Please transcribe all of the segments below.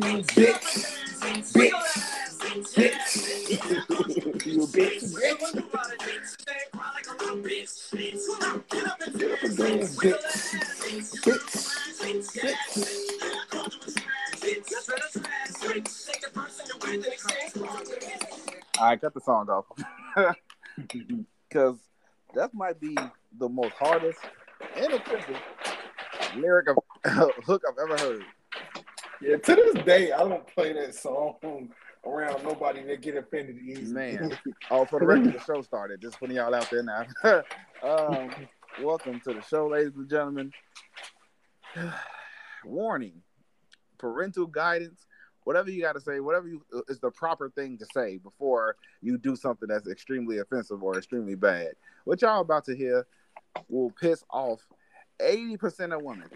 bitch, bitch, bitch. you a bitch, bitch. Get cut the song off. Because that might be the most hardest and offensive lyric of hook I've ever heard. Yeah, to this day, I don't play that song around nobody that get offended easily. Man. Oh, for the record, the show started. Just putting y'all out there now. um, welcome to the show, ladies and gentlemen. Warning: parental guidance. Whatever you got to say, whatever you is the proper thing to say before you do something that's extremely offensive or extremely bad. What y'all about to hear will piss off eighty percent of women.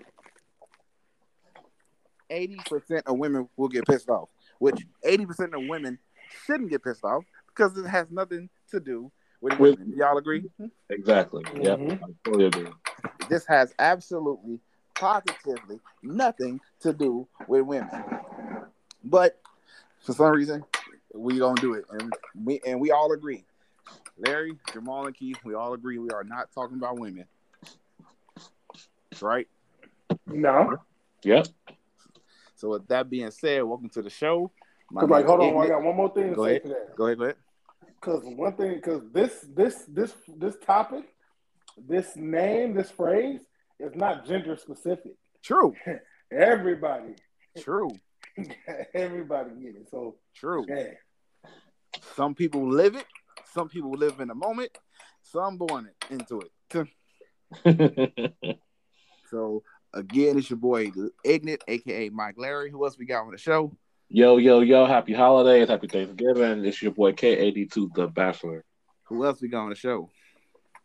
Eighty percent of women will get pissed off, which eighty percent of women shouldn't get pissed off because it has nothing to do with With- women. Y'all agree? Exactly. Yeah, Mhm. I totally agree. This has absolutely, positively nothing to do with women. But for some reason, we don't do it, and we and we all agree. Larry, Jamal, and Keith, we all agree we are not talking about women. Right? No, Yep. So with that being said, welcome to the show. My because like, hold on, I got one more thing to Go say ahead. to that. Go ahead, go ahead. Because one thing, because this, this, this, this topic, this name, this phrase is not gender specific. True, Everybody, true, everybody get it. So true. yeah, Some people live it. Some people live in the moment. Some born it into it. So again, it's your boy Ignat, aka Mike Larry. Who else we got on the show? yo, yo, yo! Happy holidays, happy Thanksgiving. It's your boy K82, the Bachelor. Who else we got on the show?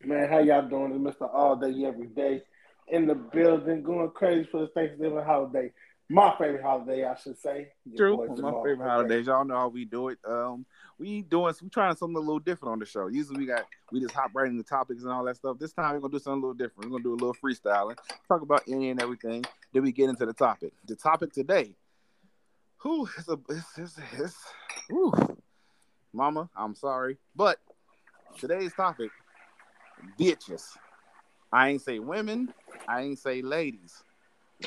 man, how y'all doing? It's Mister All Day Every Day in the building, going crazy for the Thanksgiving holiday. My favorite holiday, I should say. True, boy one of Jamal. my favorite holidays. Y'all know how we do it. Um, we doing we trying something a little different on the show. Usually we got we just hop right into topics and all that stuff. This time we're gonna do something a little different. We're gonna do a little freestyling, talk about any and everything. Then we get into the topic. The topic today. Who is a it's, it's, it's, whew. Mama, I'm sorry, but today's topic, bitches. I ain't say women. I ain't say ladies.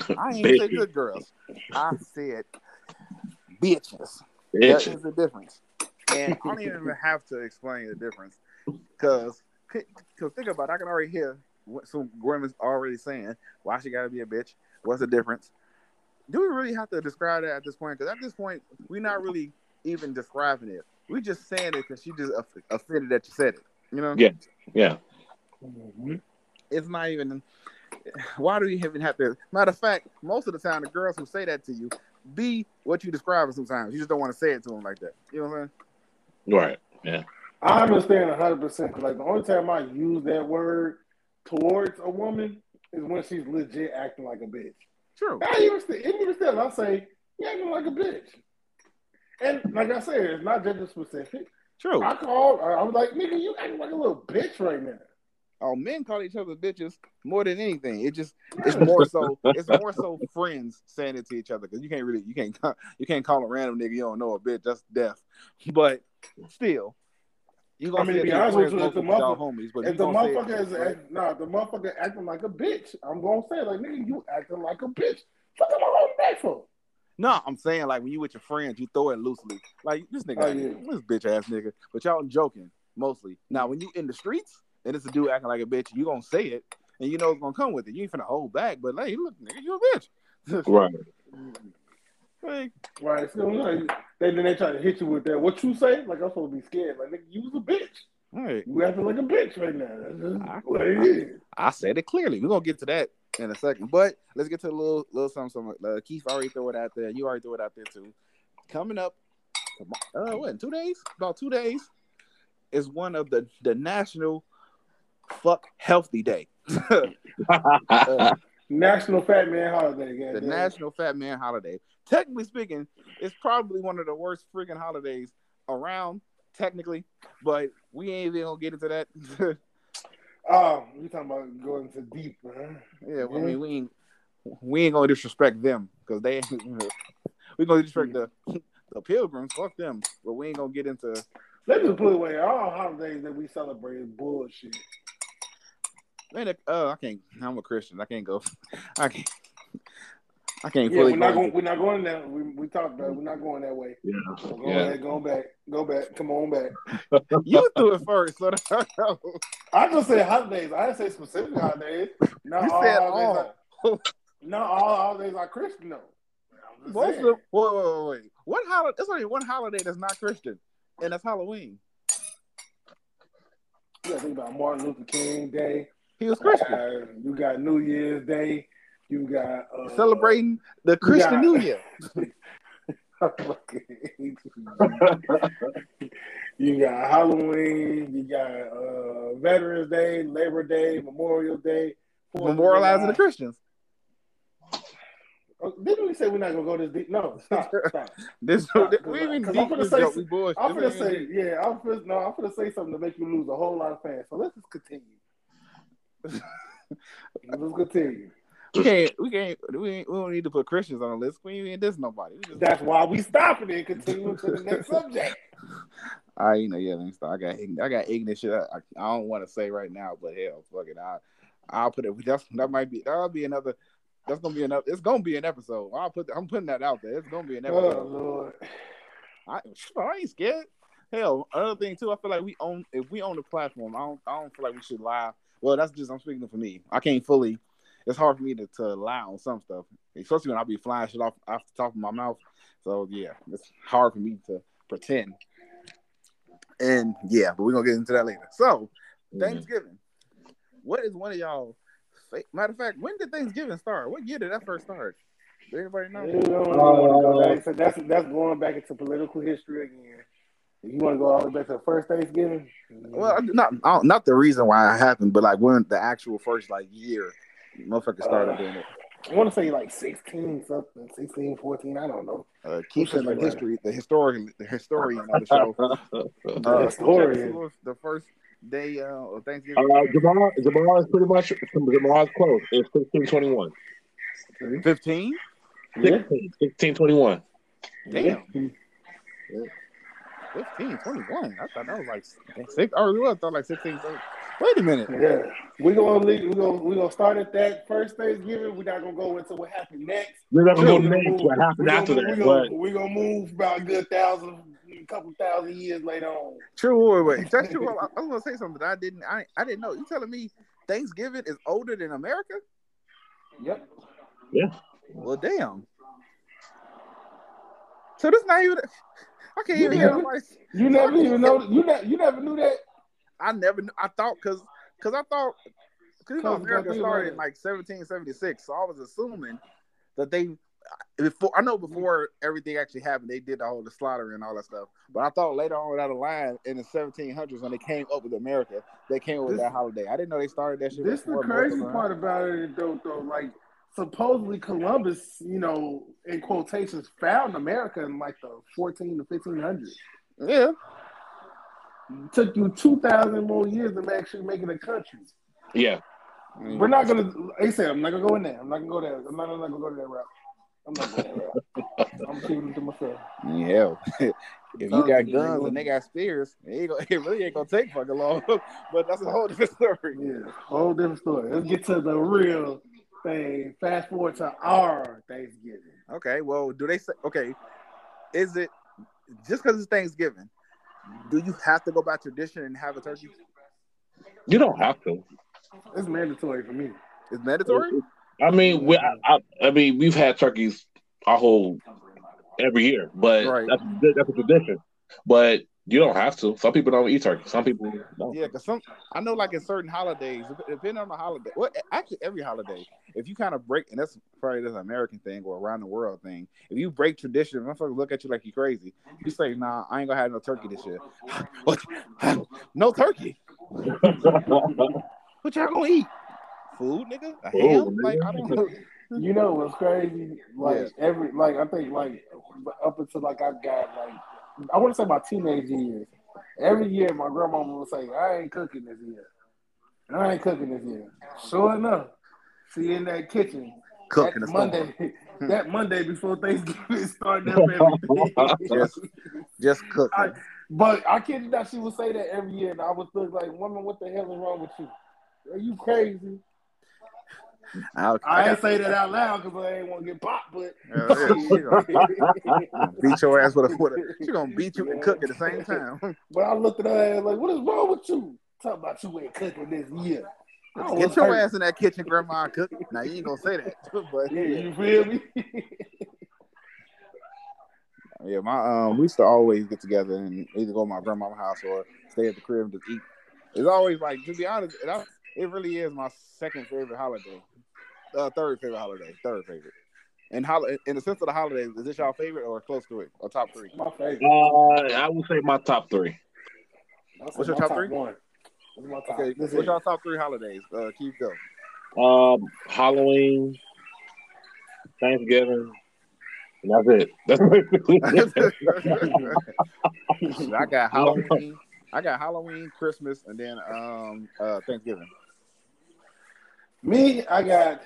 I ain't say good girls. I said bitches. There Bitch. is a difference, and I don't even have to explain the difference because because think about it, I can already hear what some women's already saying why she got to be a bitch. What's the difference? Do we really have to describe that at this point? Because at this point, we're not really even describing it. We're just saying it because she just offended that you said it. You know? Yeah. Yeah. It's not even. Why do you even have to? Matter of fact, most of the time, the girls who say that to you be what you describe it sometimes. You just don't want to say it to them like that. You know what I'm saying? Right. Yeah. I understand hundred percent. Like the only time I use that word towards a woman is when she's legit acting like a bitch. True. I even still, even still, I say you acting like a bitch. And like I said, it's not gender specific. True. I called. I was like, nigga, you acting like a little bitch right now. Oh, men call each other bitches more than anything. It just it's more so it's more so friends saying it to each other because you can't really you can't ca- you can't call a random nigga you don't know a bitch that's death. But still, you I gonna mean, to be honest with you, if the motherfucker- homies. But If the motherfucker is act, nah, the motherfucker acting like a bitch, I'm gonna say like, nigga, you acting like a bitch. Fuck am I holding back for? No, I'm saying like when you with your friends, you throw it loosely. Like this nigga, Oh, yeah. this bitch ass nigga. But y'all joking mostly. Now when you in the streets and it's a dude acting like a bitch, you gonna say it and you know it's gonna come with it. You ain't finna hold back. But like, look, nigga, you a bitch. Right. Like, Right. So like, they then they try to hit you with that. What you say? Like I'm supposed to be scared. Like nigga, you was a bitch. Right. You acting like a bitch right now. That's I- just what it is. I said it clearly. We're gonna get to that in a second. But let's get to a little little something. something. Uh, Keith already threw it out there. You already threw it out there too. Coming up, uh, what in two days? About two days is one of the the national fuck healthy day. Uh, National Fat Man Holiday. the. National Fat Man Holiday. Technically speaking, it's probably one of the worst freaking holidays around. Technically, but we ain't even gonna get into that. Oh, you talking about going to deep, huh? Yeah, I mean we ain't we ain't gonna disrespect them because they we gonna disrespect the the pilgrims. Fuck them. But we ain't gonna get into. Let's just put away all holidays that we celebrate is bullshit. Man, uh, I can't. I'm a Christian. I can't go. I can't. I can't Yeah, fully. we're not go going. We're not going that. We, we talked about. it. We're not going that way. Yeah. So go Yeah. ahead, go back, go back. Come on back. you do it first. So that- I just said holidays. I didn't say specific holidays. Not You all said holidays. all. Are, not all holidays are Christian though. Most saying. of wait, wait, wait, wait. What holiday? There's only one holiday that's not Christian, and that's Halloween. You gotta think about Martin Luther King Day. He was Christian, Uh, you got New Year's Day. You got uh, celebrating the Christian got- New Year. you got Halloween. You got uh, Veterans Day, Labor Day, Memorial Day. Memorializing the Christians. Oh, Didn't we say we're not gonna go this deep? No, stop, stop. This Stop, we even deep I'm this say some- I'm gonna say, yeah, I'm finna, no, I'm gonna say something to make you lose a whole lot of fans. So let's just continue. let's continue. We can't. We can't. We, ain't, we don't need to put Christians on the list. We ain't diss nobody. Just, That's why we stopping it and continuing to the next subject. I you know yeah. Let me stop. I got I got ignorant shit. I, I, I don't want to say right now, but hell, fuck it. I I'll put it. That's that might be that'll be another. That's gonna be another. It's gonna be an episode. I'll put. I'm putting that out there. It's gonna be an Oh episode. Lord. I, I ain't scared. Hell, another thing too. I feel like we own if we own the platform. I don't. I don't feel like we should lie. Well, that's just I'm speaking for me. I can't fully. It's hard for me to, to lie on some stuff, especially when I be flying shit off off the top of my mouth. So yeah, it's hard for me to pretend. And yeah, but we're gonna get into that later. So mm-hmm. Thanksgiving. What is one of y'all? Matter of fact, when did Thanksgiving start? What year did that first start? Does anybody know? You don't wanna go back. So that's that's going back into political history again. If you want to go all the way back to the first Thanksgiving, Well, not don't- the reason why it happened, but like when the actual first like year, motherfucker started Uh, doing it. I want to say like 16 something, 16, 14, I don't know. Uh, Keith Who is like said history, the historian, the historian of the show. The Uh, historian. the first day uh, of Thanksgiving. Uh, Jamal, Jamal is pretty much from Jamal's close. It's sixteen twenty one. Fifteen. Yeah. 16, 21. Damn. 15, 21. I thought that was like six. I really. I thought like 16. So, wait a minute. Yeah, we're gonna leave, we gonna we gonna start at that first Thanksgiving. We're not gonna go into what happened next. We're not going to gonna name move- what happened we after gonna, that, we but gonna, we gonna move about a good thousand, a couple thousand years later on. True. Wait, wait. That's true. I, I was gonna say something that I didn't. I I didn't know. You telling me Thanksgiving is older than America? Yep. Yeah. Well, damn. So this not even. I can't even hear nobody. You never even know. You never you never knew that. I never. knew- I thought because because I thought because you know America started in like 1776, so I was assuming that they before I know before everything actually happened, they did the whole the slaughter and all that stuff. But I thought later on down the line in the 1700s when they came up with America, they came up with This- that holiday. I didn't know they started that shit. This is the crazy part about it, though. Though, like supposedly Columbus, you know, in quotations, found America in like the 14 to 1500s. Yeah, took you 2,000 more years to actually make it a country. yeah. We're not gonna. They said I'm not gonna go in there. I'm not gonna go there. I'm not, I'm not gonna go to that route. I'm not going that route. I'm keeping it to myself. Yeah. if you got guns and they got spears, it, ain't gonna, it really ain't gonna take fucking long. but that's a whole different story. Yeah, whole different story. Let's get to the real thing. Fast forward to our Thanksgiving. Okay, well, do they say okay? Is it just because it's Thanksgiving? Do you have to go by tradition and have a turkey? You don't have to. It's mandatory for me. It's mandatory. I mean, we, I, I, I mean, we've had turkeys our whole every year, but Right. that's that's a tradition. But you don't have to. Some people don't eat turkey. Some people don't. Yeah, because some I know, like in certain holidays, depending on the holiday, well, actually every holiday, if you kind of break, and that's probably this American thing or around the world thing, if you break tradition, motherfuckers look at you like you crazy. You say, "Nah, I ain't gonna have no turkey this year." what? no turkey? What y'all gonna eat? Food, nigga? A ham? Like I don't know. You know what's crazy? Like Yeah. every, like I think, like up until like I got like, I want to say my teenage years. Every year, my grandmama would say, "I ain't cooking this year. I ain't cooking this year." Sure enough, she in that kitchen Cooking that Monday, that Monday before Thanksgiving starting up everything. Just, just cook. I, but I kid you not, she would say that every year, and I would think like, "Woman, what the hell is wrong with you? Are you crazy?" I'll, I ain't say that out loud because I ain't want to get popped, but Yeah, yeah, she gonna beat your ass with a, with a she gonna beat you and cook at the same time. but I looked at her ass like, "What is wrong with you? Talk about you ain't cooking this year." Get your hurt. ass in that kitchen, grandma, and cook. Now you ain't gonna say that, but Yeah, you feel me? Yeah, my um, we used to always get together and either go to my grandma's house or stay at the crib and just eat. It's always like, to be honest, it, I- it really is my second favorite holiday, uh, third favorite holiday, third favorite. And hol- in the sense of the holidays, is this y'all favorite or close to it or top three? my favorite. Uh, I would say my top three. What's your my top three? One. What's my top? Okay, This what's is- y'all top three holidays? Uh, Keith, go. Um, Halloween, Thanksgiving, and that's it. That's I got Halloween. I got Halloween, Christmas, and then um, uh, Thanksgiving. Me, I got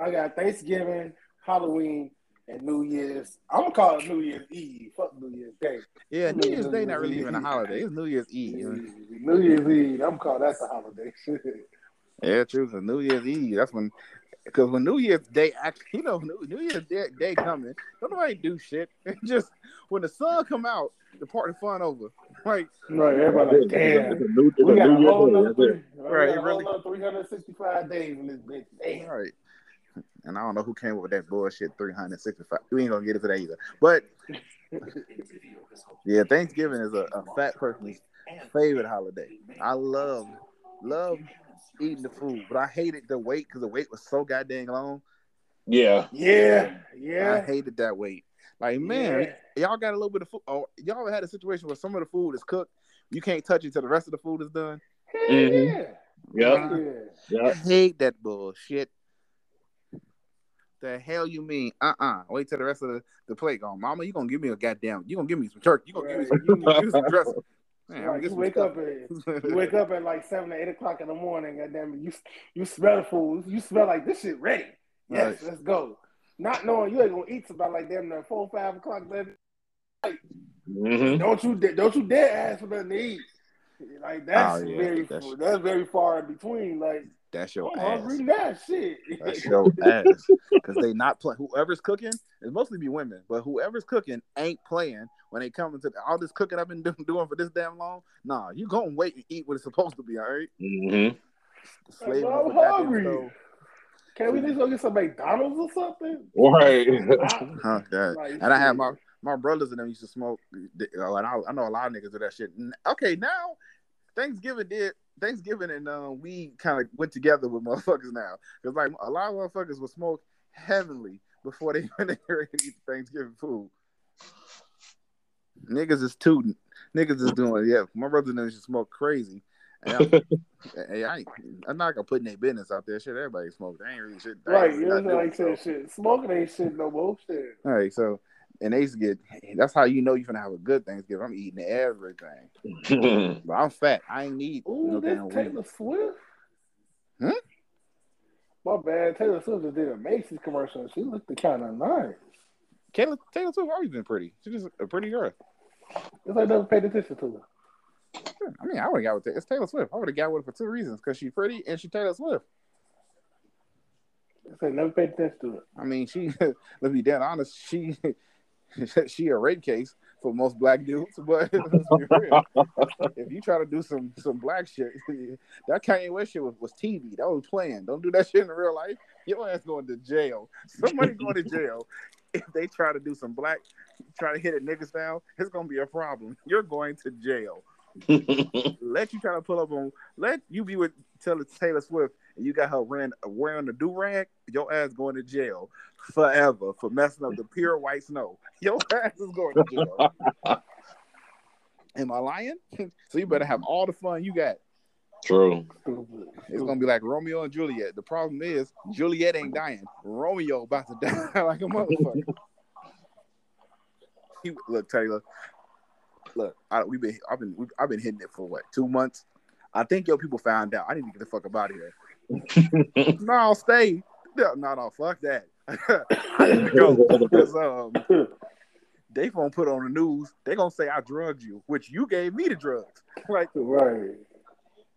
I got Thanksgiving, Halloween, and New Year's. I'm gonna call it New Year's Eve. Fuck New Year's Day. Yeah, New Year's Day not really even a holiday. It's New Year's Eve. New Year's Eve. I'm call that the holiday. Yeah, true. It's New Year's Eve. That's when, because when New Year's Day actually, you know, New, New Year's Day, day coming, don't nobody do shit. It just when the sun come out, the party fun over. Like, right, everybody like, damn. It's a new, it's We a got a new year whole day. other three, it. Right, got a really. 365 days in this bitch. Damn. right. And I don't know who came up with that bullshit 365. We ain't gonna get into that either. But yeah, Thanksgiving is a, a fat person's favorite holiday. I love, love eating the food, but I hated the wait because the wait was so goddamn long. Yeah. Yeah, Yeah. I hated that wait. Like, man, Yeah. y'all got a little bit of food. Oh, y'all had a situation where some of the food is cooked, you can't touch it till the rest of the food is done. Hell Mhm. yeah. Yep. Yeah. I hate that bullshit. The hell you mean? Uh uh Wait till the rest of the, the plate gone. Mama, you gonna give me a goddamn. You gonna give me some turkey. You gonna give me some, you gonna give me some dressing. Man, I'm Like, you wake stuff. up at you wake up at like seven or eight o'clock in the morning, goddamn it, you you smell the food. You smell like this shit ready. Yes, Right. let's go. Not knowing you ain't gonna eat about like damn near four five o'clock. Then hmm don't you don't you dare ask for nothing to eat. Like that's Oh, yeah, very that's- that's, very far in between. Like That's your I'm ass. hungry now. Shit. That's your ass. Because they not playing. Whoever's cooking, it's mostly be women, but whoever's cooking ain't playing when they come into all this cooking I've been do- doing for this damn long. Nah, you gonna wait and eat what it's supposed to be. All right. hmm I'm hungry. Stove. Can we just go get some McDonald's or something? Right. Huh, God. Like, And I had my my brothers and them used to smoke. uh, And I, I know a lot of niggas do that shit. Okay, now Thanksgiving did Thanksgiving and uh, we kind of went together with motherfuckers now because like a lot of motherfuckers would smoke heavily before they when they ready to eat the Thanksgiving food. Niggas is tooting. Niggas is doing yeah. My brothers and them used to smoke crazy. And I, I, I'm not gonna put in their business out there. Shit, everybody smoke. They ain't really shit. they ain't Right, you know, doing like so. said, shit. Smoking ain't shit no more. Shit. All right, so and they used to get. That's how you know you're gonna have a good Thanksgiving. I'm eating everything, but I'm fat. I ain't need Ooh, no this damn weed. Taylor Swift. Hmm? My bad. Taylor Swift just did a Macy's commercial. She looked kind of nice. Taylor Taylor Swift always been pretty. She's just a pretty girl. It's like never paid attention to her. I mean, I would have got with it. It's Taylor Swift. I would have got with her for two reasons: because she's pretty and she Taylor Swift. It's like never paid attention to her. I mean, she. let's be dead honest. She. she a rape case for most black dudes, but let's be real. if you try to do some some black shit, that Kanye West shit was, was TV. That was playing. Don't do that shit in real life. Your ass going to jail. Somebody going to jail if they try to do some black, try to hit a nigga style. It's gonna be a problem. You're going to jail. Let you try to pull up on. Let you be with Taylor, Swift, and you got her wearing wearing a do rag. Your ass going to jail forever for messing up the pure white snow. Your ass is going to jail. Am I lying? so you better have all the fun you got. True. It's gonna be like Romeo and Juliet. The problem is Juliet ain't dying. Romeo about to die like a motherfucker. He, look, Taylor. Look, I, we've been, I've been, we've, I've been hitting it for what two months. I think your people found out. I need to get the fuck up out of here. no, I'll stay. No, no, no, fuck that. I need to go because um, they gonna put on the news. They gonna say I drugged you, which you gave me the drugs. Like right.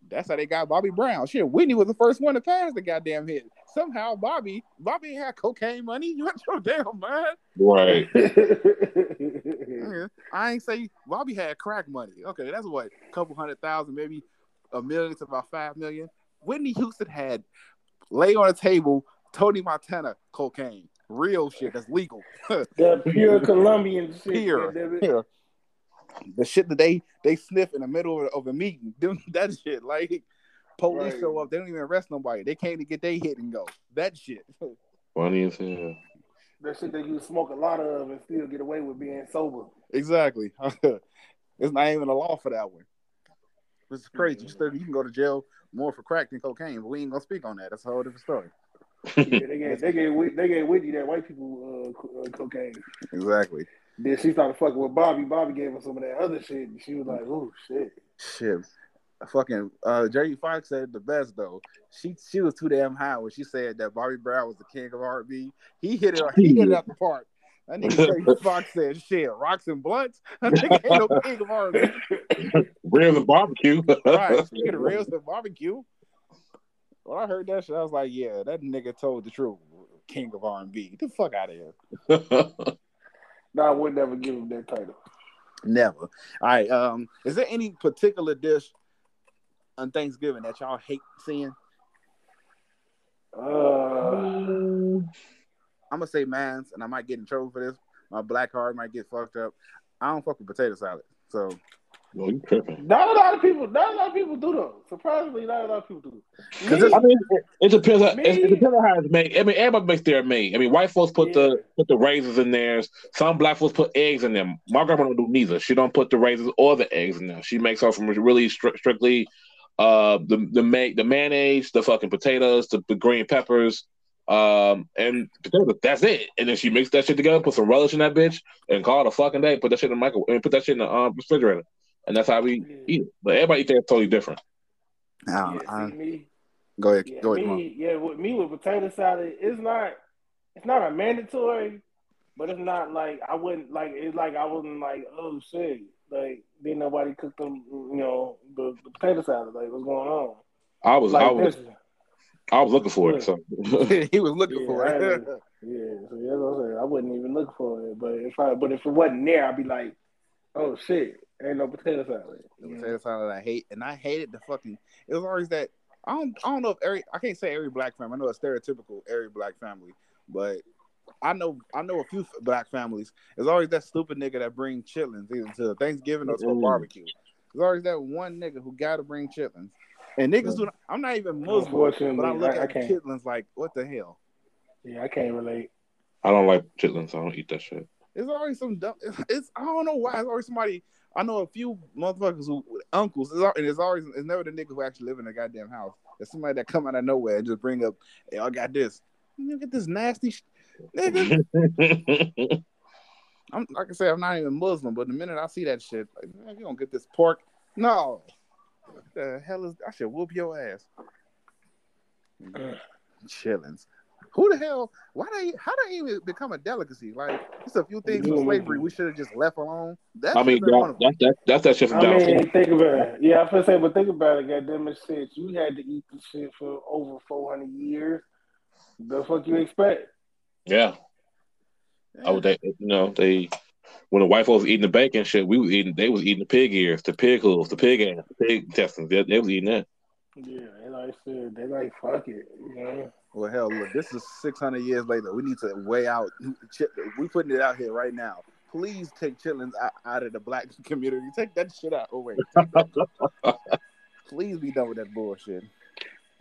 that's how they got Bobby Brown. Shit, Whitney was the first one to pass the goddamn hit. Somehow Bobby, Bobby had cocaine money. You out your damn mind? Right. Yeah. I ain't say Bobby had crack money. Okay, that's what a couple hundred thousand, maybe a million to about five million. Whitney Houston had lay on the table Tony Montana cocaine, real shit that's legal. that pure Colombian shit. Pure, goddamn it. pure. The shit that they they sniff in the middle of, of a meeting, them, that shit like police Right. show up, they don't even arrest nobody. They came to get their hit and go. That shit. Funny as hell. That shit that you smoke a lot of and still get away with being sober. Exactly. it's not even a law for that one. It's crazy. You still you can go to jail more for crack than cocaine, but we ain't gonna speak on that. That's a whole different story. Yeah, they gave they gave they gave Whitney that white people uh, uh, cocaine. Exactly. Then she started fucking with Bobby. Bobby gave her some of that other shit, and she was like, "Oh shit." Shit. Fucking uh Jerry Fox said the best though. She she was too damn high when she said that Bobby Brown was the king of R&B. He hit it he hit it out the park. That nigga Jerry Fox said shit, rocks and blunts. That nigga ain't no king of R&B. Ribs and barbecue. Right. Speaking of stuff, barbecue. When I heard that shit, I was like, yeah, that nigga told the truth. King of R&B. Get the fuck out of here. No, I would never give him that title. Never. All right. Um, is there any particular dish on Thanksgiving that y'all hate seeing? Uh, I'm gonna say man's, and I might get in trouble for this. My black heart might get fucked up. I don't fuck with potato salad, so no, you tripping. not a lot of people. Not a lot of people do though. Surprisingly, not a lot of people do. Cause Me, I mean, it, it depends. On, Me- it, it depends on how it's made. I mean, everybody makes their made. I mean, white folks put Yeah. the put the raisins in theirs. Some black folks put eggs in them. My grandma don't do neither. She don't put the raisins or the eggs in there. She makes her from really stri- strictly uh the the ma- the mayonnaise, the fucking potatoes, the, the green peppers, um, and potatoes. That's it. And then she mixes that shit together, put some relish in that bitch, and call it a fucking day. Put that shit in the microwave and put that shit in the um, refrigerator. And that's how we eat it. But everybody eat that totally different. I yeah, I, me, go ahead. yeah, go ahead. Me, yeah, with me with potato salad, it's not, it's not a mandatory, but it's not like I wouldn't like. It's like I wasn't like, oh shit, like didn't nobody cook them, you know, the, the potato salad. Like what's going on? I was I was this. I was looking for it. So he was looking Yeah, for it. ain't- Yeah, so that's what I'm saying. I wouldn't even look for it, but if I, but if it wasn't there, I'd be like, oh shit, ain't no potato salad. The potato salad I hate, and I hated the fucking. It was always that. I don't. I don't know if every. I can't say every black family. I know a stereotypical every black family, but I know. I know a few black families. There's always that stupid nigga that bring chitlins either to Thanksgiving or to a barbecue. There's always that one nigga who got to bring chitlins, and niggas who. I'm not even Muslim, Unfortunately, but I look I- I at can't. chitlins like, what the hell? Yeah, I can't relate. I don't like chitlins. I don't eat that shit. It's always some dumb. It's, it's I don't know why. It's always somebody. I know a few motherfuckers who uncles, it's and it's always it's never the nigga who actually live in a goddamn house. It's somebody that come out of nowhere and just bring up, "Hey, I got this." You get this nasty sh- nigga. I'm like I said, I'm not even Muslim, but the minute I see that shit, like, man, you don't get this pork. No, what the hell is? I should whoop your ass. Chillins. Who the hell? Why they? How they even become a delicacy? Like it's a few things from slavery we should have just left alone. That's I mean, should've that, that, that, that's that shit from I down mean, south. think about it. Yeah, I was gonna say, but think about it, goddamn it, shit. You had to eat this shit for over four hundred years. The fuck you expect? Yeah. Oh, they, you know, they when the white folks was eating the bacon shit, we was eating. They was eating the pig ears, the pig hooves, the pig ass, the pig intestines. They, they was eating that. Yeah, they like shit. They like fuck it. You know? Well, hell, look, this is 600 years later. We need to weigh out. We putting it out here right now. Please take chitlins out, out of the black community. Take that shit out. Oh wait, please be done with that bullshit.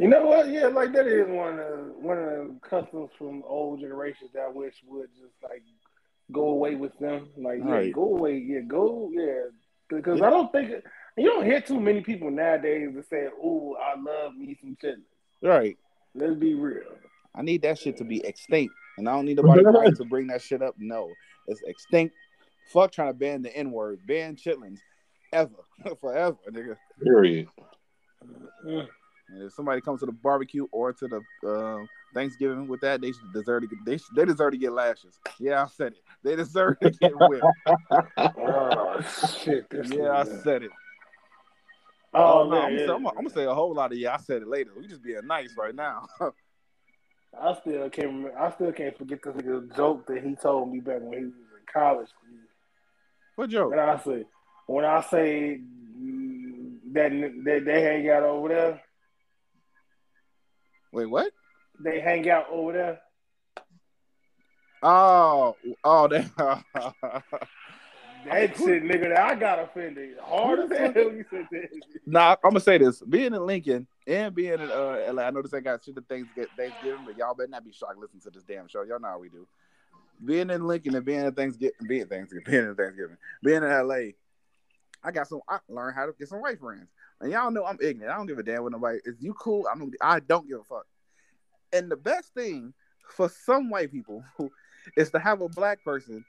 You know what? Yeah, like that is one of one of the customs from old generations that I wish would just like go away with them. Like, yeah, Right. go away. Yeah, go. Yeah, because I don't think you don't hear too many people nowadays that say, "Oh, I love me some chitlins." Right. Let's be real. I need that shit to be extinct, and I don't need nobody to bring that shit up. No, it's extinct. Fuck trying to ban the N word, ban chitlins, ever, forever, nigga. Period. Mm-hmm. And if somebody comes to the barbecue or to the uh, Thanksgiving with that, they deserve to get they, they deserve to get lashes. Yeah, I said it. They deserve to get whipped. oh shit! yeah, I said it. Oh, Oh, no, man, I'm, yeah. gonna say, I'm, gonna- I'm gonna say a whole lot of yeah. I said it later. We just being nice right now. I still can't. Remember, I still can't forget this nigga joke that he told me back when he was in college. what joke? When I say, when I say mm, that that they hang out over there, Wait, what? they hang out over there. Oh, oh, that. That shit, nigga, that I got offended hard as hell. You said that. Nah, I'm gonna say this: being in Lincoln and being in uh, LA, I know this ain't got shit to things get Thanksgiving, but y'all better not be shocked listening to this damn show. Y'all know how we do. Being in Lincoln and being in Thanksgiving, being Thanksgiving, being in Thanksgiving, being in LA, I got some. I learned how to get some white friends, and y'all know I'm ignorant. I don't give a damn with nobody. Is you cool? I don't. I don't give a fuck. And the best thing for some white people is to have a black person.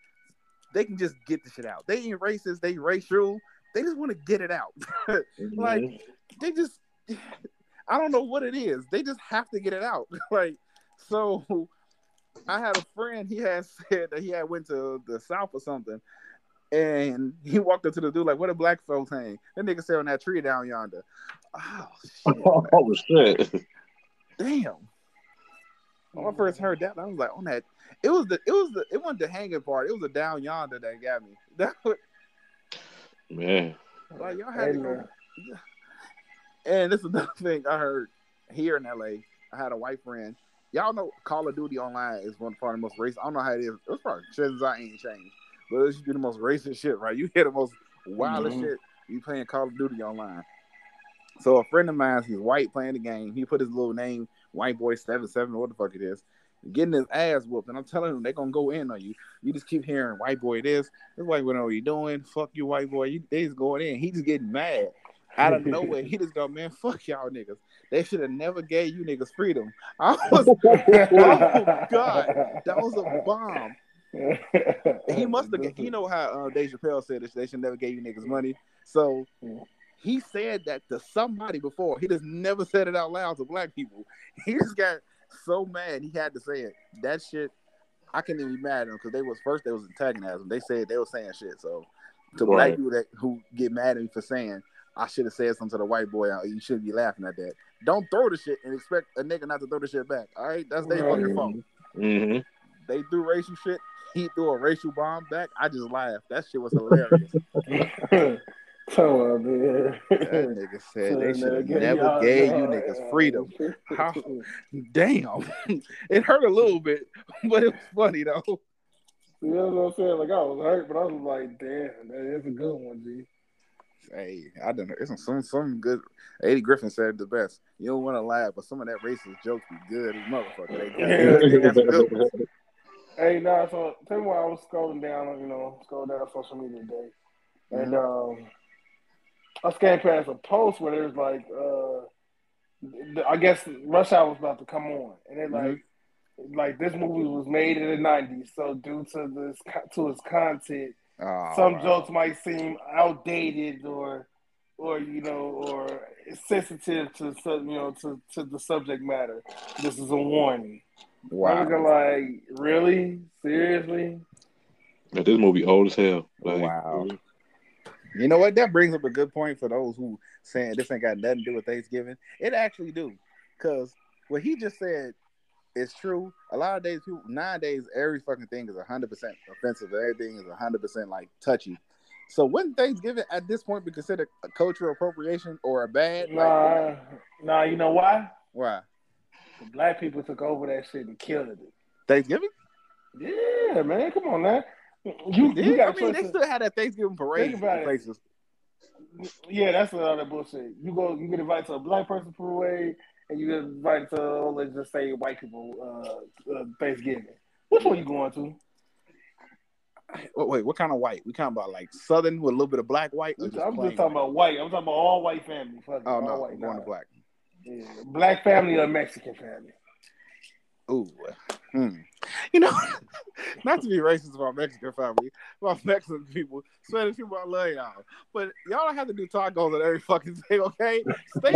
They can just get the shit out. They ain't racist. They racial. They just want to get it out. Like, they just I don't know what it is. They just have to get it out. like so I had a friend, he had said that he had went to the south or something. And he walked up to the dude like, "What a black folks hang?" That nigga said on that tree down yonder. Oh shit! oh shit! Damn. When I first heard that, I was like, on that. It was the. It was the. It wasn't the hanging part. It was the down yonder that got me. That was, Man, like y'all had to Hey, go. And this is another thing I heard here in LA. I had a white friend. Y'all know Call of Duty Online is one part of the most racist. I don't know how it is. It's probably chances I ain't changed, but should be the most racist shit, right? You hear the most wildest Mhm. shit. You playing Call of Duty Online. So a friend of mine, he's white playing the game. He put his little name, White Boy Seven Seven, what the fuck it is, getting his ass whooped. And I'm telling him they're gonna go in on you. You just keep hearing White Boy this. This white boy know what you doing. Fuck you, white boy. You they just going in. He just getting mad out of nowhere. He just go, man, fuck y'all niggas. They should have never gave you niggas freedom. I was, oh god, that was a bomb. He must have. You know how uh, Dave Chappelle said that they should never gave you niggas money. So he said that to somebody before. He just never said it out loud to black people. He just got so mad he had to say it. That shit, I can't even be mad at him because they was first they was antagonizing. They said they were saying shit. So to black people that who get mad at me for saying I should have said something to the white boy, uh, you shouldn't be laughing at that. Don't throw the shit and expect a nigga not to throw the shit back. All right, that's their Right. fucking fault. hmm They threw racial shit. He threw a racial bomb back. I just laughed. That shit was hilarious. Come on, man. That nigga said they should have never gave you niggas freedom. How- Damn, it hurt a little bit, but it was funny though. You know what I'm saying? Like I was hurt, but I was like, damn, that is a good one, G. Hey, I don't know. It's some some, some good. Eddie Griffin said the best. You don't want to laugh, but some of that racist jokes be good as motherfucker. They got, they got some good ones. Hey, nah, so tell me why I was scrolling down, you know, scrolling down social media today. And um I scanned past a post where there's like uh I guess Rush Hour was about to come on. And they're like like this movie was made in the nineties, so due to this to its content, Oh, some wow. jokes might seem outdated or or you know or sensitive to you know to, to the subject matter. This is a warning. I'm Wow. like, really? Seriously? But this movie old as hell. Like, Wow. You know what? That brings up a good point for those who saying this ain't got nothing to do with Thanksgiving. It actually do, because what he just said is true. A lot of days, people nowadays, every fucking thing is hundred percent offensive. Everything is hundred percent like touchy. So wouldn't Thanksgiving at this point be considered a cultural appropriation or a bad? Like, Nah, nah. You know why? why The black people took over that shit and killed it. Thanksgiving? Yeah, man. Come on, now. You, you I mean, they still had that Thanksgiving parade Think about in it. places. Yeah, that's all that bullshit. You go, you get invited to a black person parade, and you get invited to let's just say white people uh, uh, Thanksgiving. Which one you going to? Wait, wait, what kind of white? We talking about like Southern with a little bit of black white? I'm just just talking white? about white. I'm talking about all white family. Fuck Oh all no, white. I'm going nah. to black. Black family or Mexican family. Ooh, Hmm. You know, not to be racist about Mexican family, about Mexican people, Spanish people, I love y'all. But y'all don't have to do tacos on every fucking thing, okay? Stay,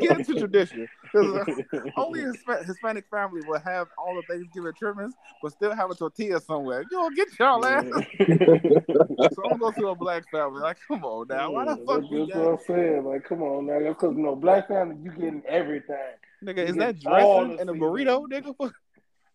get into tradition. Uh, only Hisp- Hispanic family will have all the Thanksgiving trimmings, but still have a tortilla somewhere. You don't get y'all ass. so I'm gonna go to a black family. Like, come on now. Why the fuck That's you what I'm saying. Like, come on now. Because, you know, black family, you getting everything. Nigga, You is that dressing and a burrito, nigga?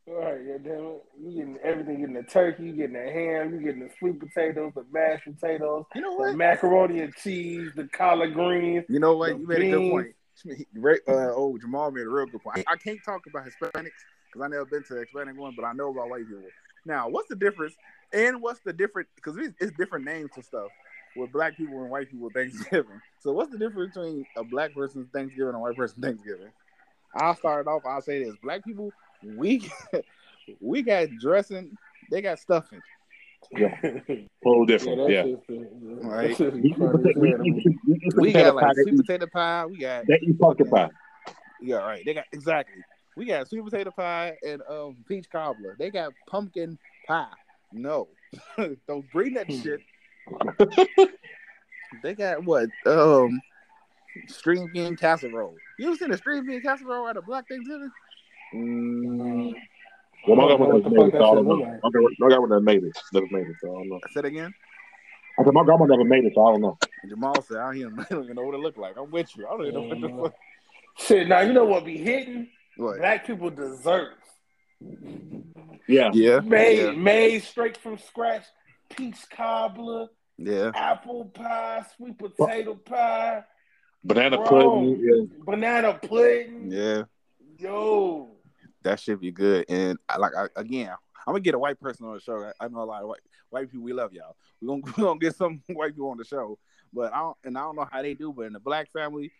Fuck. All right, yeah, damn it. You getting everything. You getting the turkey, you getting the ham, you getting the sweet potatoes, the mashed potatoes, You know the what? macaroni and cheese, the collard greens. You know what? You made a good beans. point. Right, Uh, oh, Jamal made a real good point. I can't talk about Hispanics because I never been to the Hispanic one, but I know about white people. Now, what's the difference? And what's the different? Because it's, it's different names for stuff with black people and white people Thanksgiving. So, what's the difference between a black person's Thanksgiving and a white person's Thanksgiving? I'll start it off. I'll say this: Black people, we we got dressing, they got stuffing. Yeah, Whole Yeah, different. that's Yeah. just the, Right. just We, funny as hell to me. We got like sweet potato pie. We got They eat pumpkin pie. Yeah, right. They got exactly. We got sweet potato pie and um peach cobbler. They got pumpkin pie. No, don't bring that shit. they got what? Um, string bean casserole. You ever seen a string bean casserole at a black Thanksgiving? Mm. Well, my I don't know grandmother what made it, that so I don't know. My grand- My grandmother made it. Never made it, so I don't know. I said again. I said my grandma never made it, so I don't know. And Jamal said, "I don't even know what it looked like." I'm with you. I don't even know what the Mhm. fuck. Shit, now you know what be hitting? What? Black people desserts. Yeah. Yeah, Made yeah, made straight from scratch. Peach cobbler, yeah. apple pie, sweet potato pie, Banana Bro. pudding. Yeah. banana pudding. yeah. Yo. That should be good. And I like I, again, I'm gonna get a white person on the show. I, I know a lot of white white people. We love y'all. We're gonna, we gonna get some white people on the show. But I don't and I don't know how they do. But in the black family,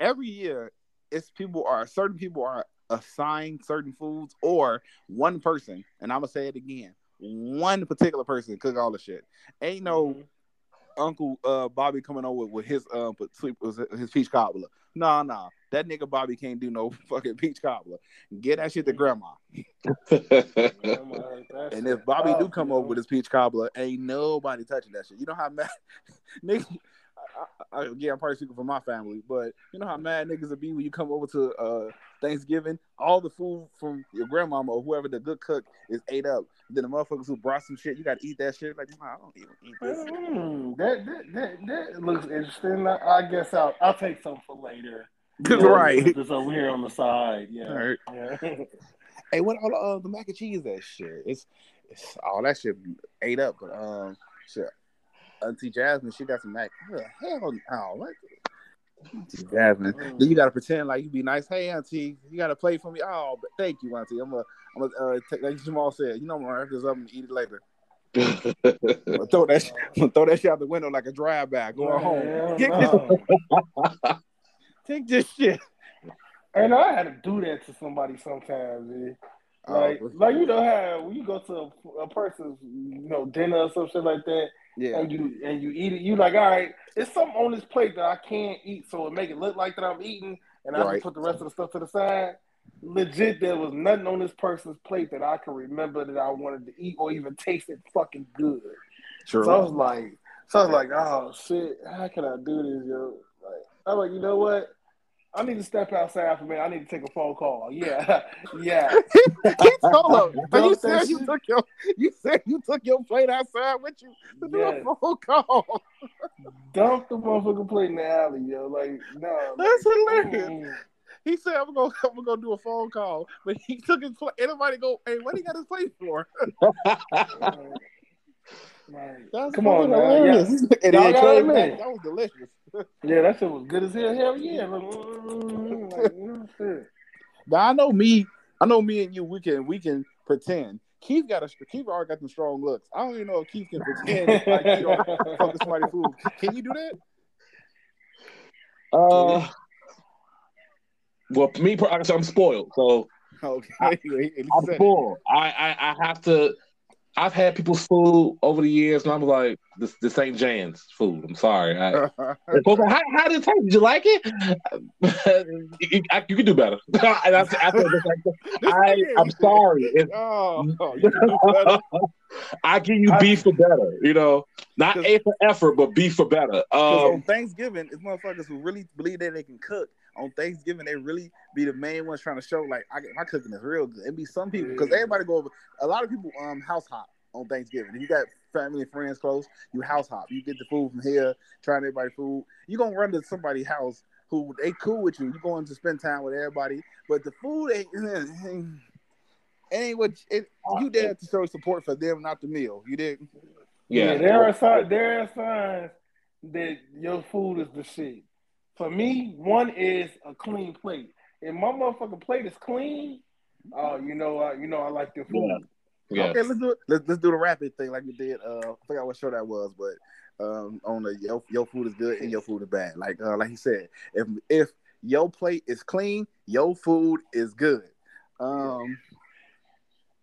every year it's people are certain people are assigned certain foods or one person. And I'm gonna say it again. One particular person cook all the shit. Ain't no Mhm. Uncle uh Bobby coming over with his um um sweet was his peach cobbler. Nah, nah. That nigga Bobby can't do no fucking peach cobbler. Get that shit to grandma. Grandma heard that And if Bobby do come over with his peach cobbler, ain't nobody touching that shit. You know how mad nigga I, I, again, I'm probably speaking for my family, but you know how mad niggas would be when you come over to uh Thanksgiving, all the food from your grandmama or whoever the good cook is ate up. Then the motherfuckers who brought some shit, you gotta eat that shit. Like, nah, I don't even eat this. Mm, that, that that that looks interesting. I, I guess I'll I'll take some for later. You know, right. Just over here on the side. Yeah. All right. Yeah. Hey, what all the, uh, the mac and cheese that shit? It's, it's all that shit ate up, but um, shit. Auntie Jasmine, she got some mac. Oh, hell no, what? Auntie Jasmine. Mm. Then you gotta pretend like you be nice. Hey, Auntie, you gotta play for me. Oh, but thank you, Auntie. I'm gonna, I'm gonna uh, take, like Jamal said. You know, I'm gonna wrap this up and eat it later. I'm gonna throw that, sh- I'm gonna throw that shit out the window like a drive by going home. Hell Get no. Take this shit. And I had to do that to somebody sometimes. Man. Like, Oh, like you know how when you go to a, a person's you know dinner or some shit like that, yeah, and you and you eat it, you like, all right, it's something on this plate that I can't eat, so it make it look like that I'm eating, and I Right. put the rest of the stuff to the side. Legit, there was nothing on this person's plate that I can remember that I wanted to eat or even tasted fucking good. true. So I was like, so I was like, oh shit, how can I do this, yo? I'm like, you know what? I need to step outside for a minute. I need to take a phone call. Yeah, yeah. Keith Solo. But you said you took your you said you took your plate outside with you to do Yes. a phone call. Dump the motherfucking plate in the alley, yo. Like, no. That's like, hilarious. mm. He said I'm gonna I'm gonna go do a phone call, but he took his plate. Anybody go? Hey, what he got his plate for? Like, That's come on, fucking now. Yeah. And Y'all gotta came back. That was delicious. yeah, that shit was good as hell. Hell yeah. Like, mm, like, you know, shit. Now I know me. I know me and you. We can we can pretend. Keith got a Keith already got some strong looks. I don't even know if Keith can pretend like he don't fuck with somebody's food. Can you do that? uh, well, me, per- I'm spoiled, so Okay. He I'm spoiled. I, I, I have to. I've had people's food over the years, and I'm like, this this ain't Jan's food. I'm sorry. I, how, how did it taste? Did you like it? you, I, you can do better. and I, I, I, am sorry. oh, I give you beef for better. You know, not A for effort, but beef for better. Um, on Thanksgiving, it's motherfuckers who really believe that they can cook. On Thanksgiving, they really be the main ones trying to show like I, my cooking is real good. It be some people because everybody go over. A lot of people um house hop on Thanksgiving. If you got family and friends close, you house hop. You get the food from here, trying everybody food. You gonna run to somebody's house who they cool with you. You going to spend time with everybody, but the food ain't. ain't what it, you did to show support for them, not the meal. You did. Yeah, yeah there are signs. There are signs that your food is the shit. For me, one is a clean plate. If my motherfucking plate is clean, uh, you know, uh, you know, I like the food. Yeah. Okay, let's do it. Let's, let's do the rapid thing like we did. Uh, I forgot what show that was, but um, on the your, your food is good and your food is bad. Like uh, like he said, if if your plate is clean, your food is good. Um,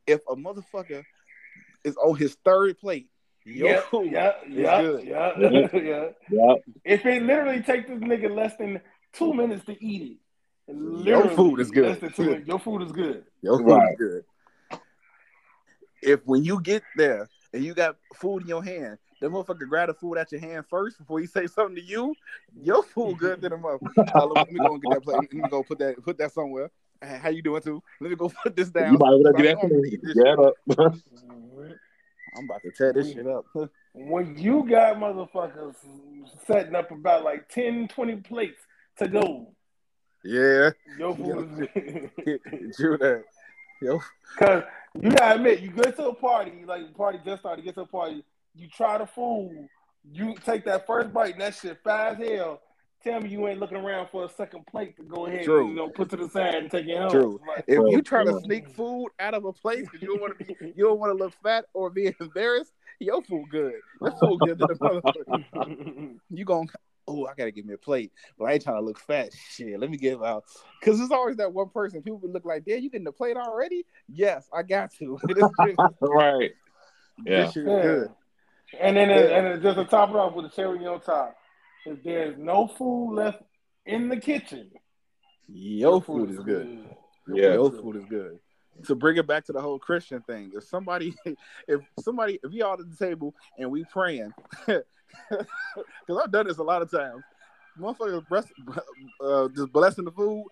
if a motherfucker is on his third plate, your yeah, food yeah, is yeah, good. Yeah, yeah, yeah. If it literally takes this nigga less than two minutes to eat it, your food is good. Two, your food is good. Your food right. is good. If when you get there and you got food in your hand, the motherfucker grab the food out your hand first before he say something to you. Your food good than a motherfucker. Let me go and get that plate. Let me go put that put that somewhere. How you doing too? Let me go put this down. You might want to get that. I'm about to tear this shit up. when you got motherfuckers setting up about like 10, 20 plates to go. Yeah. Your food is True that. Yo. Cause you gotta admit, you go to a party, like party just started, get to a party, you try the food, you take that first bite, and that shit fast hell. Tell me you ain't looking around for a second plate to go ahead True. and you know put to the side and take it home. True. Like, if you try to sneak food out of a place because you don't want to be you don't want to look fat or be embarrassed, your food good. Your food good to the motherfucker. you going oh, I gotta give me a plate, but I ain't trying to look fat. Shit, let me give out because there's always that one person. People would look like, "Damn, you getting the plate already?" Yes, I got to. right. Yeah. yeah. Good. And then, yeah. and just to top it off with a cherry on top if there's no food left in the kitchen, your food, food is good. good. Yeah, your food is good. To bring it back to the whole Christian thing, if somebody, if somebody, if we all at the table and we praying, because I've done this a lot of times, motherfuckers bless, uh, just blessing the food.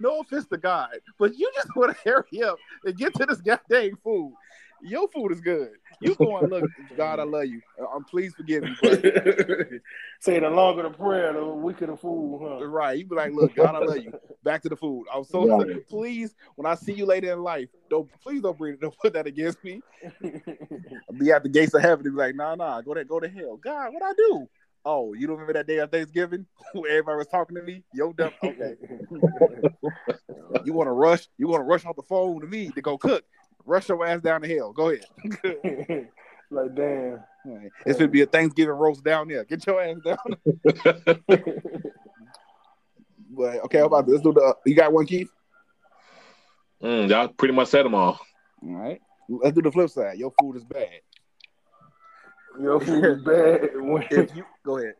No offense to God, but you just want to hurry up and get to this goddamn food. Your food is good. You going look, God, I love you. I'm please forgive me. Say the longer the prayer, the weaker the food, huh? Right. You be like, look, God, I love you. Back to the food. I'm so right. please, when I see you later in life, don't please don't bring don't put that against me. I'll be at the gates of heaven and be like, nah, nah, go to go to hell. God, what I do? Oh, you don't remember that day of Thanksgiving where everybody was talking to me? Yo, dumb. Okay. you want to rush? You want to rush off the phone to me to go cook? Rush your ass down the hill. Go ahead. like damn. Right. It's gonna be a Thanksgiving roast down there. Get your ass down. but okay, how about this? Let's do the. You got one, Keith? Mm, y'all pretty much said them all. All right. Let's do the flip side. Your food is bad. Your food is bad. When, if you go ahead.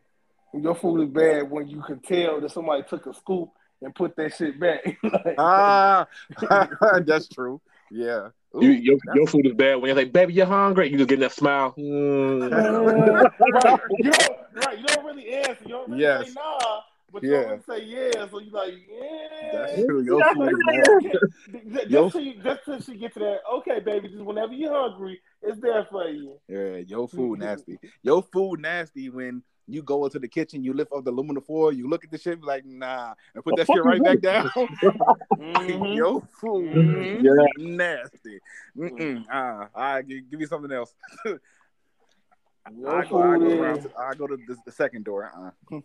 Your food is bad when you can tell that somebody took a scoop and put that shit back. like, ah, that's true. Yeah. Ooh, you, your, your food is bad when you're like, baby, you're hungry. You just get that smile. Mm. right. You don't, right. You don't really answer. You don't really yes. say nah, but you don't really say yeah. So you're like, yeah. That's true. Your food is bad. Just, till you, just till she get to that, okay, baby, just whenever you're hungry, it's there for you. Yeah, your food nasty. Your food nasty when you go into the kitchen, you lift up the aluminum foil, you look at the shit, like, nah, and put that shit right back down. mm-hmm. Yo, food, mm-hmm. yeah, nasty. Mm-mm. Uh, I give, give me something else. I go, I, go around, I go to the, the second door. Uh-uh.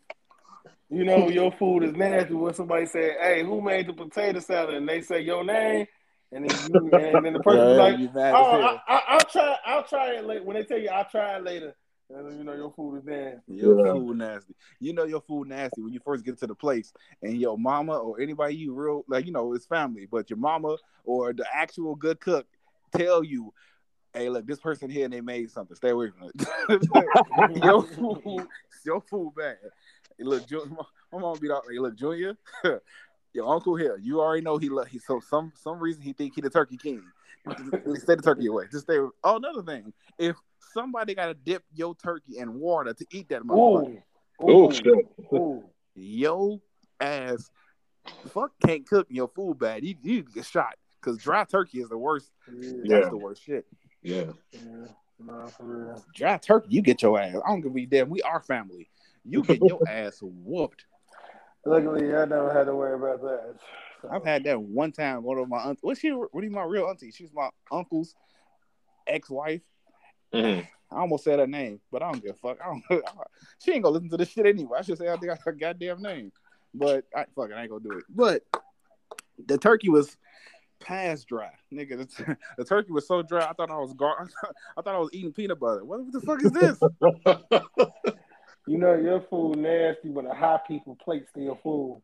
You know your food is nasty when somebody say, "Hey, who made the potato salad?" and they say your name, and then you, and then the person yeah, like, "Oh, I, will try, I'll try it later." When they tell you, "I'll try it later," you know your food is nasty. Your yeah. food nasty. You know your food nasty when you first get to the place and your mama or anybody you real like you know it's family, but your mama or the actual good cook tell you, hey, look, this person here and they made something. Stay away from it. your food, your food bad. Hey, look, Ju- my, my mom be like, hey, look, Junior, your uncle here. You already know he love. He so some some reason he think he the turkey king. stay the turkey away. Just stay. Oh, another thing, if somebody got to dip your turkey in water to eat that motherfucker, Oh shit. Yo ass fuck can't cook and your food bad. You you get shot because dry turkey is the worst. Yeah. That's the worst shit. Yeah. yeah. Nah, for real. Dry turkey, you get your ass. I don't give a damn. We are family. You get your ass whooped. Luckily, I never had to worry about that. So, I've had that one time. One of my aunt, what's she? What is my real auntie? She's my uncle's ex-wife. Mhm. I almost said her name, but I don't give a fuck. I don't. she ain't gonna listen to this shit anyway. I should say I think I her goddamn name, but I fuck it, I ain't gonna do it. But the turkey was past dry, nigga. The, the turkey was so dry. I thought I was gar- I thought I was eating peanut butter. What the fuck is this? you know your food nasty, but the high people plate still your food.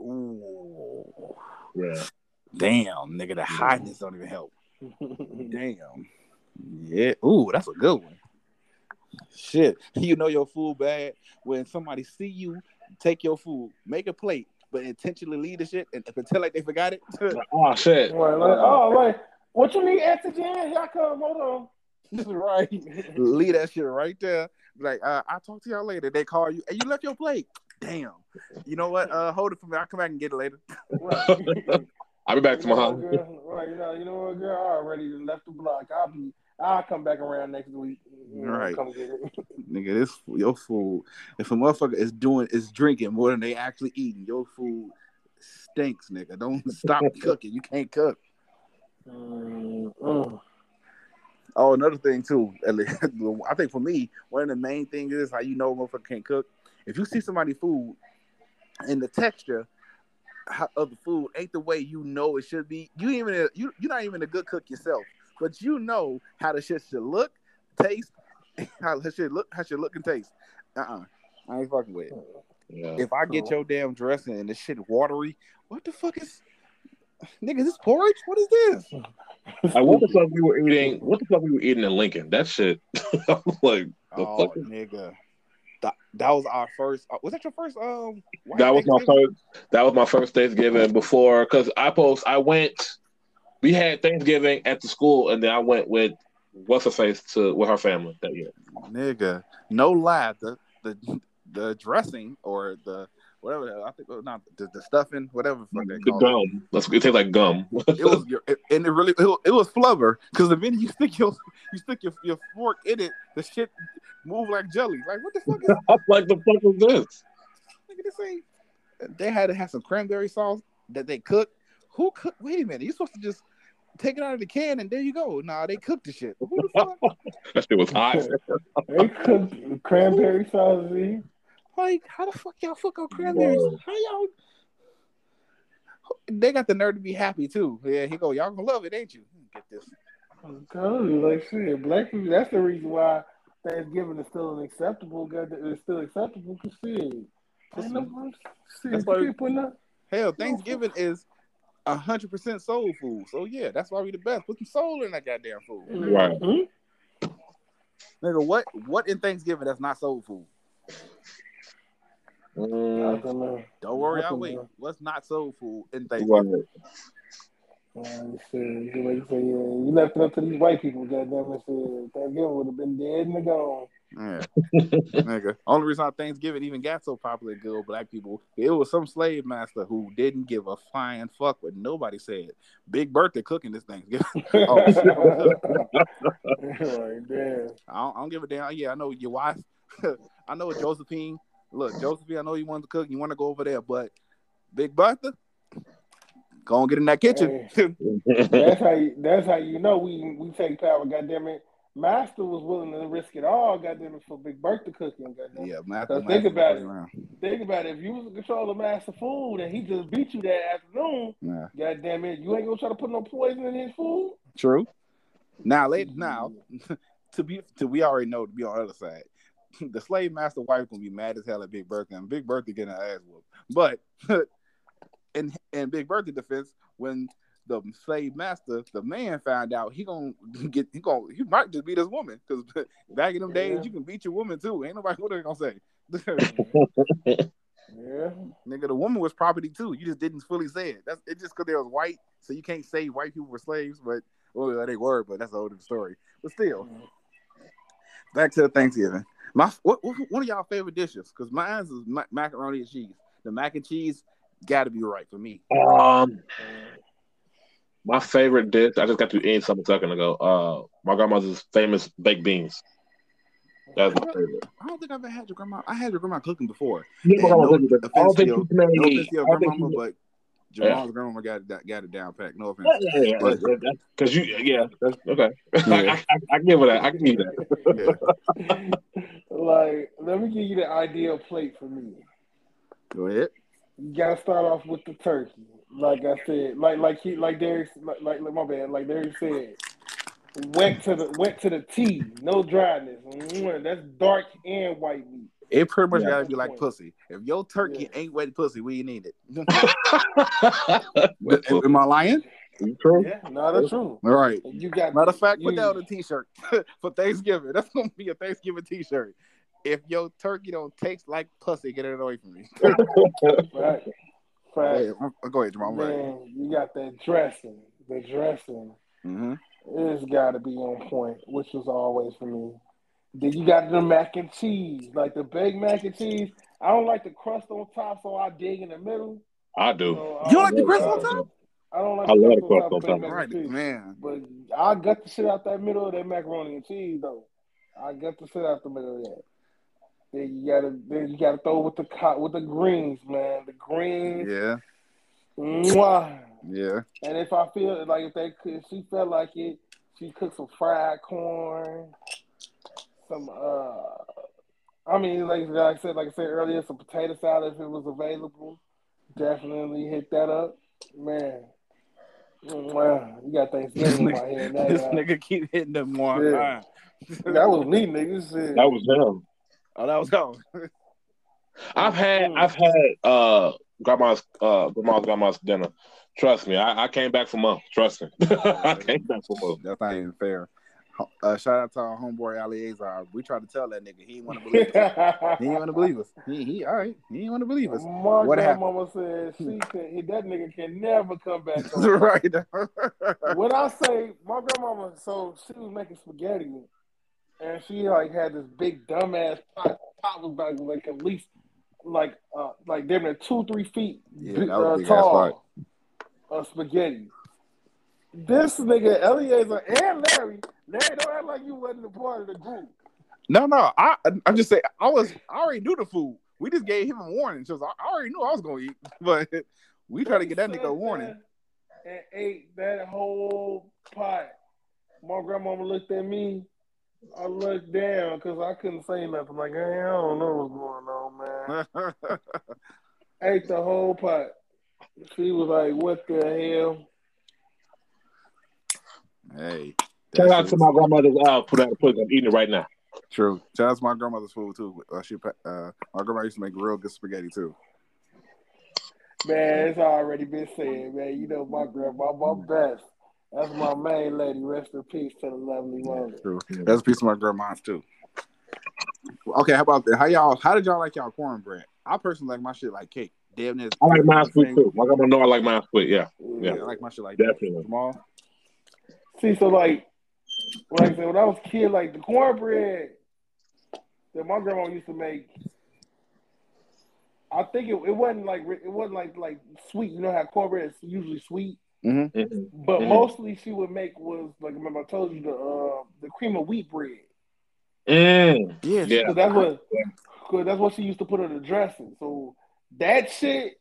Ooh, yeah. damn, nigga. The hotness don't even help. Damn. Yeah. Ooh, that's a good one. Shit. You know your food bad when somebody see you take your food, make a plate, but intentionally leave the shit and pretend like they forgot it. Oh shit. Right, like, oh, like, what you need, antigen? Here I come. Hold on. This is right. leave that shit right there. Like, uh, I'll talk to y'all later. They call you, and you left your plate. Damn. You know what? Uh, hold it for me. I'll come back and get it later. I'll be back You know tomorrow. Right, you know, you know what, girl? I already left the block. I'll be, I'll come back around next week. You know, Right. Come get it. Nigga, this your food. If a motherfucker is doing is drinking more than they actually eating, your food stinks, nigga. Don't stop cooking. You can't cook. Mm, mm. Oh, another thing too. I think for me, one of the main things is how you know a motherfucker can't cook. If you see somebody food and the texture of the food ain't the way you know it should be, you even you you're not even a good cook yourself, but you know how the shit should look, taste, how it should look, how it should look and taste. Uh uh I ain't fucking with it. Yeah. If I get your damn dressing and the shit watery, what the fuck is nigga, is this porridge? What is this? Like, what the fuck we were eating? What the fuck we were eating in Lincoln? That shit. I'm like, the Oh fuck? nigga. That, that was our first uh, was that your first um That was my first. That was my first Thanksgiving before because I post. I went. We had Thanksgiving at the school, and then I went with what's her face to with her family that year. Nigga, no lie, the the the dressing or the whatever I think not the, the stuffing, whatever the fuck The call it. gum. That's it tastes like gum. It was it, and it really it, was- it was flubber because the minute you stick your you stick your, your fork in it, the shit move like jelly. Like what the fuck is I'm like, the fuck is this? nigga this ain't? They had to have some cranberry sauce that they cooked. Who cook? Wait a minute, You're supposed to just take it out of the can and there you go. Nah, they cooked the shit. Who the fuck? That shit was hot. They cooked cranberry sauce. Z. Like, how the fuck y'all fuck up cranberries? How y'all? They got the nerve to be happy too. Yeah, he go, y'all gonna love it, ain't you? Get this. I'm telling you, like shit, black people. That's the reason why Thanksgiving is still unacceptable. God, it's still acceptable because shit. Ain't no, shit, That's why- you keep putting up. Hell, Thanksgiving is hundred percent soul food. So yeah, that's why we the best. Put some soul in that goddamn food. Right. Mhm. Nigga, what what in Thanksgiving that's not soul food? Mm, don't. Don't worry, I'll wait. man. What's not soul food in Thanksgiving? right. Uh, shit, you like you say, yeah, you left it up to these white people. Goddamn it, shit. Thanksgiving would have been dead and gone. Yeah. Nigga. Only reason how Thanksgiving even got so popular good with black people, it was some slave master who didn't give a flying fuck what nobody said. Big Bertha cooking this Thanksgiving. Oh, shit. like, damn. I don't, I don't give a damn. Yeah, I know your wife. I know Josephine. Look, Josephine, I know you want to cook. You want to go over there, but Big Bertha, go and get in that kitchen. That's how you. That's how you know we we take power. Goddamn it, Master was willing to risk it all. Goddamn it for Big Bertha cooking. Goddamn. yeah, Master. Think about it. Think about it. If you was in control of Master food and he just beat you that afternoon, Yeah, goddamn it, you ain't gonna try to put no poison in his food. true. Now, late now, to be to we already know to be on the other side. The slave master wife gonna be mad as hell at Big Bertha, and Big Bertha getting her ass whooped. But in in Big Bertha defense, when the slave master, the man found out he gonna get he gonna he might just beat his woman because back in them days you can beat your woman too. Ain't nobody what they gonna say. Yeah. Nigga, the woman was property too. You just didn't fully say it. That's it just because they was white, so you can't say white people were slaves, but well they were, but that's a whole different story. But still, back to the Thanksgiving. My what, what one of y'all favorite dishes? Because mine is ma- macaroni and cheese. The mac and cheese got to be right for me. Um, my favorite dish. I just got to eat something a second ago. Uh, my grandmother's famous baked beans. That's my favorite. I don't think I've ever had your grandma. I had your grandma cooking before. Yeah, my no grandma cooks it. I don't think offense. No offense to your I grandmama, but Jamal's grandmama got it got it down pat. No offense. Yeah, yeah, But- yeah. Because you, yeah, that's okay. Yeah. I, I, I give her that. I can give you that. Yeah. like, let me give you the ideal plate for me. Go ahead. You gotta start off with the turkey. Like I said, like like he like Derek like, like my bad, like Derek said. went to the went to the T, no dryness. Mm, That's dark and white meat. It pretty much Yeah. gotta be like Point. pussy. If your turkey Yeah. ain't wet pussy, we need it. Am I lying? True. Yeah, no, that's true. All right. You got Matter of fact, you, put that on a t-shirt for Thanksgiving. That's gonna be a Thanksgiving t-shirt. If your turkey don't taste like pussy, get it away from me. right, right. Hey, go ahead, Jamal. I'm right. Man, you got that dressing. The dressing Mm-hmm. it's got to be on point, which is always for me. Then you got the mac and cheese, like the baked mac and cheese. I don't like the crust on top, so I dig in the middle. I do. So I You don't like the crust on top? I don't like I the love the crust on crust top on of baked top. Right, cheese. man. But I got the shit out that middle of that macaroni and cheese though. I got the shit out the middle of that. Then you gotta then you gotta throw with the co- with the greens, man. The greens, Yeah, mwah. yeah. And if I feel like if they could, if she felt like it, she cooked some fried corn, some uh, I mean, like, like I said, like I said earlier, some potato salad if it was available. Definitely hit that up, man. Wow, you got Thanksgiving in my head now. this y'all. nigga keep hitting them one Yeah. That was me, nigga. Shit. That was him. Oh, that was gone. I've had I've had uh grandma's uh grandma's grandma's dinner. Trust me, I, I came back for months. Trust me, I came back for months. That's not even fair. Uh, shout out to our homeboy Eleazar. We tried to tell that nigga he didn't want to believe us. He didn't want to believe us. He, he all right. He didn't want to believe us. My What grandmama said she can, he, that nigga can never come back. right. when I say my grandmama, so she was making spaghetti, and she like had this big dumbass pot. Pot was like, like at least like uh like damn near two three feet Yeah, big, that was uh, tall of spaghetti. This nigga Eliezer and Larry, Larry don't act like you wasn't a part of the group. no, no. I I'm just saying. I was. I already knew the food. We just gave him a warning. So I I already knew I was gonna eat, but we tried to get that nigga a warning. And ate that whole pot. My grandmama looked at me. I looked down because I couldn't say nothing. Like, hey, I don't know what's going on, man. ate the whole pot. She was like, "What the hell?" hey. Shout out to was my grandmother's uh put out put I'm eating it right now. True. Shout out to my grandmother's food too. Uh, she uh, my grandma used to make real good spaghetti too. Man, it's already been said, man. You know my grandma, my best. That's my main lady. Rest in peace to the lovely woman. True. That's a piece of my grandma's too. Okay, how about that? How y'all? How did y'all like y'all cornbread? I personally like my shit like cake. Damn near. I like mine sweet too. Like I My grandma know I like mine sweet. Yeah, Yeah, Yeah. I like my shit like Definitely. that. Small. See, so like, like I said, when I was a kid, like the cornbread that my grandma used to make, I think it, it wasn't like it wasn't like like sweet. You know how cornbread is usually sweet, Mhm. but mostly she would make was like remember I told you the uh, the cream of wheat bread. Mm. Yeah. Yeah. So that's what cause that's what she used to put on the dressing. So that shit,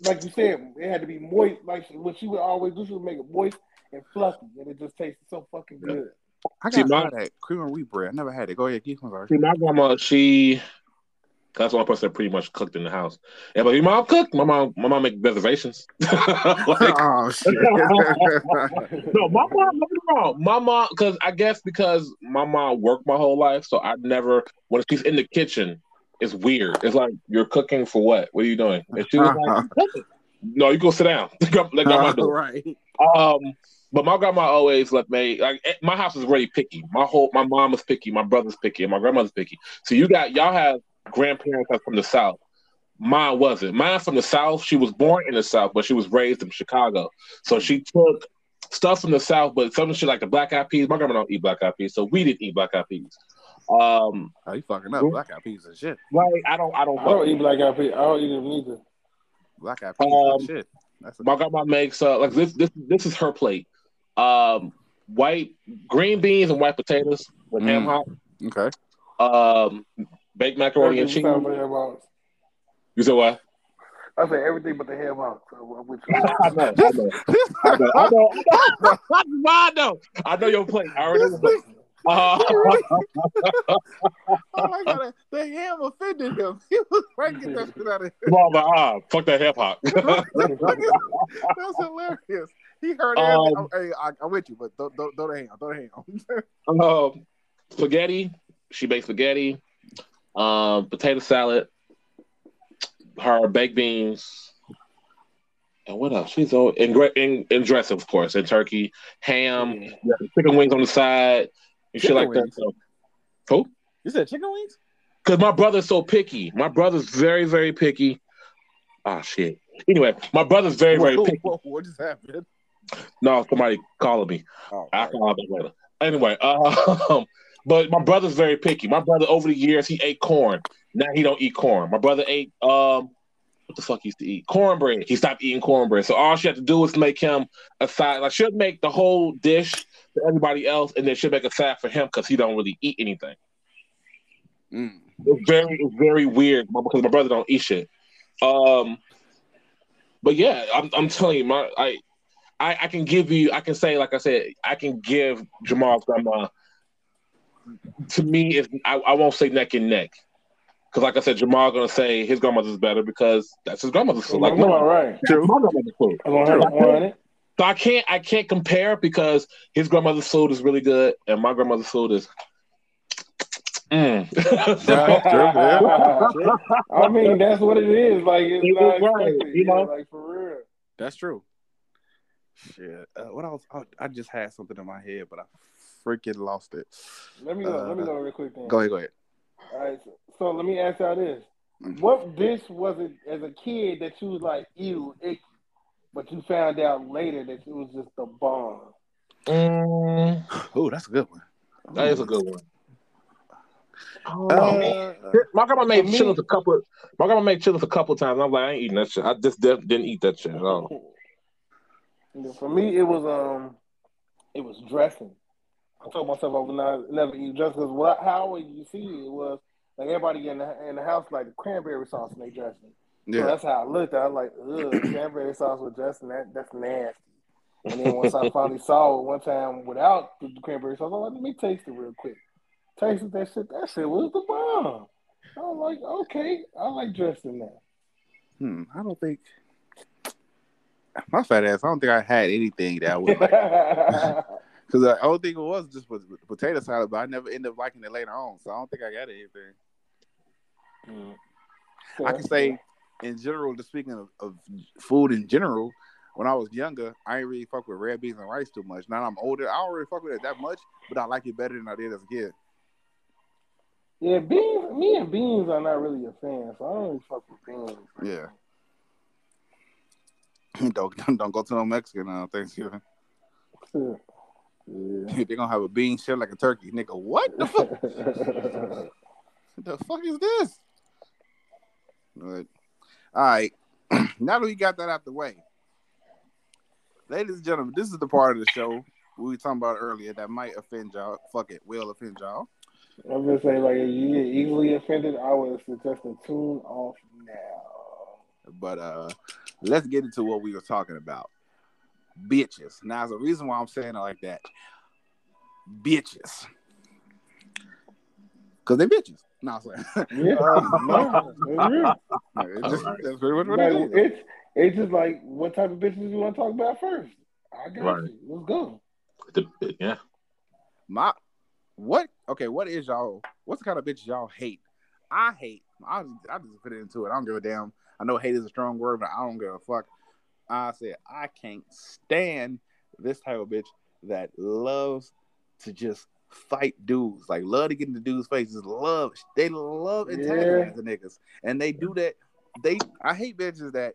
like you said, it had to be moist. Like what she would always do, she would make it moist and fluffy, and it just tasted so fucking good. I See, got my- my, that cream of wheat bread. I never had it. Go ahead, keep on sorry. See, my grandma, she that's one person that pretty much cooked in the house. Yeah, but your mom cooked. My mom, my mom make reservations. Like, oh shit. no, my mom, don't get me wrong. My mom, because I guess because my mom worked my whole life, so I never when she's in the kitchen, it's weird. It's like you're cooking for what? What are you doing? And she was like, "No, you go sit down. Let grandma do it." right. Um, but my grandma always left me like eh, my house is really picky. My whole my mom is picky, my brother's picky, and my grandmother's picky. So you got y'all have grandparents that's from the south. Mine wasn't. Mine from the south. She was born in the south, but she was raised in Chicago. So she took stuff from the south, but some shit like the black eyed peas. My grandma don't eat black eyed peas, so we didn't eat black eyed peas. Um, Oh, you fucking up. Black eyed peas and shit. like I don't, I don't. I don't eat black eyed peas. I don't eat them either. Black eyed peas Um, and shit. That's a, My grandma makes uh like this. This this is her plate. Um, white green beans and white potatoes with ham Mm. hock. okay. Um, baked macaroni and Everything cheese. besides the ham hocks. You said what? I said everything but the ham hocks. So I'm with you. I know, I know, I know, I know, I know, I know, I know your plate. I already know. Uh, oh my god, the ham offended him. He was trying to get that shit out of here. come on, but, ah, fuck that hip hop. That's hilarious. He heard Um, everything. hey, I, I'm with you, but don't don't don't hang on, don't hang on. um, spaghetti. She makes spaghetti. Um, potato salad. Her baked beans. And what else? She's all and, and, and dressing, of course, and turkey, ham, Yeah. you got the chicken wings on the side, and shit like wings? that. So, who? You said chicken wings? Because my brother's so picky. My brother's very, very picky. Ah, shit. Anyway, my brother's very, very Whoa, picky. whoa, what just happened? No, somebody calling me. Oh, I'll call back later. Anyway, um, but my brother's very picky. My brother, over the years, he ate corn. Now he don't eat corn. My brother ate um, what the fuck he used to eat? Cornbread. He stopped eating cornbread. So all she had to do was make him a side. Like she'll make the whole dish for everybody else, and then she'll make a side for him because he don't really eat anything. Mm. It's very, it's very weird because my brother don't eat shit. Um, but yeah, I'm, I'm telling you, my I, I, I can give you, I can say, like I said, I can give Jamal's grandma. To me, is I, I won't say neck and neck, because like I said, Jamal gonna say his grandmother's better because that's his grandmother's food. Like I'm all right. that's my grandmother's food. I'm have one on it. So I can't, I can't compare because his grandmother's food is really good and my grandmother's food is. Mm. I mean, that's what it is. Like it's It not right, you know? Yeah, like for real. That's true. Shit. Uh, what else? Oh, I just had something in my head, but I freaking lost it. Let me go. let me Uh, go real quick. Then. Go ahead. Go ahead. All right. So, so let me ask y'all this: Mhm. What dish was it as a kid that you was like, ew, icky, but you found out later that it was just a bomb? Mm, Oh, that's a good one. that is a good one. Oh, Uh, my grandma made for me- chilies a couple. My grandma made chilies a couple times. I'm like, I ain't eating that shit. I just de- didn't eat that shit at all. For me, it was um, it was dressing. I told myself I would not never eat dressing because what how you see it was like everybody in the in the house like cranberry sauce in their dressing. So yeah. that's how I looked. I was like, ugh, cranberry sauce with dressing that that's nasty. And then once I finally saw it one time without the cranberry sauce, I was like, let me taste it real quick. Tasted that shit. That shit was the bomb. I was like, okay, I like dressing now. Hmm. I don't think my fat ass. I don't think I had anything that would. like because the only thing it was just was potato salad, but I never ended up liking it later on. So I don't think I got anything. Mm. I can say in general, just speaking of, of food in general, when I was younger, I ain't really fuck with red beans and rice too much. Now I'm older, I don't really fuck with it that much, but I like it better than I did as a kid. Yeah, beans. Me and beans are not really a fan, so I don't really fuck with beans. Yeah. don't, don't don't go to no Mexican on Thanksgiving. Yeah. They're gonna have a bean shaped like a turkey, nigga. What the fuck? the fuck is this? But, all right. now that we got that out the way, ladies and gentlemen, this is the part of the show we were talking about earlier that might offend y'all. Fuck it, will offend y'all. I'm gonna say like if you get easily offended, I would suggest to tune off now. But uh let's get into what we were talking about. Bitches. Now, there's a reason why I'm saying it like that. Bitches. Because they bitches. No, I'm saying. Yeah, no, it's. It's just- that's pretty much what Like, it is. it's it's just like what type of bitches you want to talk about first. I got Right. you. Let's go. The- yeah. My what? Okay, what is y'all? What's the kind of bitch y'all hate? I hate. I just, I just put it into it. I don't give a damn. I know hate is a strong word, but I don't give a fuck. I said I can't stand this type of bitch that loves to just fight dudes, like love to get into dudes' faces, love they love antagonizing the niggas, and they do that. They I hate bitches that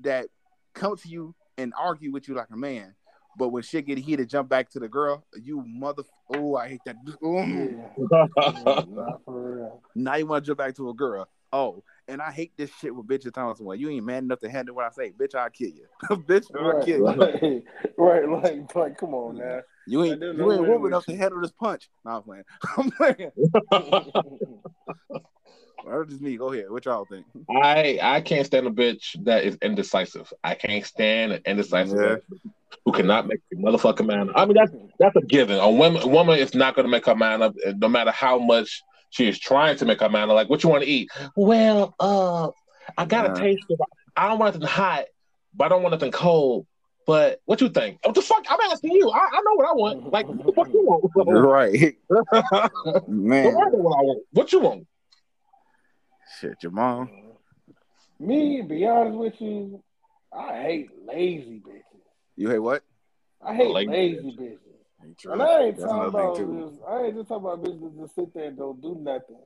that come to you and argue with you like a man, but when shit get heated, jump back to the girl. You mother. Oh, I hate that. Yeah. Nah, for real. Now you want to jump back to a girl. Oh, and I hate this shit with bitches talking well, you ain't man enough to handle what I say. Bitch, I'll kill you. Bitch, I'll Right, kill you. right, right, like, like, come on now. You ain't I do you know ain't when woman we- enough to handle this punch. Nah, I'm playing. I'm playing. Or just me. Go ahead. What y'all think? I I can't stand a bitch that is indecisive. I can't stand an indecisive Yeah. bitch who cannot make a motherfucking man up. I mean that's that's a given. A woman, a woman is not going to make her mind up, eh, no matter how much she is trying to make her mind. Like, what you want to eat? Well, uh, I got Yeah. a taste of. I don't want nothing hot, but I don't want nothing cold. But what you think? What the fuck? I'm asking you. I, I know what I want. Like, what the fuck you want? Right, I man. know what I want. What you want? Shit, your mom. Me, be honest with you, I hate lazy bitches. You hate what? I hate Lazy lazy bitches. And I ain't That's talking about thing this. I ain't just talking about bitches that just sit there and don't do nothing.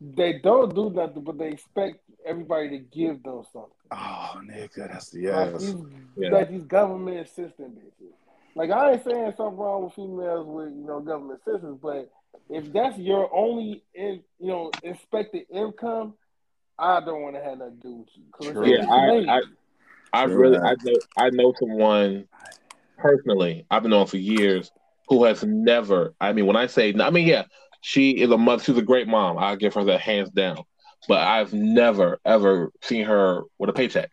They don't do nothing, but they expect everybody to give them something. Oh, nigga, that's Like yes. these, Yeah. like these government assistant bitches. Like I ain't saying something wrong with females with you know government assistance, but if that's your only in, you know expected income, I don't want to have nothing to do with you. 'Cause it's True. Yeah, I- I- I really. I know, I know someone personally. I've been on for years who has never. I mean, when I say, I mean, yeah, she is a mother. She's a great mom. I give her that hands down. But I've never ever seen her with a paycheck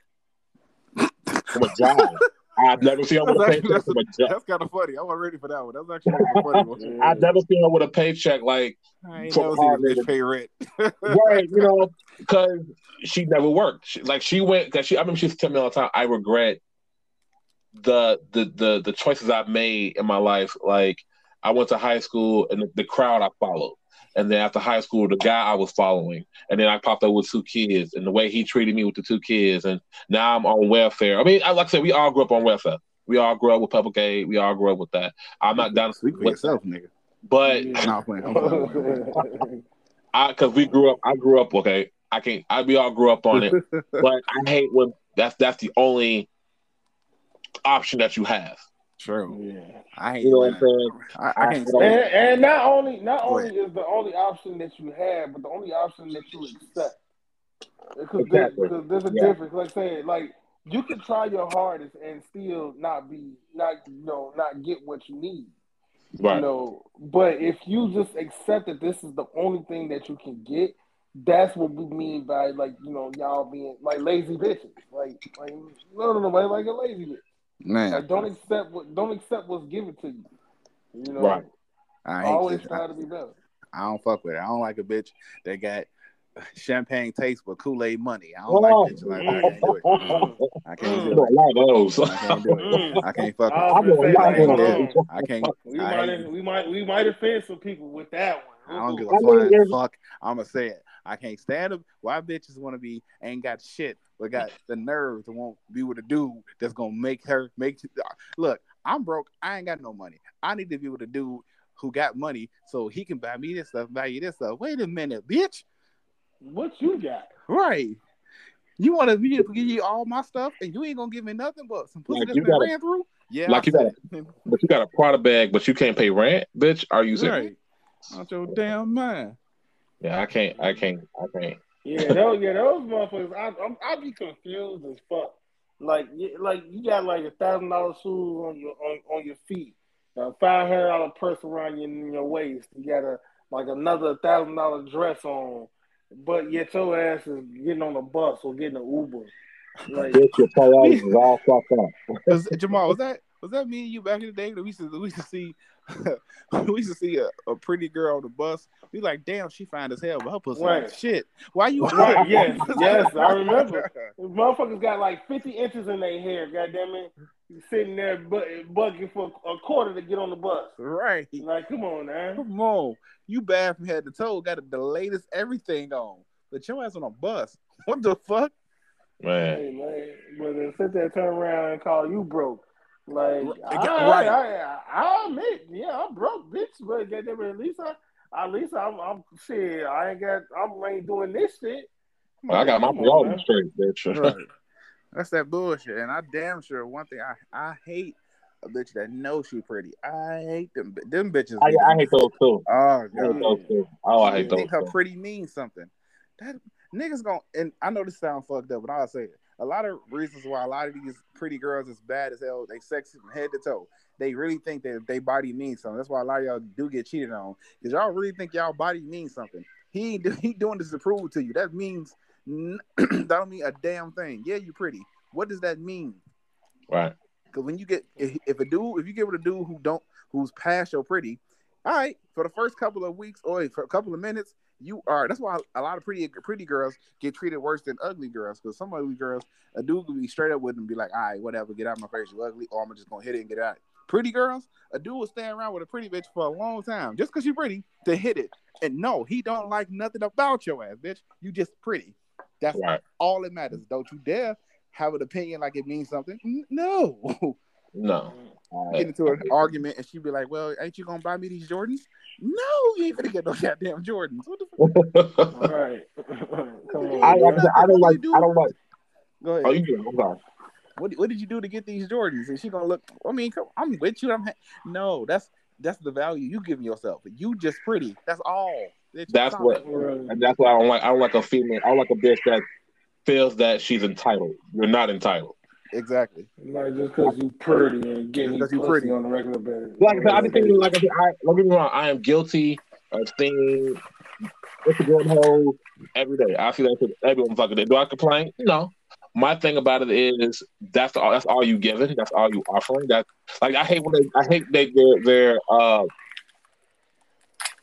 from a job. I've never seen her with a That's paycheck from a job. That's kind of funny. I wasn't ready for that one. That's actually a funny one. I've never seen her with a paycheck like I ain't From never a bitch pay rent. right, you know, because she never worked. She, like she went because she. I remember she used to tell me all the time. I regret the the the the choices I've made in my life. Like I went to high school and the, the crowd I followed, and then after high school, the guy I was following, and then I popped up with two kids, and the way he treated me with the two kids, and now I'm on welfare. I mean, I- like I said, we all grew up on welfare. We all grew up with public aid. We all grew up with that. I'm not down to sleep with yourself, nigga. but Nah, playing, I'm playing. I because we grew up. I grew up. Okay, I can't. I we all grew up on it, but I hate when that's that's the only option that you have. True. yeah. I hate You know what I'm saying? I, I can't And, and not only not only is the only option that you have, but the only option that you accept. Because Exactly. there's, there's a Yeah. difference. Like saying, like you can try your hardest and still not be not you know not get what you need. Right. You know, but if you just accept that this is the only thing that you can get, that's what we mean by like you know y'all being like lazy bitches. Like like no no no like, like a lazy bitch. Man, Like don't accept what don't accept what's given to you. You know, Right. I always this. try I, to be better. I don't fuck with it. I don't like a bitch that got champagne taste but Kool Aid money. I don't Oh. like bitches like that. I can't do it. I can't You do it. a lot of those. I can't do it. Mm. I can't fuck I with was I know a gonna say, lot like, of hold those. on. I can't. We I might hate- we might we might offend some people with that one. I don't give a I mean, fuck. I'm gonna say it. I can't stand them. Why bitches want to be ain't got shit, but got the nerve to want to be with a dude that's gonna make her make. Look, I'm broke. I ain't got no money. I need to be with a dude who got money so he can buy me this stuff, buy you this stuff. Wait a minute, bitch. What you got? Right. You want to me to give you all my stuff and you ain't gonna give me nothing but some pussy Like, that's you been gotta- ran through? Yeah, like I you gotta- But you got a Prada bag, but you can't pay rent, bitch. Are you serious? right. Out your damn mind. Yeah, I can't. I can't. I can't. Yeah, those yeah those motherfuckers. I I'm, I be confused as fuck. Like like you got like a thousand dollar shoes on your on, on your feet, a five hundred dollar purse around your, your waist. You got a like another thousand dollar dress on, but yet your ass is getting on a bus or getting an Uber. Like your priorities is all fucked up. Jamal, was that was that me and you back in the day that we used to we used to see we used to see a, a pretty girl on the bus. We like, damn, she fine as hell, but her pussy like shit. Why you? Right, yes, yes, I remember. Motherfuckers got like 50 inches in their hair, goddamn it. Sitting there bu- bugging for a quarter to get on the bus. right. Like, come on, man. Come on, you bad from head to toe. Got the latest everything on, but your ass on a bus. What the fuck? Man. Hey, man. But then sit there, turn around and call you broke. Like R- I, right. I, I, I admit, yeah, I'm broke, bitch, but goddamn it, at least I, at least I'm, I'm shit. I ain't got, I'm ain't doing this shit. I got my Come on, priorities man. straight, bitch. Right. That's that bullshit. And I damn sure one thing I, I hate a bitch that knows she pretty. I hate them them bitches. I, oh, I hate those too. Oh I hate god. those too. Oh, I She hate those. think her Too. pretty means something. That niggas gonna and I know this sound fucked up, but I'll say it. A lot of reasons why a lot of these pretty girls is bad as hell, they sexy from head to toe. They really think that their body means something. That's why a lot of y'all do get cheated on. Because y'all really think y'all body means something. He he doing this to prove to you. That means that don't mean a damn thing. Yeah, you pretty. What does that mean? Right. Because when you get if, if a dude, if you get with a dude who don't who's past your pretty, all right, for the first couple of weeks or for a couple of minutes, you are. That's why a lot of pretty pretty girls get treated worse than ugly girls. Because some ugly girls, a dude could be straight up with them and be like, all right, whatever, get out of my face, you ugly, or I'm just gonna hit it and get out. Pretty girls, a dude will stay around with a pretty bitch for a long time just because you're pretty to hit it. And no, he don't like nothing about your ass, bitch. You just pretty. That's Right. all that matters. Don't you dare have an opinion like it means something. No. No. Uh, get into an argument and she'd be like, Well, ain't you gonna buy me these Jordans? No, you ain't gonna get no goddamn Jordans. What the fuck? All right, come on. I, man. like I, I don't like. I don't like. Go oh, ahead. Oh, you do. I'm sorry. what, what did you do to get these Jordans? And she gonna look. I mean, come, I'm with you. I'm ha- no. That's that's the value you giving yourself. You just pretty. That's all. Bitch, That's what- And that's why I don't like. I don't like a female. I don't like a bitch that feels that she's entitled. You're not entitled. Exactly. Like just because you pretty and getting Just 'cause you you pussy pretty. on a regular basis. Like I said, I just think, like I said, I, don't get me wrong. I am guilty of seeing Instagram hoes every day. I see that shit every fucking day. Do I complain? No. My thing about it is that's all. That's all you giving. That's all you offering. That like I hate when they. I hate they their their uh.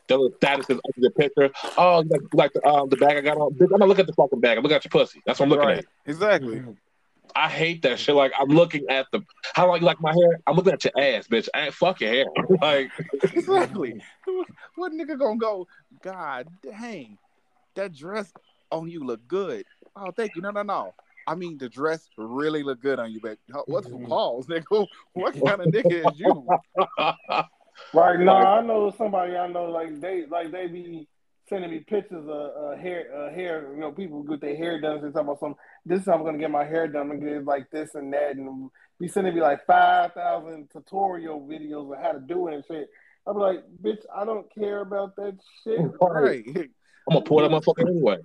Their little statuses under the picture. Oh, like, like the um the bag I got on. Bitch, I'm gonna look at the fucking bag. I'm looking at your pussy. That's what I'm looking right. at. Exactly. I hate that shit. Like I'm looking at the how long you like my hair. I'm looking at your ass, bitch. I ain't fuck your hair. Like exactly. What nigga gonna go? God dang, that dress on you look good. Oh, thank you. No, no, no. I mean, the dress really look good on you, but what's for Mhm. pause, nigga? What kind of nigga is you? Right now, I know somebody I know like they like they be sending me pictures of uh, hair uh, hair. You know, people get their hair done. They talk about some. This is how I'm gonna get my hair done. and get it like this and that, and be sending me like five thousand tutorial videos of how to do it and shit. I'm like, bitch, I don't care about that shit. Right, I'm gonna pour that motherfucker anyway.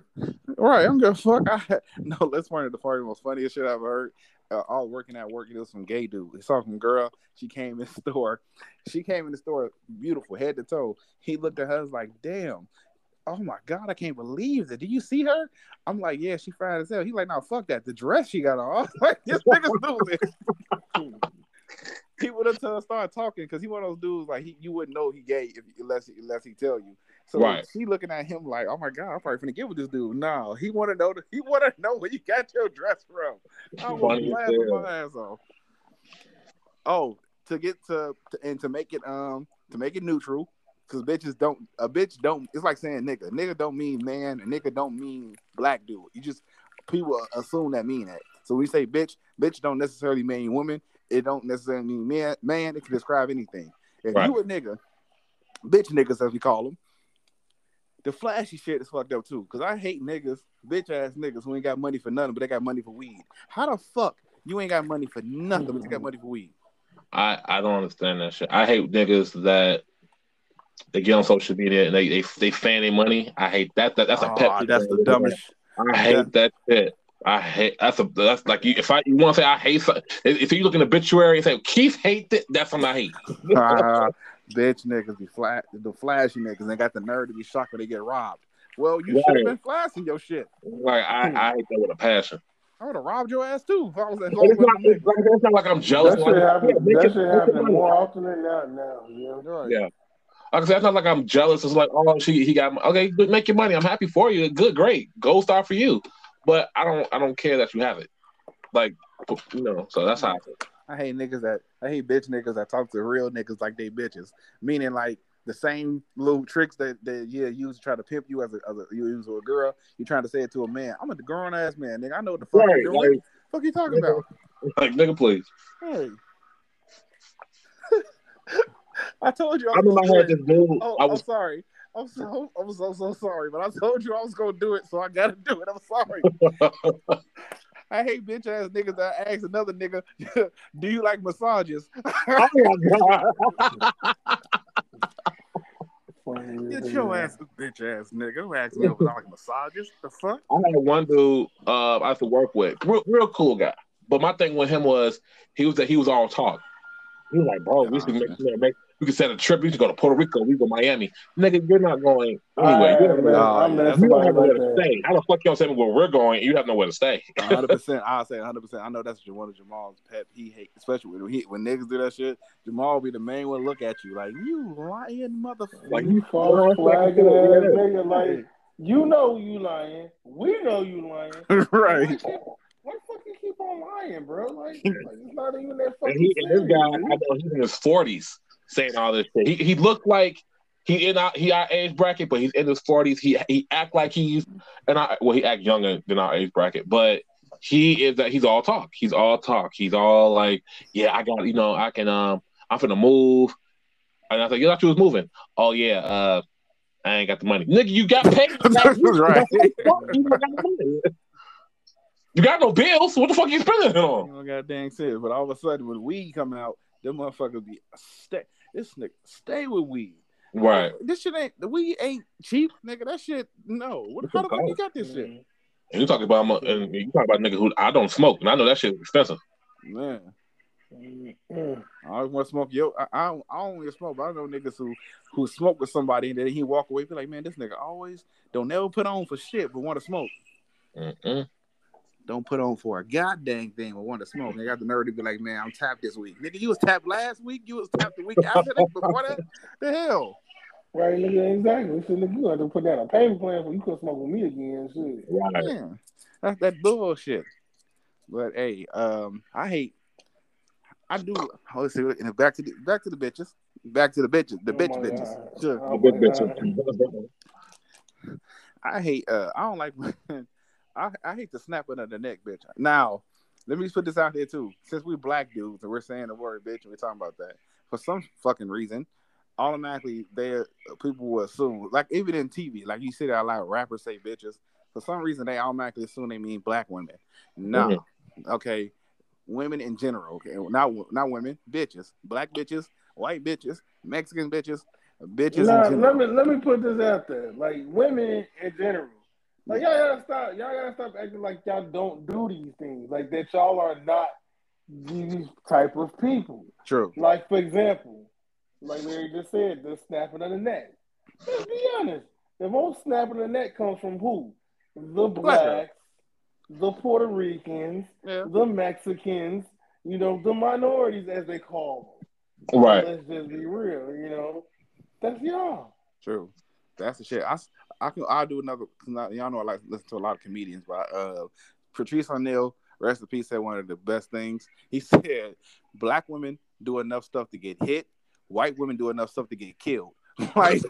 right. I'm gonna fuck. I, no, let's find the party most funniest shit I've heard. Uh, I was working at work. It was some gay dude. He saw some girl. She came in the store. She came in the store beautiful, head to toe. He looked at her. Was like, damn. Oh my god, I can't believe that. Do you see her? I'm like, yeah, she fine as hell. He's like, no, fuck that. The dress she got on. Was like, this nigga's losing. he would have to start talking because he one of those dudes like he, you wouldn't know he gay if, unless unless he tell you. So Right. she looking at him like, oh my god, I'm probably finna get with this dude. No, he want to know. The, he want to know where you got your dress from. I was laughing my ass off. Oh, to get to, to and to make it um to make it neutral, because bitches don't a bitch don't. It's like saying nigga. Nigga don't mean man. A nigga don't mean black dude. You just people assume that mean that. So we say bitch. Bitch don't necessarily mean woman. It don't necessarily mean man. Man, it can describe anything. If Right. you a nigga, bitch niggas as we call them. The flashy shit is fucked up too, because I hate niggas, bitch ass niggas who ain't got money for nothing, but they got money for weed. How the fuck you ain't got money for nothing, but you got money for weed? I I don't understand that shit. I hate niggas that they get on social media and they they, they fan their money. I hate that. that that's a pet. Aw, that's the dumbest. I hate that shit. I hate that's a that's like you if I you want to say I hate if if you look in the obituary and say Keith hate it that's something I hate. Ah, bitch niggas be flat, the flashy niggas ain't got the nerve to be shocked when they get robbed. Well, you should have been flashing your shit. Like I, I hate that with a passion. I would have robbed your ass too. If I was at home it's not, it's, like, it's not like I'm jealous. That Like, happen. That it- shit make it happen more often than not now. You know? Right. Yeah. Like I said, it's not like I'm jealous. It's like, oh, she he got me. okay, good, make your money. I'm happy for you. Good, great, gold star for you. But I don't I don't care that you have it. Like you know, so that's how I feel. I hate niggas that I hate bitch niggas that talk to real niggas like they bitches. Meaning like the same little tricks that that yeah use to try to pimp you as a, as a you use a girl. You're trying to say it to a man. I'm a grown ass man, nigga. I know what the fuck Right, you doing. like- fuck you talking about? Like nigga, please. Hey, I told you. I, I remember I had this dude. Oh, I was I'm sorry. I'm so I'm so so sorry, but I told you I was gonna do it, so I gotta do it. I'm sorry. I hate bitch ass niggas I asked another nigga, "Do you like massages?" oh my god. Get your ass, bitch ass nigga. Don't ask me if I like massages. The fuck? I had one dude uh, I used to work with, real, real cool guy. But my thing with him was he was that he was all talk. He was like, bro, we should make, make we could set a trip. We should go to Puerto Rico. We go Miami. Nigga, you're not going anyway. you, don't, nah, I'm not you don't somebody have nowhere to stay. How the fuck you don't say where we're going? You have nowhere to stay. hundred percent. I say hundred percent. I know that's one of Jamal's pet. He hate, especially when he when niggas do that shit. Jamal will be the main one. Look at you like you lying motherfucker. Like, you false flagging ass nigga. Like you know you lying. We know you lying. right. Why, keep, the fuck you keep on lying, bro? Like, like it's not even that fucking And, he, and this guy, I know he's in his forties saying all this shit. He he looked like he in our he our age bracket, but he's in his forties. He he act like he's and I well he act younger than our age bracket, but he is that he's all talk. He's all talk. He's all like, yeah, I got you know I can um I'm finna move. And I was like, you thought you was moving? Oh yeah, uh, I ain't got the money, nigga. You got paid. right. You got the. You got no bills. What the fuck you spending it You on? know, goddamn shit. But all of a sudden, when weed coming out, them motherfuckers be stay. This nigga stay with weed. Right. This shit ain't the weed ain't cheap, nigga. That shit no. What how the fuck you got this shit, And you talk about and you talk about niggas who I don't smoke, and I know that shit is expensive. man? Mm. I always want to smoke. Yo, I, I don't. I don't even smoke, but I know niggas who who smoke with somebody and then he walk away. be like, man, this nigga always don't never put on for shit, but want to smoke. Mm-mm. Don't put on for a goddamn thing, but want to smoke. They got the nerve to be like, man, I'm tapped this week. Nigga, you was tapped last week. You was tapped the week after that. Before that, the hell. Right, nigga, exactly. So, nigga, you have to put down a payment plan for you couldn't smoke with me again. Shit. Right. Yeah, that's that bullshit. But hey, um, I hate. I do. oh, Let's see. and Back to the back to the bitches. Back to the bitches. The Oh bitch bitches. God. Sure. Oh bitch. God. I hate. Uh, I don't like. I I hate the snapping of the neck, bitch. Now, let me put this out there too. Since we black dudes and we're saying the word bitch, and we're talking about that for some fucking reason, automatically they people will assume, like even in TV, like you see that a lot of rappers say bitches. For some reason, they automatically assume they mean black women. No, mm-hmm. okay, women in general. Okay, not not women, bitches, black bitches, white bitches, Mexican bitches, bitches Nah, in general. let me let me put this out there. Like women in general. Like y'all gotta stop. Y'all gotta stop acting like y'all don't do these things. Like that y'all are not these type of people. True. Like for example, like Larry just said, the snapping of the neck. Let's be honest. The most snapping of the neck comes from who? The blacks, the Puerto Ricans, Yeah. the Mexicans. You know, the minorities as they call them. Right. Let's just be real. You know, that's y'all. True. That's the shit. I, s- I can I'll do another. I- Y'all know I like to listen to a lot of comedians, but uh, Patrice O'Neal, rest in peace, said one of the best things. He said, "Black women do enough stuff to get hit. White women do enough stuff to get killed." like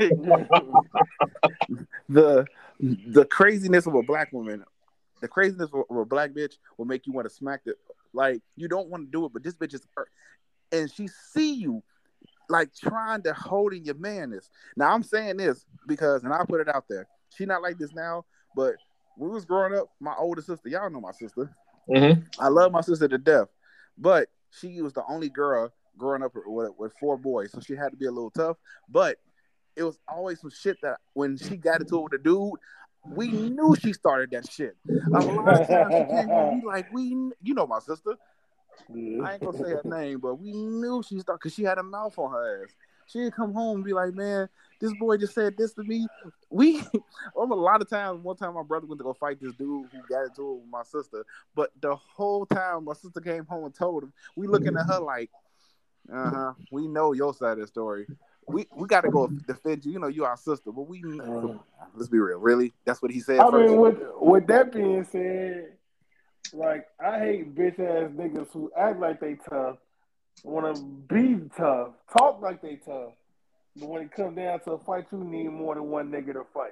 the the craziness of a black woman, the craziness of a black bitch will make you want to smack the like you don't want to do it, but this bitch is and she see you like trying to hold in your manness. Now I'm saying this because, and I'll put it out there. She not like this now, but we was growing up, my older sister, y'all know my sister. Mm-hmm. I love my sister to death, but she was the only girl growing up with, with four boys, so she had to be a little tough. But it was always some shit that when she got into it with a dude, we knew she started that shit. A lot of times she came home, we like, we, you know, my sister. I ain't gonna say her name, but we knew she started because she had a mouth on her ass. She'd come home and be like, "Man, this boy just said this to me." We, a lot of times. One time, my brother went to go fight this dude who got into it with my sister. But the whole time, my sister came home and told him. We looking at her like, "Uh huh, we know your side of the story. We we got to go defend you. You know, you our sister, but we let's be real. Really, that's what he said. I first. mean, with with that being said, like I hate bitch ass niggas who act like they tough, want to be tough, talk like they tough, but when it comes down to a fight, you need more than one nigga to fight.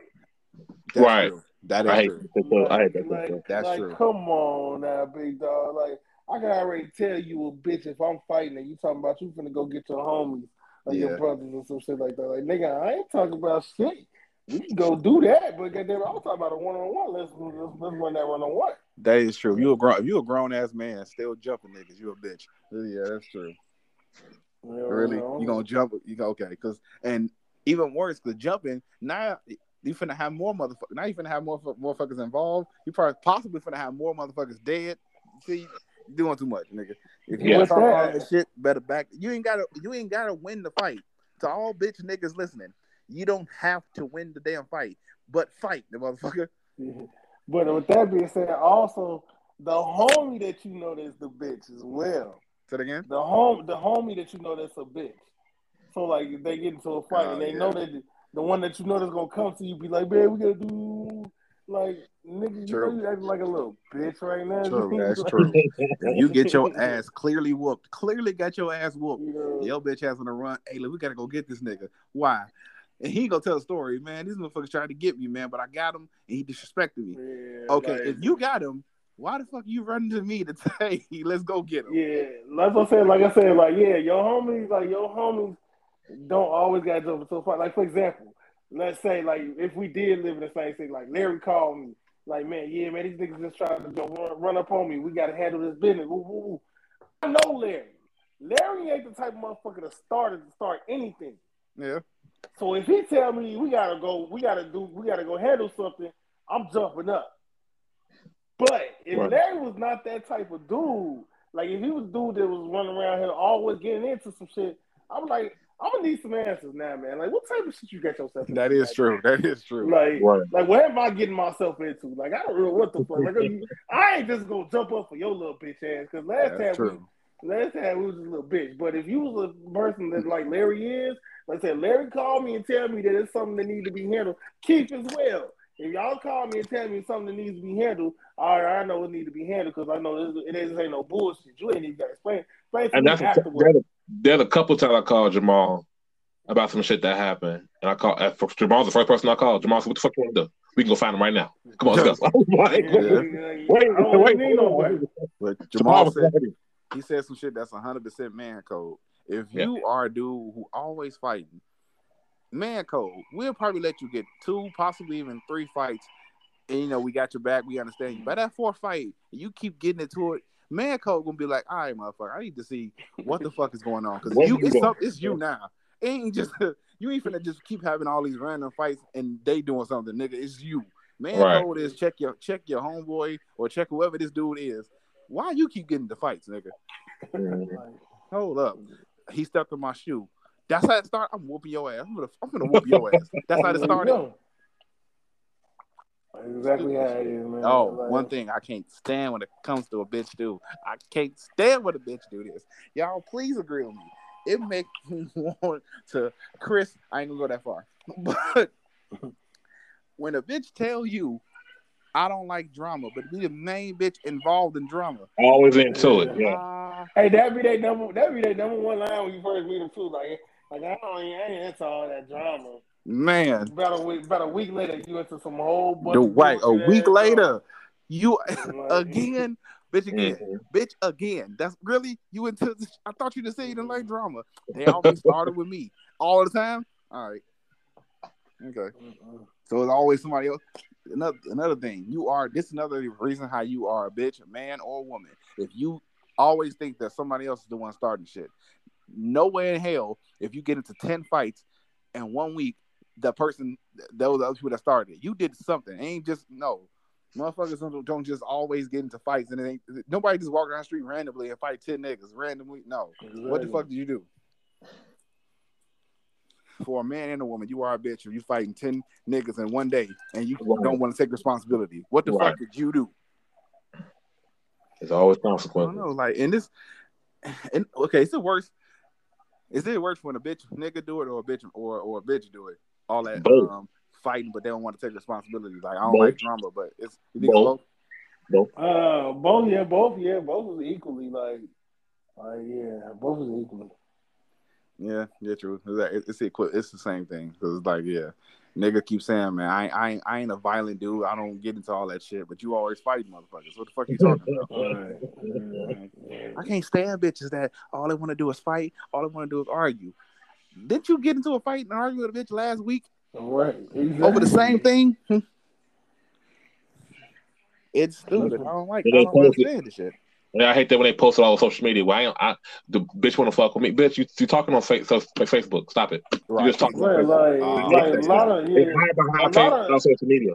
That's Right. true. That is I hate true. that. I hate that. Like, That's like, true. Come on now, big dog. Like I can already tell you a bitch if I'm fighting and you talking about you finna go get your homies like Yeah. your brothers or some shit like that. Like nigga, I ain't talking about shit. We can go do that, but goddamn, I'm talking about a one on one. Let's let's let's run that one on one. That is true. You a grown, if you a grown ass man still jumping niggas, you a bitch. Yeah, that's true. Really, you gonna jump? You go okay? Because and even worse, because jumping now you finna have more motherfuckers. Now you finna have more motherfuckers involved. You probably possibly finna have more motherfuckers dead. See, you doing too much, nigga. If you Yeah. want to talk all With that- that shit, better back. You ain't gotta. You ain't gotta win the fight. To all bitch niggas listening, you don't have to win the damn fight, but fight the motherfucker. But with that being said, also the homie that you know that's the bitch as well. Say it again. The home the homie that you know that's a bitch. So like they get into a fight Oh, and they yeah. know that the one that you know that's gonna come to you be like, man, we gotta do like nigga, you know you acting like a little bitch right now. True, that's true. You get your ass clearly whooped, clearly got your ass whooped. Know, Your bitch ass on the run. Hey, look, we gotta go get this nigga. Why? And he gonna tell a story, man. These motherfuckers tried to get me, man, but I got him and he disrespected me. yeah, Okay, like- if you got him, why the fuck you running to me to say, let's go get him? Yeah, like I said, like I said, like yeah, your homies, like your homies, don't always gotta jump so far. Like for example, let's say like if we did live in the same city, like Larry called me, like man, yeah, man, these niggas just trying to go run, run up on me. We gotta handle this business. Woo, woo, woo. I know Larry. Larry ain't the type of motherfucker to start to start anything. Yeah. So if he tell me we gotta go, we gotta do, we gotta go handle something, I'm jumping up. But if Right. Larry was not that type of dude, like if he was a dude that was running around here always getting into some shit, I'm like, I'm gonna need some answers now, man. Like, what type of shit you got yourself into? That is Like, true. That is true. Like, Right. like what am I getting myself into? Like, I don't know what the fuck. Like, I ain't just gonna jump up for your little bitch ass because last That's time we. Last time we was just a little bitch. But if you was a person that like Larry is, like I said, Larry called me and tell me that it's something that needs to be handled. Keith as well. If y'all call me and tell me something that needs to be handled, all right, I know it needs to be handled because I know this, it ain't, ain't no bullshit. You ain't even got to explain. Explain to And me that's afterwards. there's a, there's a couple times I called Jamal about some shit that happened, and I called. at first, Jamal's the first person I called. Jamal said, "What the fuck you want to do? We can go find him right now. Come on, let's go." I was like, Yeah, Yeah. like, Wait, wait, need hold nobody. on. But Jamal Jamal said he said some shit that's hundred percent man code. If Yeah. you are a dude who always fighting, man code, we'll probably let you get two, possibly even three fights. And you know, we got your back, we understand you. By that fourth fight, you keep getting into it, man code gonna be like, all right, motherfucker, I need to see what the fuck is going on. Cause you you it's some, it's you now. It ain't just you ain't finna just keep having all these random fights and they doing something, nigga. It's you. Man Right. code is check your check your homeboy or check whoever this dude is. Why you keep getting the fights, nigga? Mhm. Hold up. He stepped in my shoe. That's how it started. I'm whooping your ass. I'm gonna, I'm gonna whoop your ass. That's how it started. No. Exactly how it is, man. Oh, Like, one thing I can't stand when it comes to a bitch do. I can't stand when a bitch do this. Y'all, please agree with me. It makes me want to, Chris. I ain't gonna go that far, but when a bitch tell you, "I don't like drama," but be the main bitch involved in drama, Always into it. Yeah. ah, Hey, that be their number. That be their number one line when you first meet them too. Like, like I don't, I ain't into all that drama. man, About a week, about a week later, you into some whole bunch. the of right a week ass later, you again, bitch again. Mhm. bitch again. That's really you into. I thought you just said you didn't like drama. They always started with me all the time. All right, okay. Mm-mm. So it's always somebody else. Another another thing, you are. This is another reason how you are a bitch, a man or a woman. If you always think that somebody else is the one starting shit, nowhere in hell. If you get into ten fights in one week, the person, those other people that started it, you did something. It ain't just no. Motherfuckers don't, don't just always get into fights, and it ain't nobody just walk down the street randomly and fight ten niggas randomly. No, what the fuck did you do? For a man and a woman, you are a bitch if you fighting ten niggas in one day and you Right. don't want to take responsibility. What the Right. fuck did you do? There's always I don't consequences. know. Like in this, and okay, is it worse? Is it worse when a bitch nigga do it or a bitch or or a bitch do it? All that Both. um fighting, but they don't want to take responsibility. Like I don't Both. like drama, but it's you think it's Both. both? Uh, both, yeah, both, yeah, both was equally like, like, yeah, both was equally. Yeah, yeah, true. It's like- It's equi- It's the same thing. Cause it's like, yeah, nigga keep saying, man, I, ain't- I, I ain't a violent dude. I don't get into all that shit. But you always fighting motherfuckers. What the fuck are you talking about? Right. I can't stand bitches that all they want to do is fight. All they want to do is argue. Didn't you get into a fight and argue with a bitch last week Right. over the same thing? Hmm. it's stupid. I don't like. I don't understand this shit. Yeah, I hate that when they post it all on social media. Why well, I, I the bitch want to fuck with me? Bitch, you you talking on fa- so, Facebook? Stop it. You just talking. Right, like, Uh, like a lot of yeah, It's hide behind A lot of- on social media.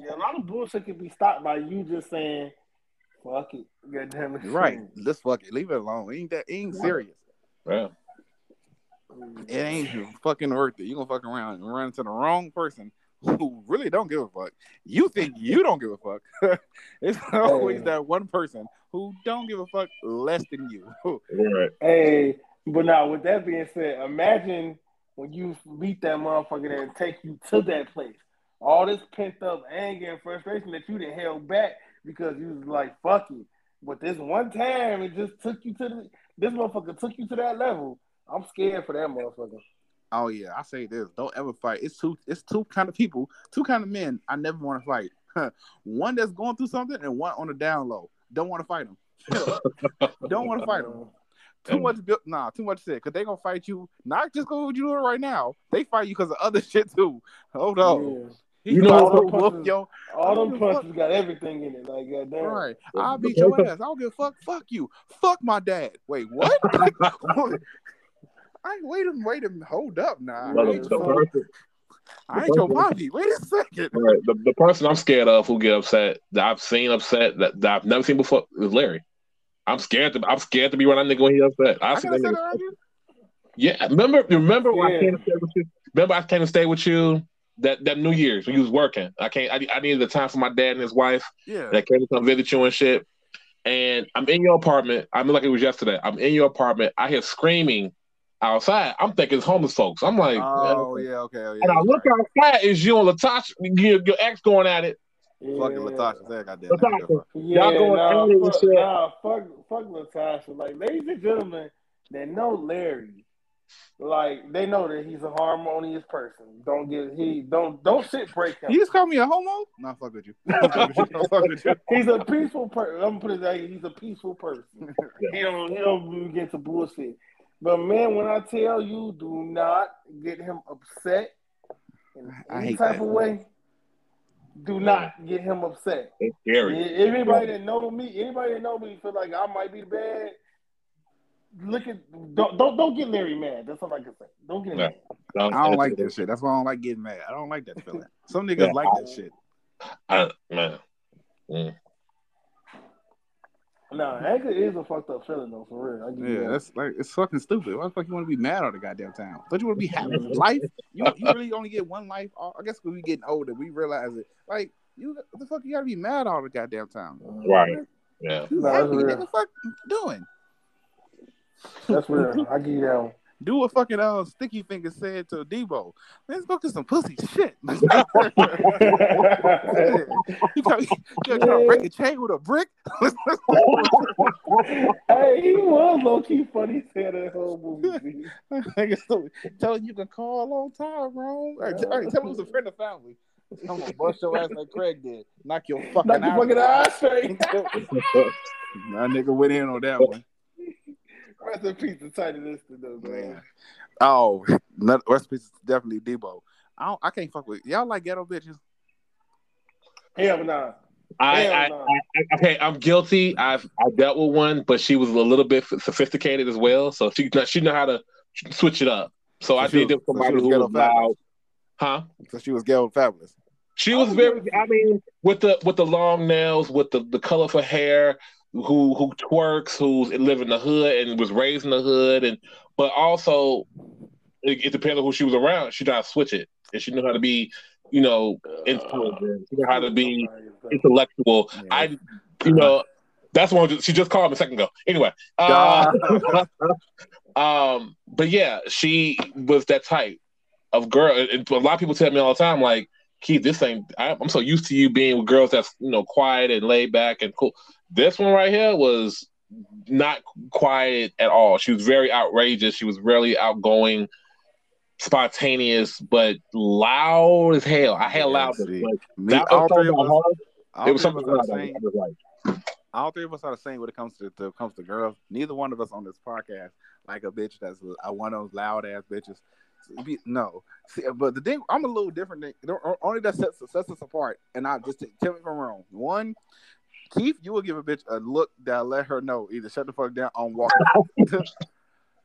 yeah, a lot of bullshit can be stopped by you just saying, "Fuck it, goddamn it." Right. Let's fuck it. Leave it alone. Ain't that ain't serious. Yeah. It ain't fucking worth it. You gonna fuck around and run into the wrong person who really don't give a fuck. You think you don't give a fuck. it's always Hey. that one person who don't give a fuck less than you. Right. Hey, but now with that being said, imagine when you meet that motherfucker and take you to that place. All this pent up anger and frustration that you done held back because you was like, fuck it. But this one time it just took you to the this motherfucker took you to that level. I'm scared for that motherfucker. Oh yeah, I say this. Don't ever fight. It's two it's two kind of people, two kind of men I never want to fight. one that's going through something and one on the down low. Don't want to fight them. don't want to fight them. Too much, bu- nah, too much shit. Cause they gonna fight you, not just cause what you doing right now. They fight you because of other shit too. Hold on, Yeah. You know about what to punches- your All them Fuck. punches got everything in it. Like goddamn. right. I'll beat your ass. I don't give a fuck. Fuck you. Fuck my dad. Wait, what? I wait a wait a hold up now. Well, I the, ain't, the your, person, I ain't your poppy. Wait a second. right, the, the person I'm scared of who get upset that I've seen upset that, that I've never seen before is Larry. I'm scared to I'm scared to be around that nigga when he upset. I I've seen gotta that say nigga- that. Yeah, remember remember when I came to stay with you? Remember I came to stay with you that that New Year's when you was working. I can't I, I needed the time for my dad and his wife. Yeah. that came to come visit you and shit. And I'm in your apartment. I mean, like it was yesterday. I'm in your apartment. I hear screaming outside. I'm thinking it's homeless folks. I'm like, Oh yeah. Okay. Oh, yeah, and I look right. outside. Is you and Latasha, your, your ex going at it? Yeah. Fucking Latasha said, "Goddamn." Latasha. Yeah, Y'all going nah, at it fuck, shit. nah, fuck, fuck Latasha. Like, ladies and gentlemen, that know Larry, like they know that he's a harmonious person. Don't get he don't don't shit break him. You just call me a homo? Nah, fuck with you. Nah, fuck with you. Nah, fuck with you. He's a peaceful person. I'm gonna put it that he's a peaceful person. He don't he don't get to bullshit. But man, when I tell you, do not get him upset in any type of way. Do not get him upset. It's scary. Anybody that know me, anybody that know me feel like I might be bad. Look at don't don't, don't get Larry mad. That's all I can say. Don't get him Yeah. mad. I don't like that shit. That's why I don't like getting mad. I don't like that feeling. Some niggas Yeah. like that shit. I, man. Mm. No, anger is a fucked up feeling though, for real. I give you Yeah, that. that's like it's fucking stupid. Why the fuck you want to be mad all the goddamn time? Don't you want to be happy? life? You you really only get one life. Uh, I guess when we getting older, we realize it. Like you, what the fuck you gotta be mad all the goddamn time? Right. Yeah. You No, that's happy, real. nigga? Fuck you doing? That's real. I give you that one. Do what fucking uh, Sticky Finger said to Debo. Let's go get some pussy shit. you try, you try to break a chain with a brick? hey, he was low key funny saying that whole movie. Tell him you can call on time, bro. Hey, t- hey, tell him it's a friend of family. I'm gonna bust your ass like Craig did. Knock your fucking Knock your eye fucking eye straight. That nigga went in on that one. Rest in peace to Tiny Lister though, man. Man. Oh, not, rest in peace is definitely Debo. I don't, I can't fuck with y'all like ghetto bitches. Hell nah. I, Hell I, no. I, okay, I'm guilty. I've I dealt with one, but she was a little bit sophisticated as well, so she she know how to switch it up. So, I did it was- with so she somebody was who was loud, fabulous. huh? So she was ghetto fabulous. She was very. I mean, with the with the long nails, with the the colorful hair, who who twerks, who's live in the hood and was raised in the hood, and but also it, it depends on who she was around. She knew how to switch it, and she knew how to be, you know, intelligent. She knew how to be intellectual. Yeah. I, you know, that's one. She just called me a second ago. Anyway, uh, um, but yeah, she was that type of girl. And a lot of people tell me all the time, like, Keith, this ain't. I, I'm so used to you being with girls that's you know quiet and laid back and cool. This one right here was not quiet at all. She was very outrageous. She was really outgoing, spontaneous, but loud as hell. I had Yeah, loud, see. Me, that all three something of us, all It was something the I same. was like, all three of us are the same when it comes to, to comes to girls. Neither one of us on this podcast like a bitch that's uh, one of those loud ass bitches. No, See, but the thing I'm a little different. Than, only that sets, sets us apart, and I just tell me if I'm wrong. One, Keith, you will give a bitch a look that let her know either shut the fuck down on walk.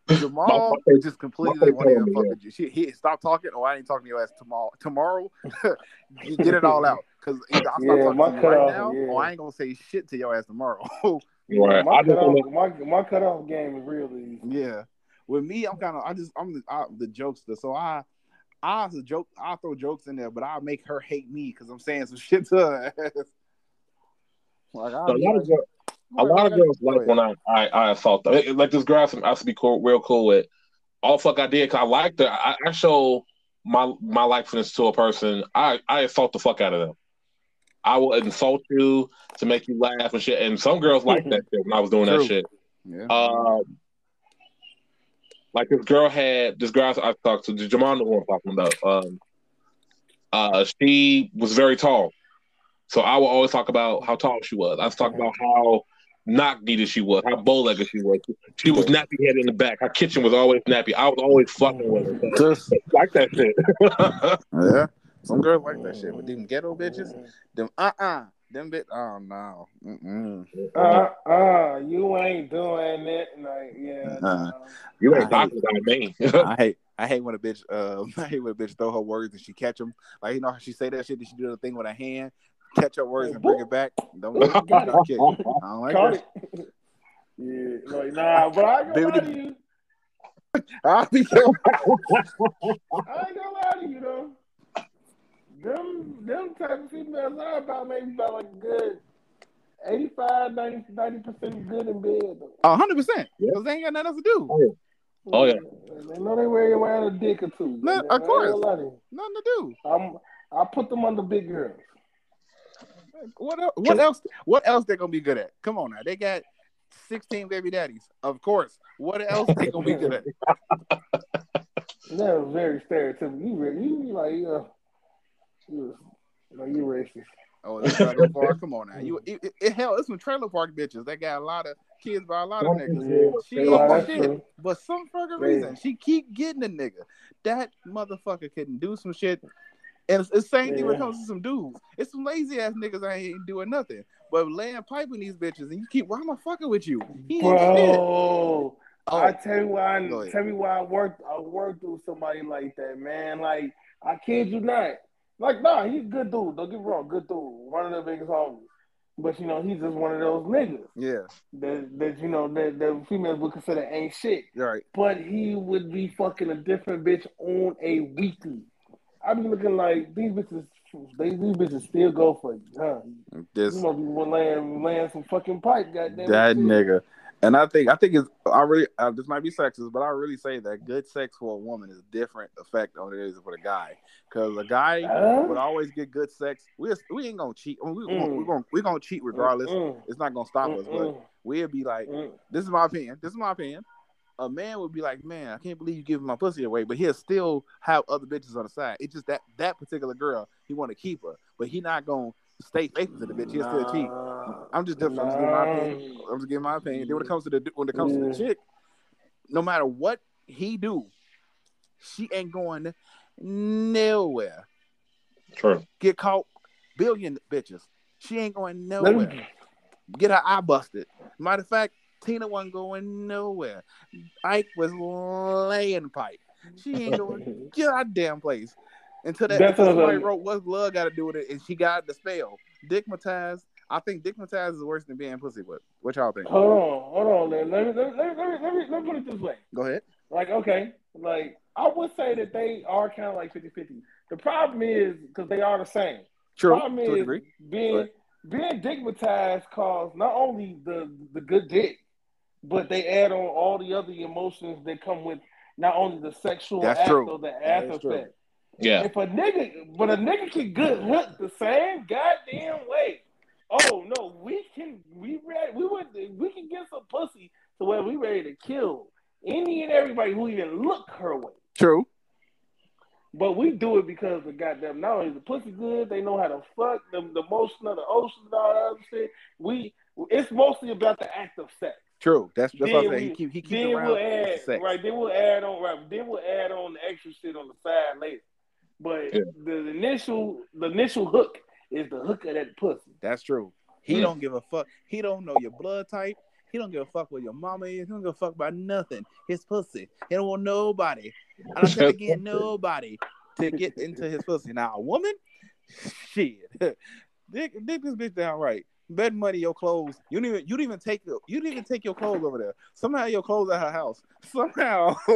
Jamal just completely want to fuck with you. She, he stop talking, or I ain't talking to your ass tomorrow. Tomorrow, you get it all out because either I stop yeah, talking to you right off, now, yeah. or I ain't gonna say shit to your ass tomorrow. right. My, cut off, my, my cutoff game is real easy. Yeah. With me, I'm kind of I just I'm the, I, the jokester, so I. I joke. I throw jokes in there, but I make her hate me because I'm saying some shit to her. Like, so a lot of girls, a lot of girls like when I I, I assault them. Like this girl I used to be cool, real cool with. All fuck I did because I liked her. I, I show my my likeness to a person. I I assault the fuck out of them. I will insult you to make you laugh and shit. And some girls like that shit when I was doing True. that shit. Yeah. Uh, like this girl had this girl I talked to, Jamal who I'm talking about. Um, uh, she was very tall, so I will always talk about how tall she was. I was talking about how knock kneed she was, how bow legged she was. She was nappy head in the back. Her kitchen was always nappy. I was always fucking with her. Just like that shit. yeah, some girls like that shit, but them ghetto bitches, them uh uh-uh. uh them bit. Oh no. Mm-mm. Uh uh, you ain't doing it. Like yeah. Uh, no. You ain't talking about me. I hate. I hate when a bitch. Uh, I hate when a bitch throw her words and she catch them. Like you know how she say that shit. Did she do the thing with her hand? Catch her words and bring it back. Don't get it. I don't like Caught that. It. Yeah, like nah, but I ain't gonna lie to you. I'll be careful. I ain't gonna lie to you though them them type of females are about maybe about like good 85, 90 percent good in bed. hundred percent. Because they ain't got nothing else to do. Oh yeah. Oh, yeah. They know they wear around a dick or two. No, of course. Nothing to do. I'm I put them on the big girls. What else, what else? What else they're gonna be good at? Come on now, they got sixteen baby daddies. Of course. What else they gonna be good at? that was very stereotypical. You, you like, uh, you know, you, no, you racist. Oh, that's not go far. Come on now. You it, it, it, hell, it's some trailer park bitches that got a lot of kids by a lot of niggas. She ain't shit, but some fucking reason she keep getting a nigga. That motherfucker couldn't do some shit. And it's the same thing when it comes to some dudes. It's some lazy ass niggas I ain't doing nothing. But laying piping these bitches and you keep why am I fucking with you? He ain't Bro, shit. Oh, I tell you why I tell me why I worked I worked with somebody like that, man. Like I kid you not. Like, nah, he's a good dude. Don't get me wrong, good dude. One of the biggest homies. But you know, he's just one of those niggas. Yeah. That that you know that the females would consider ain't shit. Right. But he would be fucking a different bitch on a weekly. I be looking like these bitches. They, these bitches still go for huh? This, you must be laying laying some fucking pipe, goddamn. That nigga. And I think I think it's I really uh, this might be sexist, but I really say that good sex for a woman is a different effect on it is for the guy. Because a guy uh, would always get good sex. We we ain't gonna cheat. I mean, we, mm, we're gonna we're gonna cheat regardless. Mm, it's not gonna stop mm, us. But we'd be like, mm. this is my opinion. This is my opinion. A man would be like, man, I can't believe you giving my pussy away, but he'll still have other bitches on the side. It's just that that particular girl, he want to keep her, but he not gonna stay faithful to the bitch. He'll still cheat. I'm just different. I'm just giving my opinion. I'm just giving my opinion. Then when it comes to the when it comes yeah. to the chick, no matter what he do, she ain't going nowhere. True. Get caught billion bitches. She ain't going nowhere. Get her eye busted. Matter of fact, Tina wasn't going nowhere. Ike was laying pipe. She ain't going goddamn place. Until that somebody wrote what's love got to do with it, and she got the spell. Dickmatized. I think dickmatized is worse than being pussy whipped. What y'all think? Hold on, hold on. Let me let me let me, let me, let me, let me put it this way. Go ahead. Like okay, like I would say that they are kind of like 50-50. The problem is because they are the same. True. The problem is being being dickmatized cause not only the the good dick, but they add on all the other emotions that come with not only the sexual That's act true. or the after effect. Yeah. If a nigga, but a nigga can good hook the same goddamn way. Oh no, we can we ready we would we can get some pussy to where we ready to kill any and everybody who even look her way. True. But we do it because the goddamn not only the pussy good, they know how to fuck the the motion of the ocean and all that other shit. We it's mostly about the act of sex. True. That's that's what I'm saying. He keep he keeps Then around we'll add sex. right. Then we'll add on right. Then we'll add on the extra shit on the side later. But Yeah. the initial the initial hook is the hook of that pussy. That's true. He Mm. don't give a fuck. He don't know your blood type. He don't give a fuck what your mama is. He don't give a fuck about nothing. His pussy. He don't want nobody. And I said again, nobody to get into his pussy. Now a woman, shit. Dick, dick this bitch down right. Bet money your clothes. You didn't even you didn't even take your you didn't even take your clothes over there. Somehow your clothes at her house. Somehow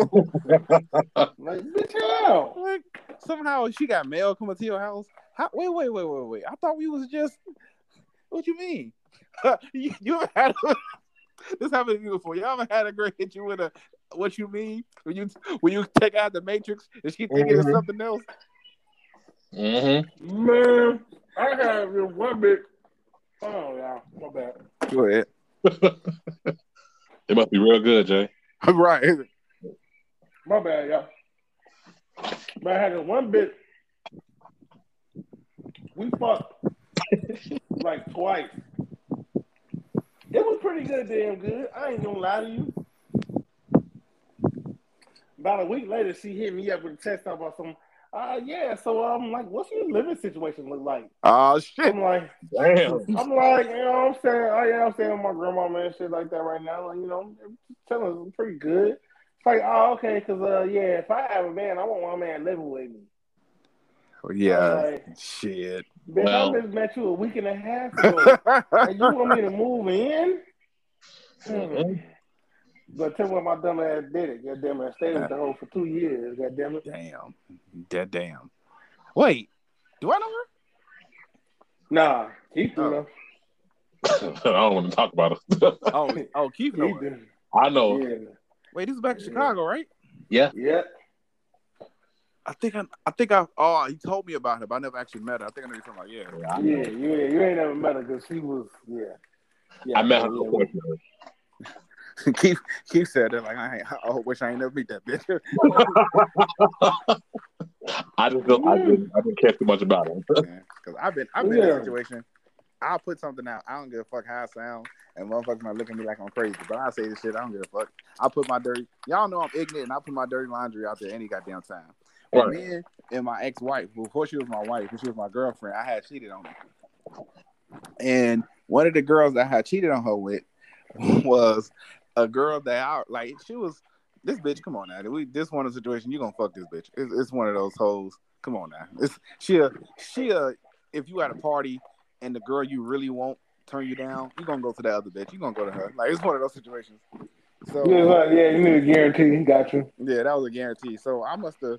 Like bitch out. like, somehow she got mail coming to your house. How, wait, wait, wait, wait, wait. I thought we was just. What you mean? you, you ever had a, this happened to you before? You ever had a girl hit you with a what you mean when you when you take out the matrix and she thinking it's Mhm. something else? Mm-hmm. Man, I had this one bit. Oh yeah, my bad. Go ahead. It must be real good, Jay. right. My bad, yeah. But I had this one bit. We fucked like twice. It was pretty good, damn good. I ain't gonna lie to you. About a week later, she hit me up with a text about some. Uh, yeah. So I'm like, what's your living situation look like? Oh shit. I'm like, Damn. I'm like, you know, what I'm saying, oh yeah, I'm staying with my grandma and shit like that right now. Like, you know, telling us I'm pretty good. It's like, oh, okay, because uh, yeah, if I have a man, I want my man living with me. Oh, yeah. Like, Shit. bitch, Well- I just met you a week and a half ago, and you want me to move in? Hmm. But tell me what my dumb ass did it. God damn it, I stayed with the hoe for two years. God damn it. damn. Dead damn. Wait. Do I know her? Nah, he threw Oh. I don't want to talk about it. Oh, oh, Keith He know her. did. I know. Yeah. Wait, this is back in Chicago, right? Yeah. Yeah. I think I, I think I. Oh, he told me about her, but I never actually met her. I think I know you're talking about. Yeah. Yeah, you ain't, you ain't never met her because she was, yeah. yeah I met her yeah, before. Keith, Keith said that like I, I wish I ain't never meet that bitch. I just don't, I didn't, I didn't care too much about it. Because I've been I've been in Yeah. a situation. I'll put something out. I don't give a fuck how it sound, and motherfuckers might look at me like I'm crazy. But I say this shit. I don't give a fuck. I put my dirty. Y'all know I'm ignorant, and I put my dirty laundry out there any goddamn time. And Right. me and my ex-wife, before she was my wife, when she was my girlfriend, I had cheated on her. And one of the girls that I had cheated on her with was a girl that I like. She was this bitch. Come on now, we this one of the situation. You gonna fuck this bitch? It's, it's one of those hoes. Come on now. It's she a she a. If you at a party and the girl you really want turn you down, you gonna go to the other bitch. You gonna go to her. Like it's one of those situations. So Yeah, like, yeah, you need a guarantee. Got you. yeah, that was a guarantee. So I must have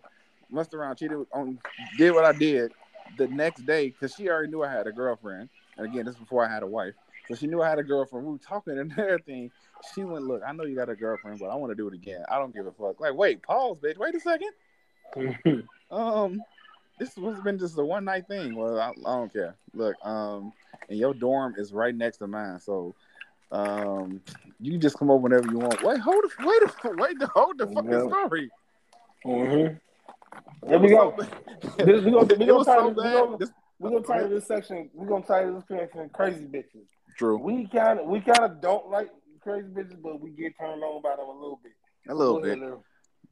must around cheated on did what I did the next day because she already knew I had a girlfriend. And again, this is before I had a wife. So she knew I had a girlfriend. We were talking and everything. She went, look, I know you got a girlfriend, but I want to do it again. I don't give a fuck. Like, wait, pause, bitch. Wait a second. Um, this was been just a one night thing. Well, I, I don't care. Look, um, and your dorm is right next to mine, so um, you can just come over whenever you want. Wait, hold the wait, wait, the, hold the fucking Yeah. story. mm-hmm. There we go. This, we gonna, we gonna was so title, we gonna, This- we gonna title this section. We're gonna title this section "Crazy Bitches." True, We kind of, we kind of don't like crazy bitches, but we get turned on by them a little bit. a little bit.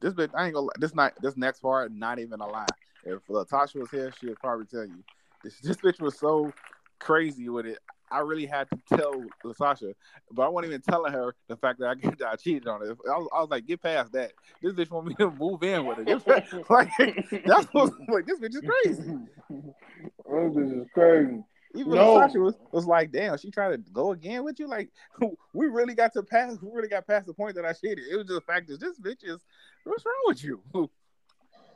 This bit, I ain't gonna. This night, this next part, not even a lie. If Latasha was here, she would probably tell you. This, this bitch was so crazy with it. I really had to tell Latasha, but I wasn't even telling her the fact that I, that I cheated on her. I was, I was like, get past that. This bitch want me to move in with her. Get like that's what like this bitch is crazy. this is crazy. Even No. Latasha was, was like, damn, she tried to go again with you. Like we really got to pass. We really got past the point that I cheated. It was just the fact that this bitch is. What's wrong with you?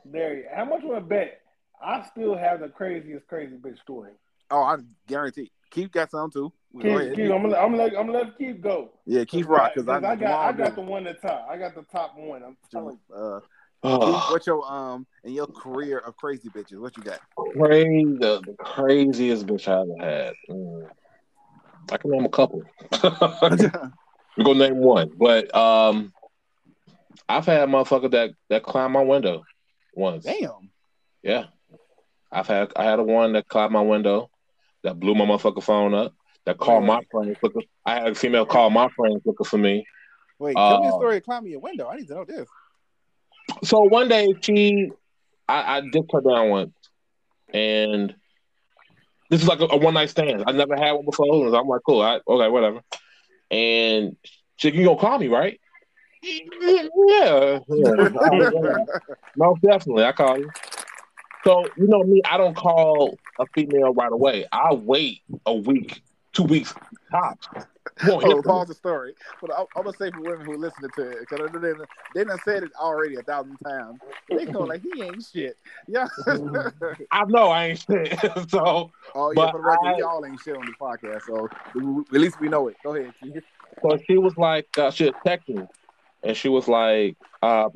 There, how much would I bet? I still have the craziest crazy bitch story. Oh, I guarantee. Keith got some too. Go Keith, ahead. Keith, I'm gonna, I'm gonna, I'm gonna let Keith go. Yeah, Keith Rock because I, I got, I got the the one at top. I got the top one. I'm telling you. uh, Oh, what's your um in your career of crazy bitches? What you got? crazy, the, the craziest bitch I ever had. Mm. I can name a couple. We're gonna name one, but um, I've had motherfucker that that climbed my window once. Damn. Yeah, I've had I had a one that climbed my window that blew my motherfucking phone up. that called my wait. friends looking. I had a female call my friends looking for me. Wait, tell me a Uh, story of climbing your window. I need to know this. So one day she, I, I dipped her down once, and this is like a, a one night stand. I never had one before. I'm like, cool, I, okay, whatever. And she, you gonna call me, right? Yeah, yeah. no, definitely, I call you. So you know me, I don't call a female right away. I wait a week, two weeks tops. Won't Oh, pause the story. But I, I'm gonna say for women who are listening to it, because they done- they done said it already a thousand times. They go like he ain't shit. Yeah. I know I ain't shit. so oh yeah, But for the record, I- y'all ain't shit on this podcast, so at least we know it. Go ahead, Keith. So she was like, uh, she was texting me, and she was like, uh,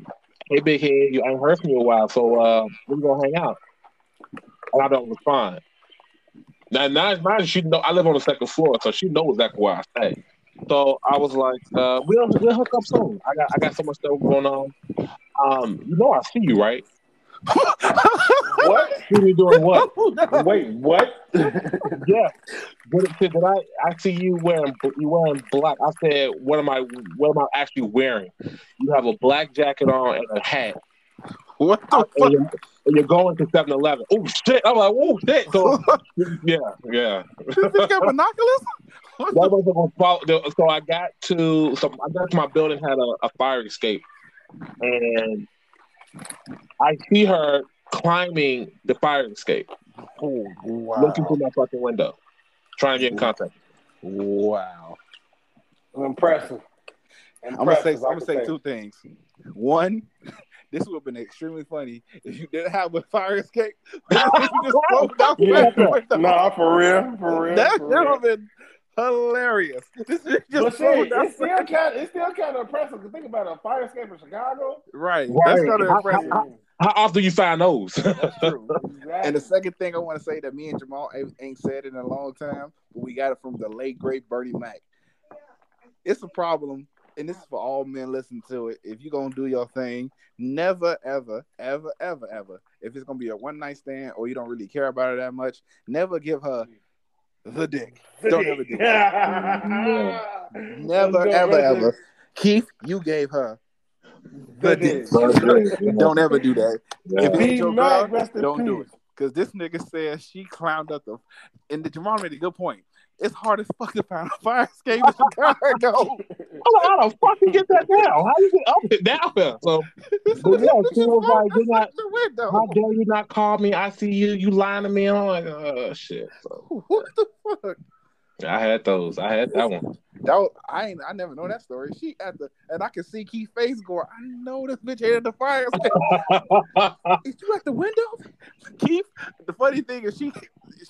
"Hey, big head, you ain't heard from you a while, so uh, we gonna hang out." And I don't respond. Now, now, she know I live on the second floor, so she knows exactly where I stay. So I was like, uh, "We'll we'll hook up soon. I got I got so much stuff going on. Um, you know I see you, right? What? Me doing what? Wait, what? Yeah. But said I, I see you wearing you wearing black. I said, what am I what am I actually wearing? You have a black jacket on and a hat. What the And fuck? you're, and you're going to 7-Eleven. Oh shit. I'm like, oh shit. So yeah, yeah. This bitch got binoculars? What That the- was gonna follow, so I got to so I got to my building had a, a fire escape. And I see her climbing the fire escape, Oh, wow. looking through my fucking window, trying to get in contact. Wow. Impressive. I'm gonna say Impressive, I'm gonna say two things. One, this would have been extremely funny if you didn't have a fire escape. just floated out Yeah. window. Nah, for real, for real. that would have been hilarious. This is But just see, it's still kind of it's still kind of impressive to think about a fire escape in Chicago. right. Right. That's kind of impressive. how- How often you find those? That's true. Exactly. And the second thing I want to say that me and Jamal ain't- ain't said in a long time, but we got it from the late great Bernie Mac. It's a problem, and this is for all men listening to it. If you're gonna do your thing, never, ever, ever, ever, ever. If it's gonna be a one night stand or you don't really care about her that much, never give her the dick. Don't ever do that. Never, ever, ever-. Keith, you gave her the dick. Don't ever do that. If it's your girl, don't do it. Because this nigga said she climbed up the. And the Jamal made a good point. It's hard as fuck to find a fire escape in Chicago. I'm like, how the fuck you get that down? How you get up and down there? So, but yeah, she was like, you're not, how dare you not call me? I see you, you lying to me. I'm like, oh shit. So What the fuck? I had those. I had that one. That was, I ain't. I never know that story. She at the and I can see Keith face going. I know this bitch at the fire escape. Is you at the window, Keith? The funny thing is she,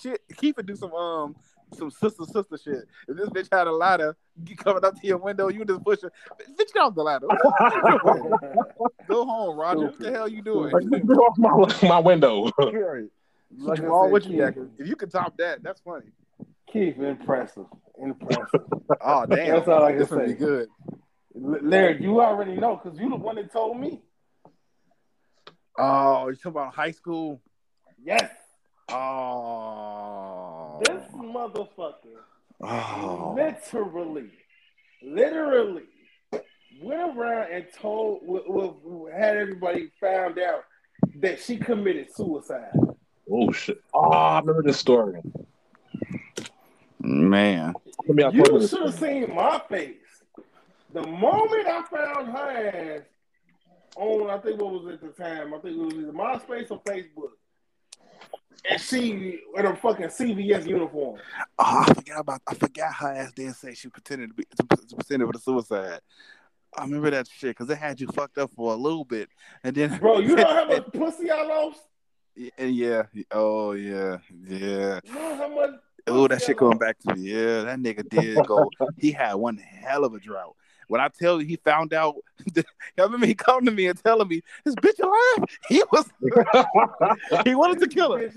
she Keith would do some um some sister sister shit. If this bitch had a ladder get coming up to your window, you just push her. Bitch, get off the ladder. Go home, Roger. What the hell you doing? Get off my, my window. Like I Jamal, said, what you got? Keith, If you could top that, that's funny. Keith, impressive, impressive. Oh damn, That's all I can this would say. be good. Larry, you already know because you the one that told me. Oh, you talking about high school? Yes, Oh, this motherfucker oh. literally, literally went around and told, had everybody found out that she committed suicide. oh shit. Oh, I remember this story. man. Let me I You you should have seen my face. The moment I found her ass on, I think what was at the time, I think it was either MySpace or Facebook. And she in a fucking CVS uniform. Oh, I forgot about. I forgot her ass didn't say she pretended to be to pretended with a suicide. I remember that shit because it had you fucked up for a little bit, and then Bro, you know how much pussy I lost? and yeah, oh yeah, yeah. You know how much Oh, that shit going back to me. Yeah, that nigga did go. he had one hell of a drought. When I tell you, he found out. I remember he come to me and telling me this bitch alive. He was. he wanted to kill her.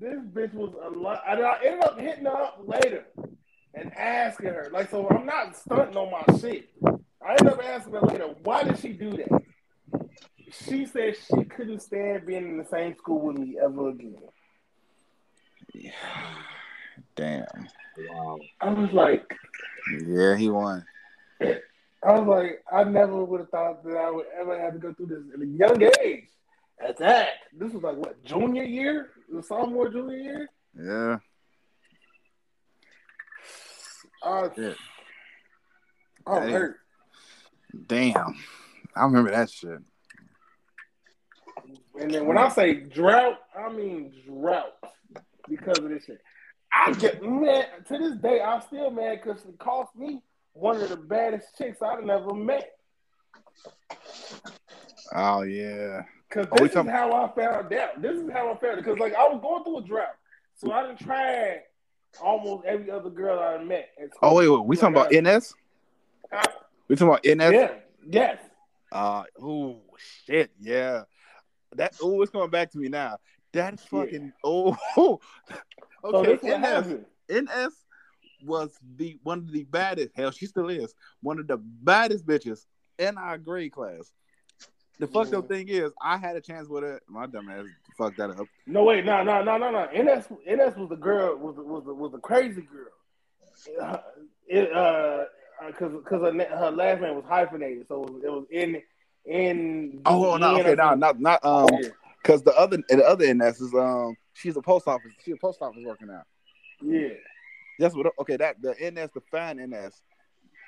This bitch, was a lot. And I ended up hitting her up later and asking her. Like, so I'm not stunting on my shit. I ended up asking her later, why did she do that? She said she couldn't stand being in the same school with me ever again. Damn. Wow. I was like, Yeah, he won. I was like, I never would have thought that I would ever have to go through this at a young age. At that, this was like what junior year, the sophomore junior year. Yeah. Uh. I was Damn. hurt. Damn. I remember that shit. And then when I say drought, I mean drought because of this shit. I get mad to this day. I'm still mad because it cost me one of the baddest chicks I've ever met. Oh yeah. We this is talking- how I found out. This is how I found it. Because like I was going through a drought, so I done tried almost every other girl I met. Oh wait, wait. We talking about NS? We talking about NS? yeah, yes. Uh oh shit, yeah. That oh, it's coming back to me now. That's Yeah. fucking oh. Okay, what NS. NS was the one of the baddest. Hell, she still is one of the baddest bitches in our grade class. The fucked up thing is, I had a chance with her. My dumb ass fucked that up. No wait, no, no, no, no, no. NS NS was the girl was the, was the, was the crazy girl. Uh, It uh because because her, her last name was hyphenated, so it was, it was in in. Oh no, okay, no, not not um, Yeah. because the other the other NS is um, she's a post office. She's a post office worker now. yeah, That's what. Okay, that the NS, the fine NS.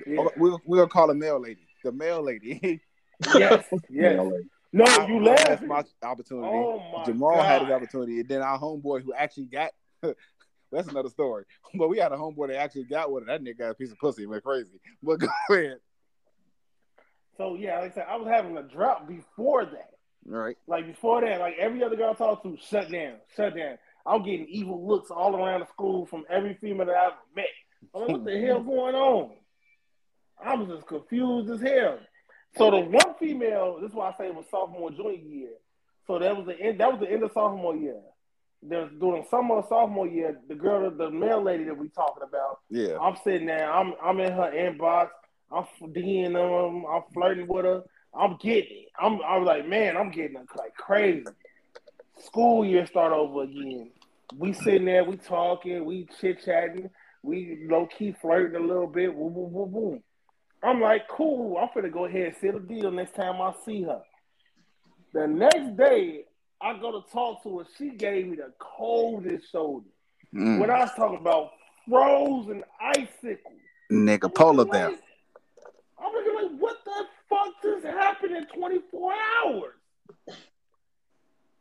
yeah. We're we're gonna call her mail lady. The mail lady. yes, yes. No, I- you That's my opportunity. Oh my Jamal God. had his opportunity, and then our homeboy who actually got. that's another story. But we had a homeboy that actually got it. That nigga got a piece of pussy. Went crazy. But go ahead. So yeah, like I said, I was having a drought before that. Right. Like before that, like every other girl I talked to, shut down, shut down. I'm getting evil looks all around the school from every female that I've met. I'm like, what the hell going on? I was just confused as hell. So the one female, this is why I say it was sophomore junior year. So that was the end. That was the end of sophomore year. There's during summer of sophomore year, the girl, the mail lady that we talking about, Yeah. I'm sitting there. I'm I'm in her inbox. I'm DMing them. I'm flirting with her. I'm getting it. I'm I'm like, man, I'm getting it like crazy. School year start over again. We sitting there, we talking, we chit chatting, we low key flirting a little bit. Woo, woo, woo, woo. I'm like, cool. I'm finna go ahead and seal the deal next time I see her. The next day, I go to talk to her. She gave me the coldest shoulder. Mm. When I was talking about frozen icicles. Nigga, polar bear. I'm looking like, what the fuck just happened in 24 hours?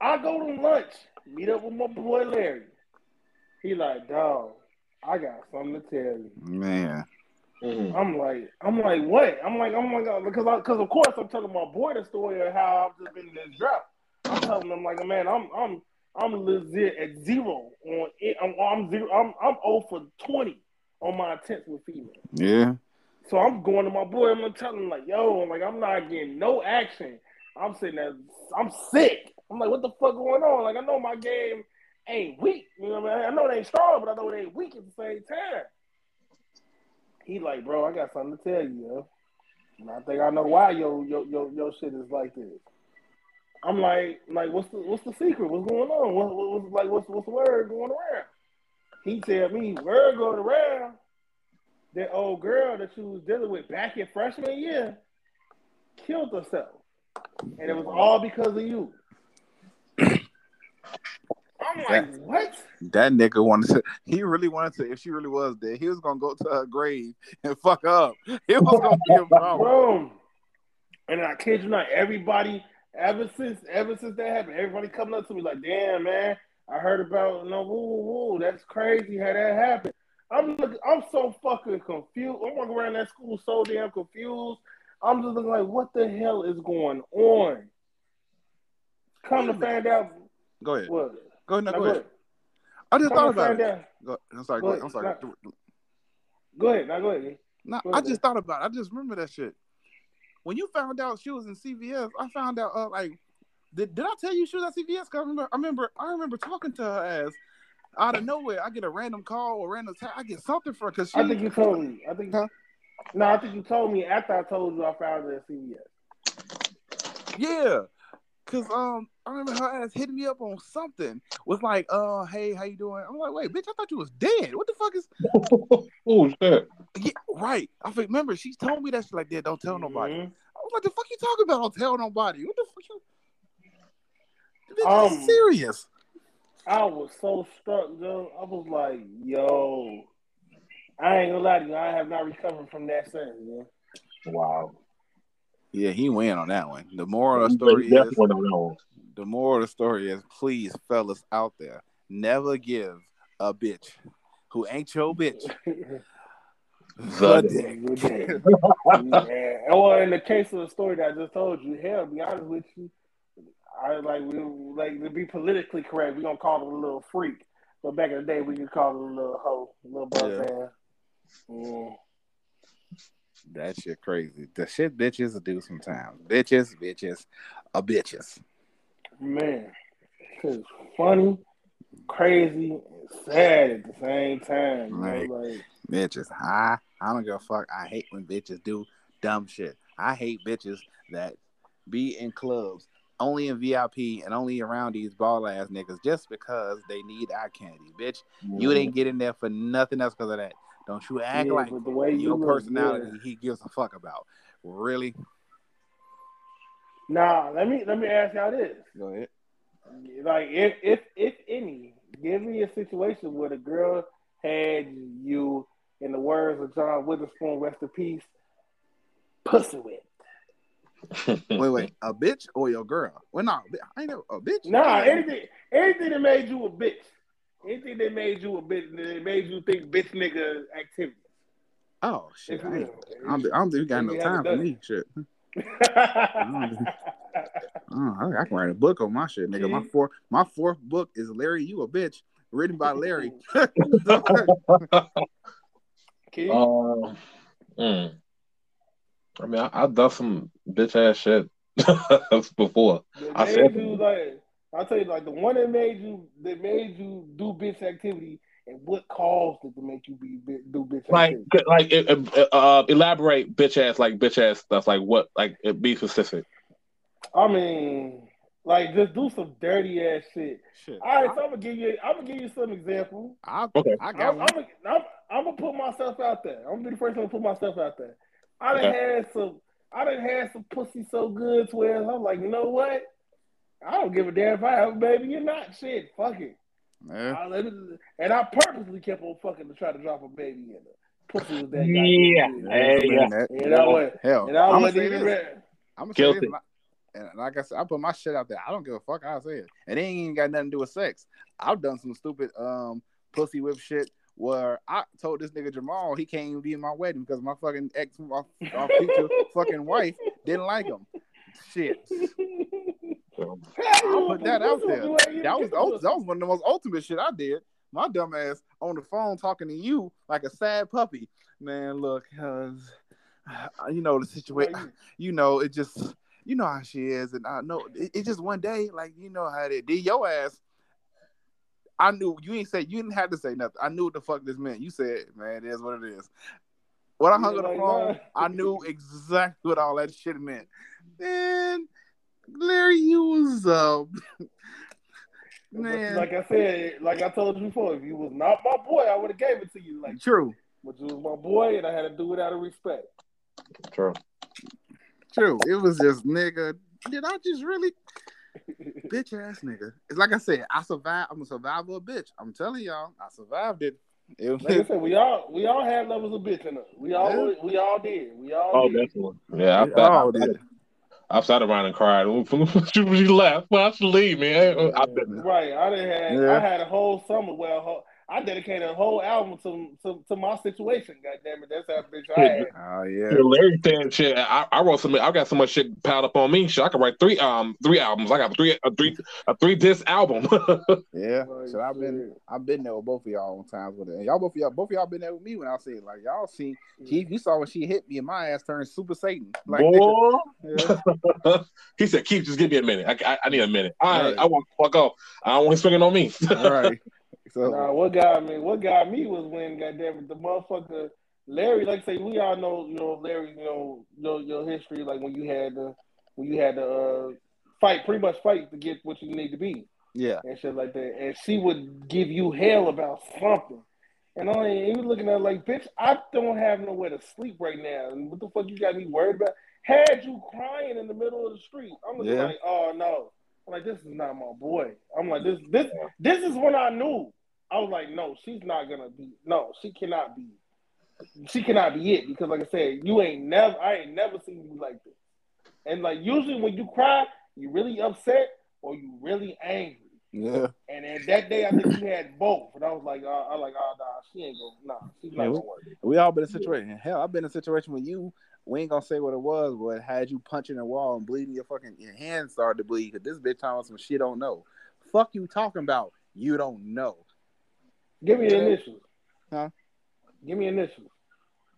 I go to lunch, meet up with my boy Larry. He like, dog, I got something to tell you. Man. Mhm. I'm like, I'm like, what? I'm like, I'm god, because I, because of course I'm telling my boy the story of how I've just been in this drought. I'm telling him like, man, I'm I'm I'm legit at zero on it. I'm I'm zero. I'm I'm 0 for 20 on my attempts with females. Yeah. So I'm going to my boy. I'm gonna tell him like, yo, I'm like, I'm not getting no action. I'm sitting there. I'm sick. I'm like, what the fuck going on? Like, I know my game ain't weak. You know what I mean? I know it ain't strong, but I know it ain't weak at the same time. He like, bro, I got something to tell you, yo. And I think I know why your your your, your shit is like this. I'm like, like, what's the what's the secret? What's going on? What, what, what's like, what's what's the word going around? He tell me, word going around. That old girl that she was dealing with back in freshman year killed herself, and it was all because of you. I'm like, what? That nigga wanted to. He really wanted to. If she really was dead, he was gonna go to her grave and fuck up. It was gonna be a problem. And I kid you not, everybody ever since ever since that happened, everybody coming up to me like, damn man, I heard about no woo woo woo. That's crazy how that happened. I'm looking I'm so fucking confused. I'm walking around that school so damn confused. I'm just looking like what the hell is going on? Come to find out Go ahead. what Go ahead. No, go go ahead. ahead. I just thought about it. Go, I'm sorry. Go ahead. I'm sorry. Go ahead, now go ahead. No, Go I ahead. just thought about. it. I just remember that shit. When you found out she was in CVS, I found out uh, like, did, did I tell you she was at CVS? 'Cause I remember, I remember, I remember talking to her as out of nowhere. I get a random call or random text. I get something for her because she. I think you told me. I think Huh? no, I think you told me after I told you I found her at CVS. Yeah. Cause um, I remember her ass hitting me up on something. Was like, uh, hey, how you doing? I'm like, wait, bitch, I thought you was dead. What the fuck is? oh shit! Yeah, right. I remember she told me that she like, yeah, don't tell nobody. Mhm. I was like, the fuck you talking about? Don't tell nobody. What the fuck you? Bitch, Um, serious. I was so struck, though. I was like, yo, I ain't gonna lie to you. I have not recovered from that since, man. Wow. Yeah, he went on that one. The moral of the story is, on the moral of the story is, please, fellas out there, never give a bitch who ain't your bitch The dick. dick. yeah. Well, in the case of the story that I just told you, hell, be honest with you, I like we like to be politically correct. We gonna call it a little freak, but back in the day, we could call it a little hoe, a little buzz Yeah. man. Yeah. That shit crazy. The shit bitches do sometimes. Bitches, bitches, a bitches. Man, it's funny, crazy, and sad at the same time. Know, like Bitches. I I don't give a fuck. I hate when bitches do dumb shit. I hate bitches that be in clubs only in VIP and only around these ball ass niggas just because they need eye candy. Bitch, you didn't get in there for nothing else because of that. Don't you act yeah, like the way you your look, personality yeah. he gives a fuck about. Really? Now, let me let me ask y'all this: Go ahead. like, if if if any, give me a situation where the girl had you, in the words of John Witherspoon, rest in peace, pussy with. Wait, wait. A bitch or your girl? Well, no, I ain't know a bitch. Nah, anything, anything that made you a bitch, anything that made you a bitch, that made you think bitch nigga activity. Oh shit! I, ain't. I don't, I don't think you got no time for me. Shit. Oh, I, I can write a book on my shit, nigga. My fourth, my fourth book is Larry, you a bitch, written by Larry. Keith? Um, mm. I mean, I, I've done some bitch ass shit before. That I said- like I'll tell you like the one that made you that made you do bitch activity and what caused it to make you be do bitch Like, activity. like, uh, uh, elaborate bitch ass, like bitch ass stuff. Like what? Like, be specific. I mean, like just do some dirty ass shit. shit. All right, so I'm gonna give you I'm gonna give you some examples. I, Okay. I, I I'm, got I'm, gonna, I'm, I'm gonna put myself out there. I'm gonna be the first one to put myself out there. I done had some I done had some pussy so good to where I'm like, you know what? I don't give a damn if I have a baby or not. Shit, fuck it. Yeah. I it, and I purposely kept on fucking to try to drop a baby in her. Pussy was that Yeah. goddamn. Hey, I've yeah. in that. And I went, Hell, and I I'm gonna wasn't say even this. ready. I'm gonna this. Guilty. And, and like I said, I put my shit out there. I don't give a fuck. I say it, and it ain't even got nothing to do with sex. I've done some stupid um pussy whip shit where I told this nigga Jamal he can't even be in my wedding because my fucking ex, my, my future fucking wife didn't like him. Shit. I'll put that out there. That was that was one of the most ultimate shit I did. My dumb ass on the phone talking to you like a sad puppy. Man, look, cause uh, you know the situation. You know it just you know how she is, and I know it, it just one day like you know how it did your ass. I knew you ain't say you didn't have to say nothing. I knew what the fuck this meant. You said, man, it is what it is. When I hung Yeah, up the phone. I knew exactly what all that shit meant. Man, Larry, you was uh, But man, like I said, like I told you before, if you was not my boy, I would have gave it to you. Like, true, but you was my boy, and I had to do it out of respect. True. true. It was just nigga. Did I just really bitch ass nigga? It's like I said, I survived. I'm a survivor of bitch. I'm telling y'all, I survived it. It was Like I said, we all we all had levels of bitch in us. We all we all did. We all Oh, did. definitely. Yeah, I We sat, all I, did. I sat around and cried. she, she left. Well, I should leave, man. I, I, Right. I done had Yeah. I had a whole summer where a whole, I dedicated a whole album to, to to my situation. God damn it, that's how bitch I had. Oh yeah. Yeah, Larry saying shit. I, I wrote some. I got so much shit piled up on me. Shit, I could write three um three albums. I got three a three a three disc album. Yeah. So I've been. I've been there with both of y'all on times with it. And y'all both of y'all both of y'all been there with me when I said like y'all seen Keith, you saw when she hit me and my ass turned Super Saiyan. Like Boy. yeah. he said, "Keith, just give me a minute. I, I, I need a minute. All right, Right. I want to fuck off. I don't want him swinging on me." All right. So Nah, what got me? What got me was when, goddamn it, the motherfucker Larry. Like I say, we all know, you know, Larry. You know, your your history. Like when you had the when you had the uh, fight, pretty much fight to get what you need to be Yeah. and shit like that. And she would give you hell about something. And I he was looking at like, bitch, I don't have nowhere to sleep right now. And what the fuck you got me worried about? Had you crying in the middle of the street. I'm Yeah. like, oh no. I'm like, this is not my boy. I'm like, this this this is when I knew. I was like, no, she's not gonna be no, she cannot be. She cannot be it because like I said, you ain't never I ain't never seen you like this. And like usually when you cry, you really upset or you really angry. Yeah. And then that day, I think she had both, and I was like, uh, I was like, oh nah, she ain't gonna, nah, she's not Yeah, gonna work. We all been in a situation. Hell, I've been in a situation with you. We ain't gonna say what it was, but had you punching the wall and bleeding your fucking your hands started to bleed because this bitch talking some shit don't know. Fuck you talking about? You don't know. Give me the initials. Huh? Give me initials.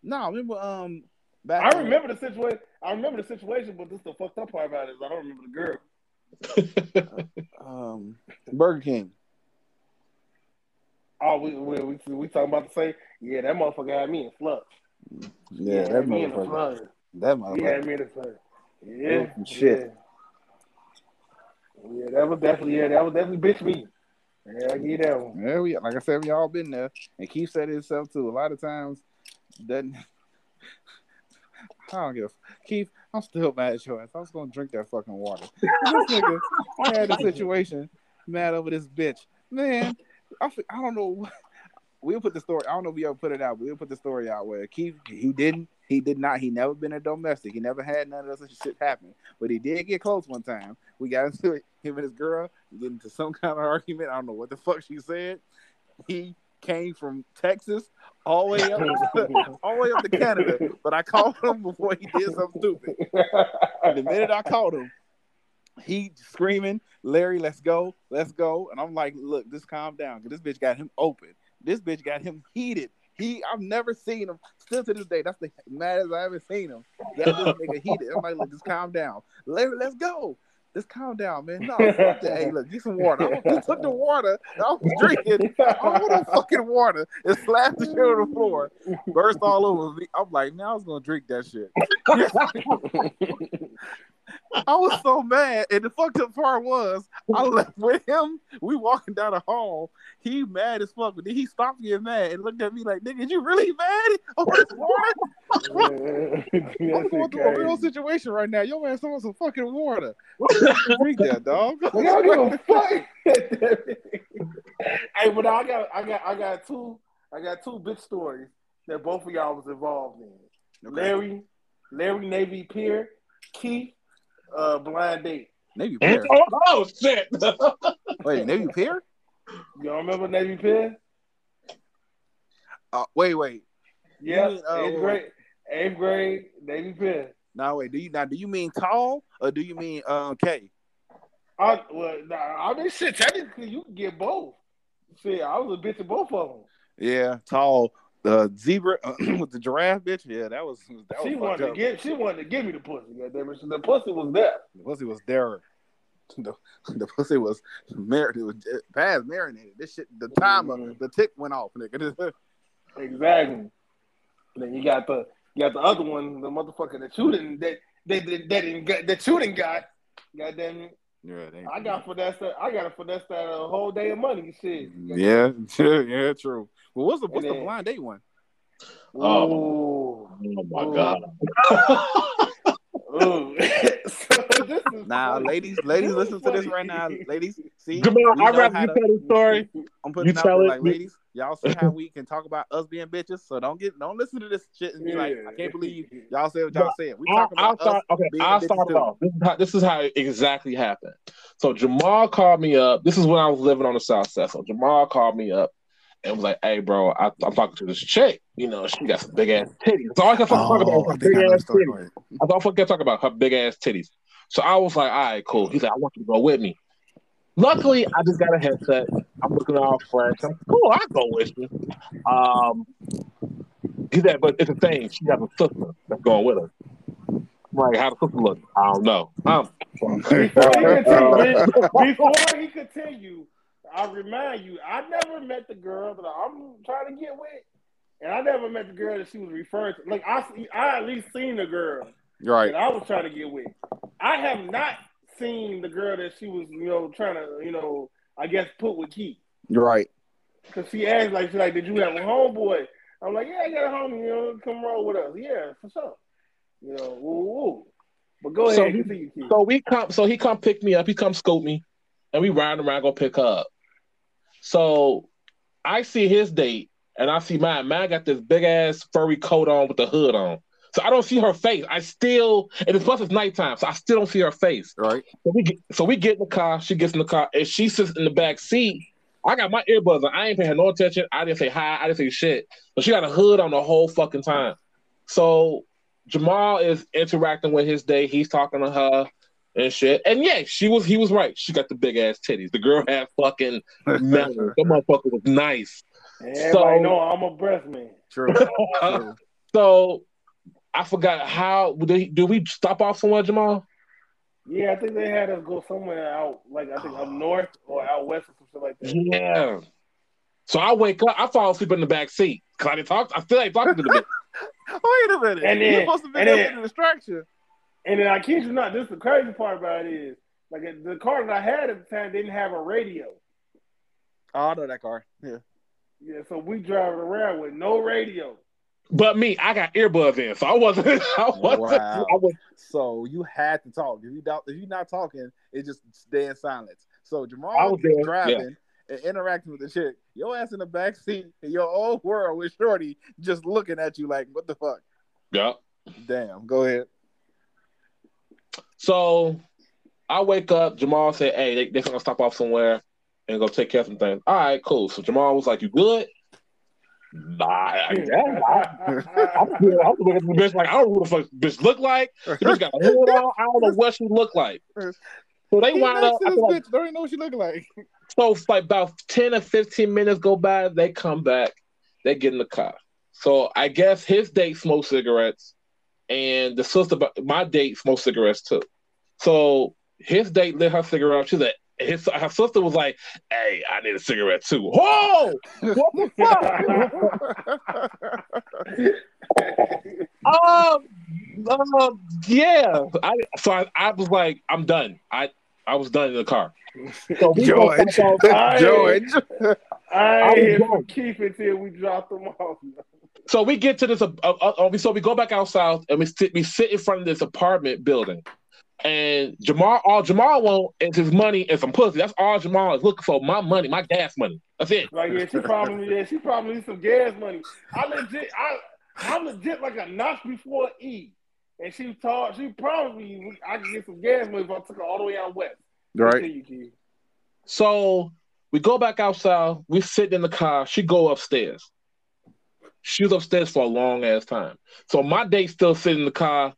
No, remember um back I remember the situation. I remember the situation, but this is the fucked up part about it is I don't remember the girl. um Burger King. Oh, we we we, we talking about the same. Yeah, that motherfucker had me in flux. Yeah, He that had me in motherfucker. flux. That motherfucker. had me in the flux. Yeah, shit. Yeah. yeah, that was definitely yeah, that was definitely bitch me. Yeah, I you that one. Yeah, we like I said, we all been there. And Keith said it himself too. A lot of times that I don't give a Keith, I'm still mad at your ass. I was gonna drink that fucking water. this nigga had a situation mad over this bitch. Man, I, I don't know. We'll put the story. I don't know if we ever put it out, but we'll put the story out where Keith he didn't he did not he never been a domestic. He never had none of that shit happen. But he did get close one time. We got into it, him and his girl get into some kind of argument. I don't know what the fuck she said. He came from Texas all the way up all the way up to Canada. But I called him before he did something stupid. The minute I called him, he screaming, Larry, let's go, let's go. And I'm like, look, just calm down. Cause this bitch got him open. This bitch got him heated. He I've never seen him still to this day. That's the maddest I ever seen him. Got this nigga heated. I'm like, look, just calm down. Larry, let's go. Just calm down, man. No, fuck that. Hey, look, get some water. I just took the water. I was drinking. I want no fucking water. And slapped the shit on the floor. Burst all over me. I'm like, now I was gonna drink that shit. I was so mad. And the fucked up part was I left with him. We walking down the hall. He mad as fuck, but then he stopped getting mad and looked at me like, nigga, you really mad over this water? I'm going through a real situation right now. Yo man, someone some fucking water. Drink that, dog. We don't give a fuck. hey, but I got, I got, I got two, I got two big stories that both of y'all was involved in. Larry, Larry Navy Pier, Keith, uh, blind date. Navy Pier. oh, oh, shit. Wait, Navy Pier? Y'all remember Navy Pier? Uh, wait, wait. Yeah, mean, uh, eighth grade, eighth grade, Navy Pier. Now wait, do you now do you mean tall or do you mean um K? I, well, nah, I mean, shit. Technically, you can get both. Shit, I was a bitch of both of them. Yeah, tall. The zebra uh, with the giraffe bitch. Yeah, that was that She fucked wanted to give, she wanted to give me the pussy. Goddamn it, the pussy was there. The pussy was there. The, the pussy was mar- it was past marinated. This shit, the timer, Mhm. the tick went off, nigga. Exactly. Then you got the you got the other one, the motherfucker that you didn't that that that, that, didn't get, that you didn't got. Goddamn it. yeah, I got finesse that I got to finesse that a whole day of money. Shit. yeah, yeah, true. Well, what's the what's And the blind date one? Oh. Oh, oh my Ooh. god. Ooh. so this is Now, funny. ladies, ladies, listen to this right now. Ladies, see, Jamal, I'd know rather you to- tell the story. I'm putting you out tell it. like, ladies, y'all see how we can talk about us being bitches. So don't get, don't listen to this shit and be like, I can't believe y'all said what y'all said. We I'll, talking I'll about start. us. Okay, being I'll start too. off. This is, how, this is how it exactly happened. So Jamal called me up. This is when I was living on the South Side. So Jamal called me up and was like, "Hey, bro, I, I'm talking to this chick. You know, she got some big ass titties. So all I can fucking talk about Oh, I her big I know the ass titties. Go ahead. I fucking talk about her big ass titties. So I was like, all right, cool. He's like, I want you to go with me. Luckily, I just got a headset. I'm looking all fresh. I'm cool. I'll go with you. Um, he's like, but it's a thing. She has a sister that's going with her. Like, how the sister look? I don't know. Um, Before he continue, before he continue, I remind you, I never met the girl that I'm trying to get with, and I never met the girl that she was referring to. Like I, I at least seen the girl Right. that I was trying to get with. I have not seen the girl that she was, you know, trying to, you know, I guess put with Keith. Right. Cause she asked like, she's like, did you have a homeboy? I'm like, yeah, I got a homie. You know, come roll with us. Yeah, for sure. You know, woo woo. But go So ahead, he- continue, Keith. So we come, so he come pick me up. He come scoop me, and we riding around go pick her up. So I see his date, and I see mine. Mine got this big ass furry coat on with the hood on. So I don't see her face. I still, and it's plus it's nighttime, so I still don't see her face. Right. So we get, so we get in the car. She gets in the car, and she sits in the back seat. I got my earbuds on. I ain't paying no attention. I didn't say hi. I didn't say shit. But she got a hood on the whole fucking time. So Jamal is interacting with his date. He's talking to her and shit. And yeah, she was he was right. She got the big ass titties. The girl had fucking melon. The motherfucker was nice. And everybody so- know I'm a breast man. True. True. So I forgot how do, he, do we stop off somewhere, Jamal? Yeah, I think they had us go somewhere out, like I think up north or out west or something like that. Yeah. So I wake up, I fall asleep in the back seat because I didn't talk. I still ain't talking to the bitch. Wait a minute. And then, You're then- supposed to be and there then- for the distraction. And then I kid you not, this is the crazy part about it is like the car that I had at the time didn't have a radio. Oh, I know that car. Yeah. Yeah, so we driving around with no radio. But me, I got earbuds in, so I wasn't. I wasn't. Wow. I was, So you had to talk. If you don't, if you're not talking, it just stay in silence. So Jamal I was is there, driving and interacting with the chick. Your ass in the back seat in your old world with Shorty just looking at you like, what the fuck? yeah. Damn. Go ahead. So I wake up. Jamal said, "Hey, they they're gonna stop off somewhere and go take care of some things." All right, cool. So Jamal was like, "You good?" Nah, I guess. I, I'm. I'm looking at the bitch like I don't know what the fuck this bitch look like. The bitch got a hood on. I don't know what she look like. So they He wind up. I like- Don't even know what she look like. So like about 10 or 15 minutes go by, they come back, they get in the car. So I guess his date smoked cigarettes and the sister my date smoked cigarettes too. So his date lit her cigarette up. She said his her sister was like, Hey, I need a cigarette too. Whoa! What the fuck? um, um, yeah. I, so I, I was like, I'm done. I I was done in the car. So we George. back out- George. I I ain't was hear from drunk. Keith until we dropped them off. So we get to this, uh, uh, uh, so we go back out south and we sit, we sit in front of this apartment building. And Jamal, all Jamal want is his money and some pussy. That's all Jamal is looking for. My money, my gas money. That's it. Like yeah, she probably yeah, she probably needs some gas money. I legit I I'm legit like a notch before E. And she told she probably I could get some gas money if I took her all the way out west. Right. Continue, Keith. So we go back outside. We sit in the car. She go upstairs. She was upstairs for a long ass time. So my date still sitting in the car.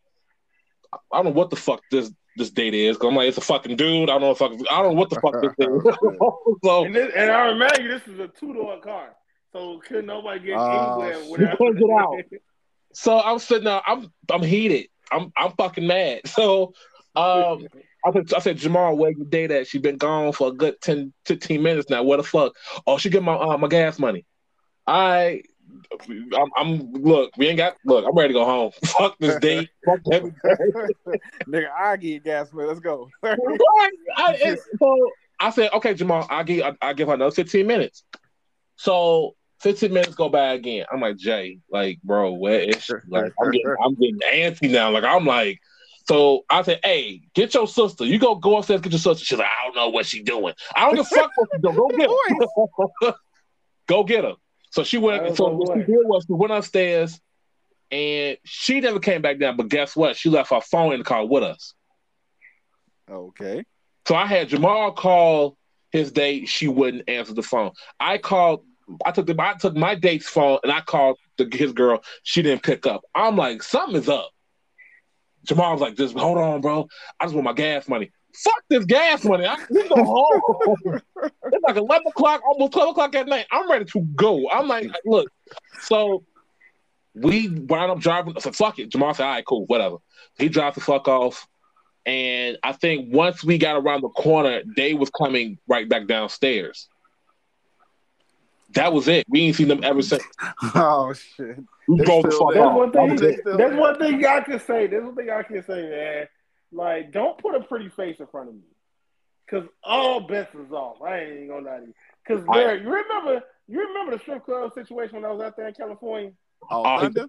I don't know what the fuck this this date is. Cause I'm like, it's a fucking dude. I don't know if I, I don't know what the fuck this is. so And, this, and I remind you, this is a two door car, so couldn't nobody get Oh, anywhere shit. without. Close it out. So I'm sitting there. I'm I'm heated. I'm I'm fucking mad. So um, I said, I said Jamal, where your date at? She's been gone for a good 10, 15 minutes now. What the fuck? Oh, she get my uh, my gas money. I. I'm, I'm look. We ain't got look. I'm ready to go home. Fuck this date. Fuck. Nigga, I get gas man. Let's go. I, so I said, okay, Jamal, I give I, I give her another 15 minutes. So 15 minutes go by again. I'm like, Jay, like, bro, where is she? Like, I'm getting, I'm getting antsy now. Like, I'm like, so I said, hey, get your sister. You go go upstairs, get your sister. She's like, I don't know what she's doing. I don't give a fuck what she's doing. Go get her. go get her. So she went. So what she did was she went upstairs, and she never came back down. But guess what? She left her phone in the car with us. Okay. So I had Jamal call his date. She wouldn't answer the phone. I called. I took the. I took my date's phone and I called the, his girl. She didn't pick up. I'm like, something is up. Jamal was like, just hold on, bro. I just want my gas money. Fuck this gas money. I we go home. it's like eleven o'clock, almost twelve o'clock at night. I'm ready to go. I'm like, look. So we wound up driving. I said, fuck it. Jamal said, all right, cool, whatever. He dropped the fuck off. And I think once we got around the corner, they was coming right back downstairs. That was it. We ain't seen them ever since. Oh shit. We They drove the still fuck there. That's off. one thing. They still That's there. one thing I can say. That's one thing I can say, man. Like, don't put a pretty face in front of me, cause all bets is off. I ain't even gonna lie to you. Cause Larry, you remember, you remember the strip club situation when I was out there in California? Oh, Oh, Thunder,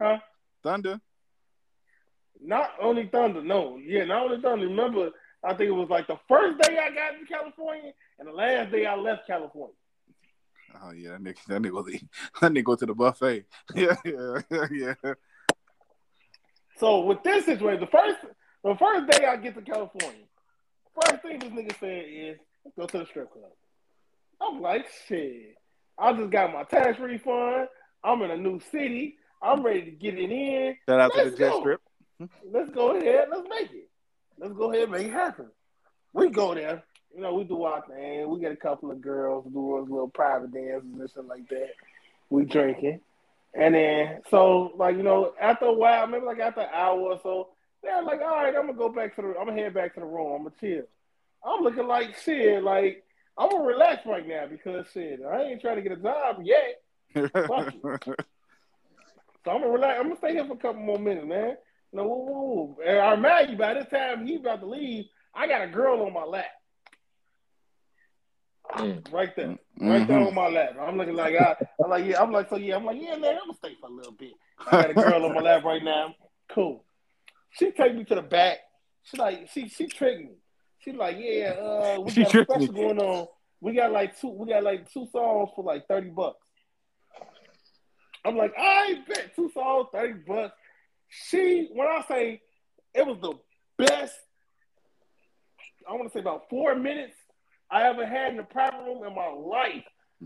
Huh? Thunder. Not only Thunder, no, yeah, not only Thunder. Remember, I think it was like the first day I got to California and the last day I left California. Oh yeah, that nigga, that nigga, was, that nigga go to the buffet. Yeah, yeah, yeah. So with this situation, the first the first day I get to California, first thing this nigga said is let's go to the strip club. I'm like, shit. I just got my tax refund. I'm in a new city. I'm ready to get it in. Shout out to Let's the jet go. strip. Let's go ahead. Let's make it. Let's go ahead and make it happen. We go there. You know, we do our thing. We get a couple of girls do us little private dances and shit like that. We drinking. And then, so, like, you know, after a while, maybe like after an hour or so, they're like, all right, I'm to go back to the, I'm to head back to the room. I'm to chill. I'm looking like shit. Like, I'm to relax right now because shit, I ain't trying to get a job yet. So I'm gonna relax. I'm gonna stay here for a couple more minutes, man. No, woo, woo, woo. And I remind you, by this time he about to leave, I got a girl on my lap, Mm. right there, right there on my lap. I'm looking like I, I'm like yeah, I'm like so yeah, I'm like yeah, man, I'm gonna stay for a little bit. I got a girl on my lap right now. Cool. She take me to the back. She like she she tricked me. She like yeah, uh, we She got a special going on. We got like two. We got like two songs for like thirty bucks. I'm like, I bet two songs, 30 bucks. She, when I say it was the best, I want to say about four minutes I ever had in the private room in my life.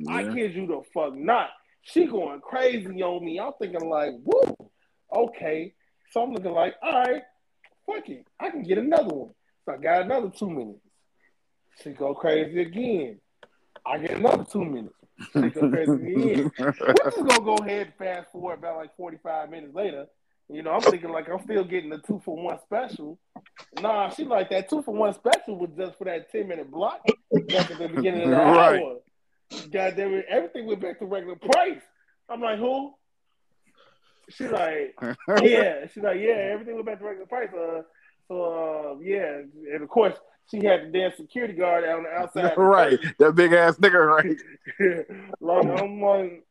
I Yeah. kid you the fuck not. She going crazy on me. I'm thinking like, woo, okay. So I'm looking like, all right, fuck it. I can get another one. So I got another two minutes. She go crazy again. I get another two minutes. She go crazy again. We're just gonna go ahead and fast forward about like 45 minutes later. You know, I'm thinking like I'm still getting the two for one special. Nah, she like that two for one special was just for that 10 minute block back at the beginning of the Right. hour. God damn it, everything went back to regular price. I'm like, who? She like, yeah. She's like, yeah, everything went back to regular price. Uh, so uh, yeah, and of course she had the damn security guard out on the outside. right, that big ass nigga, right? like I'm like,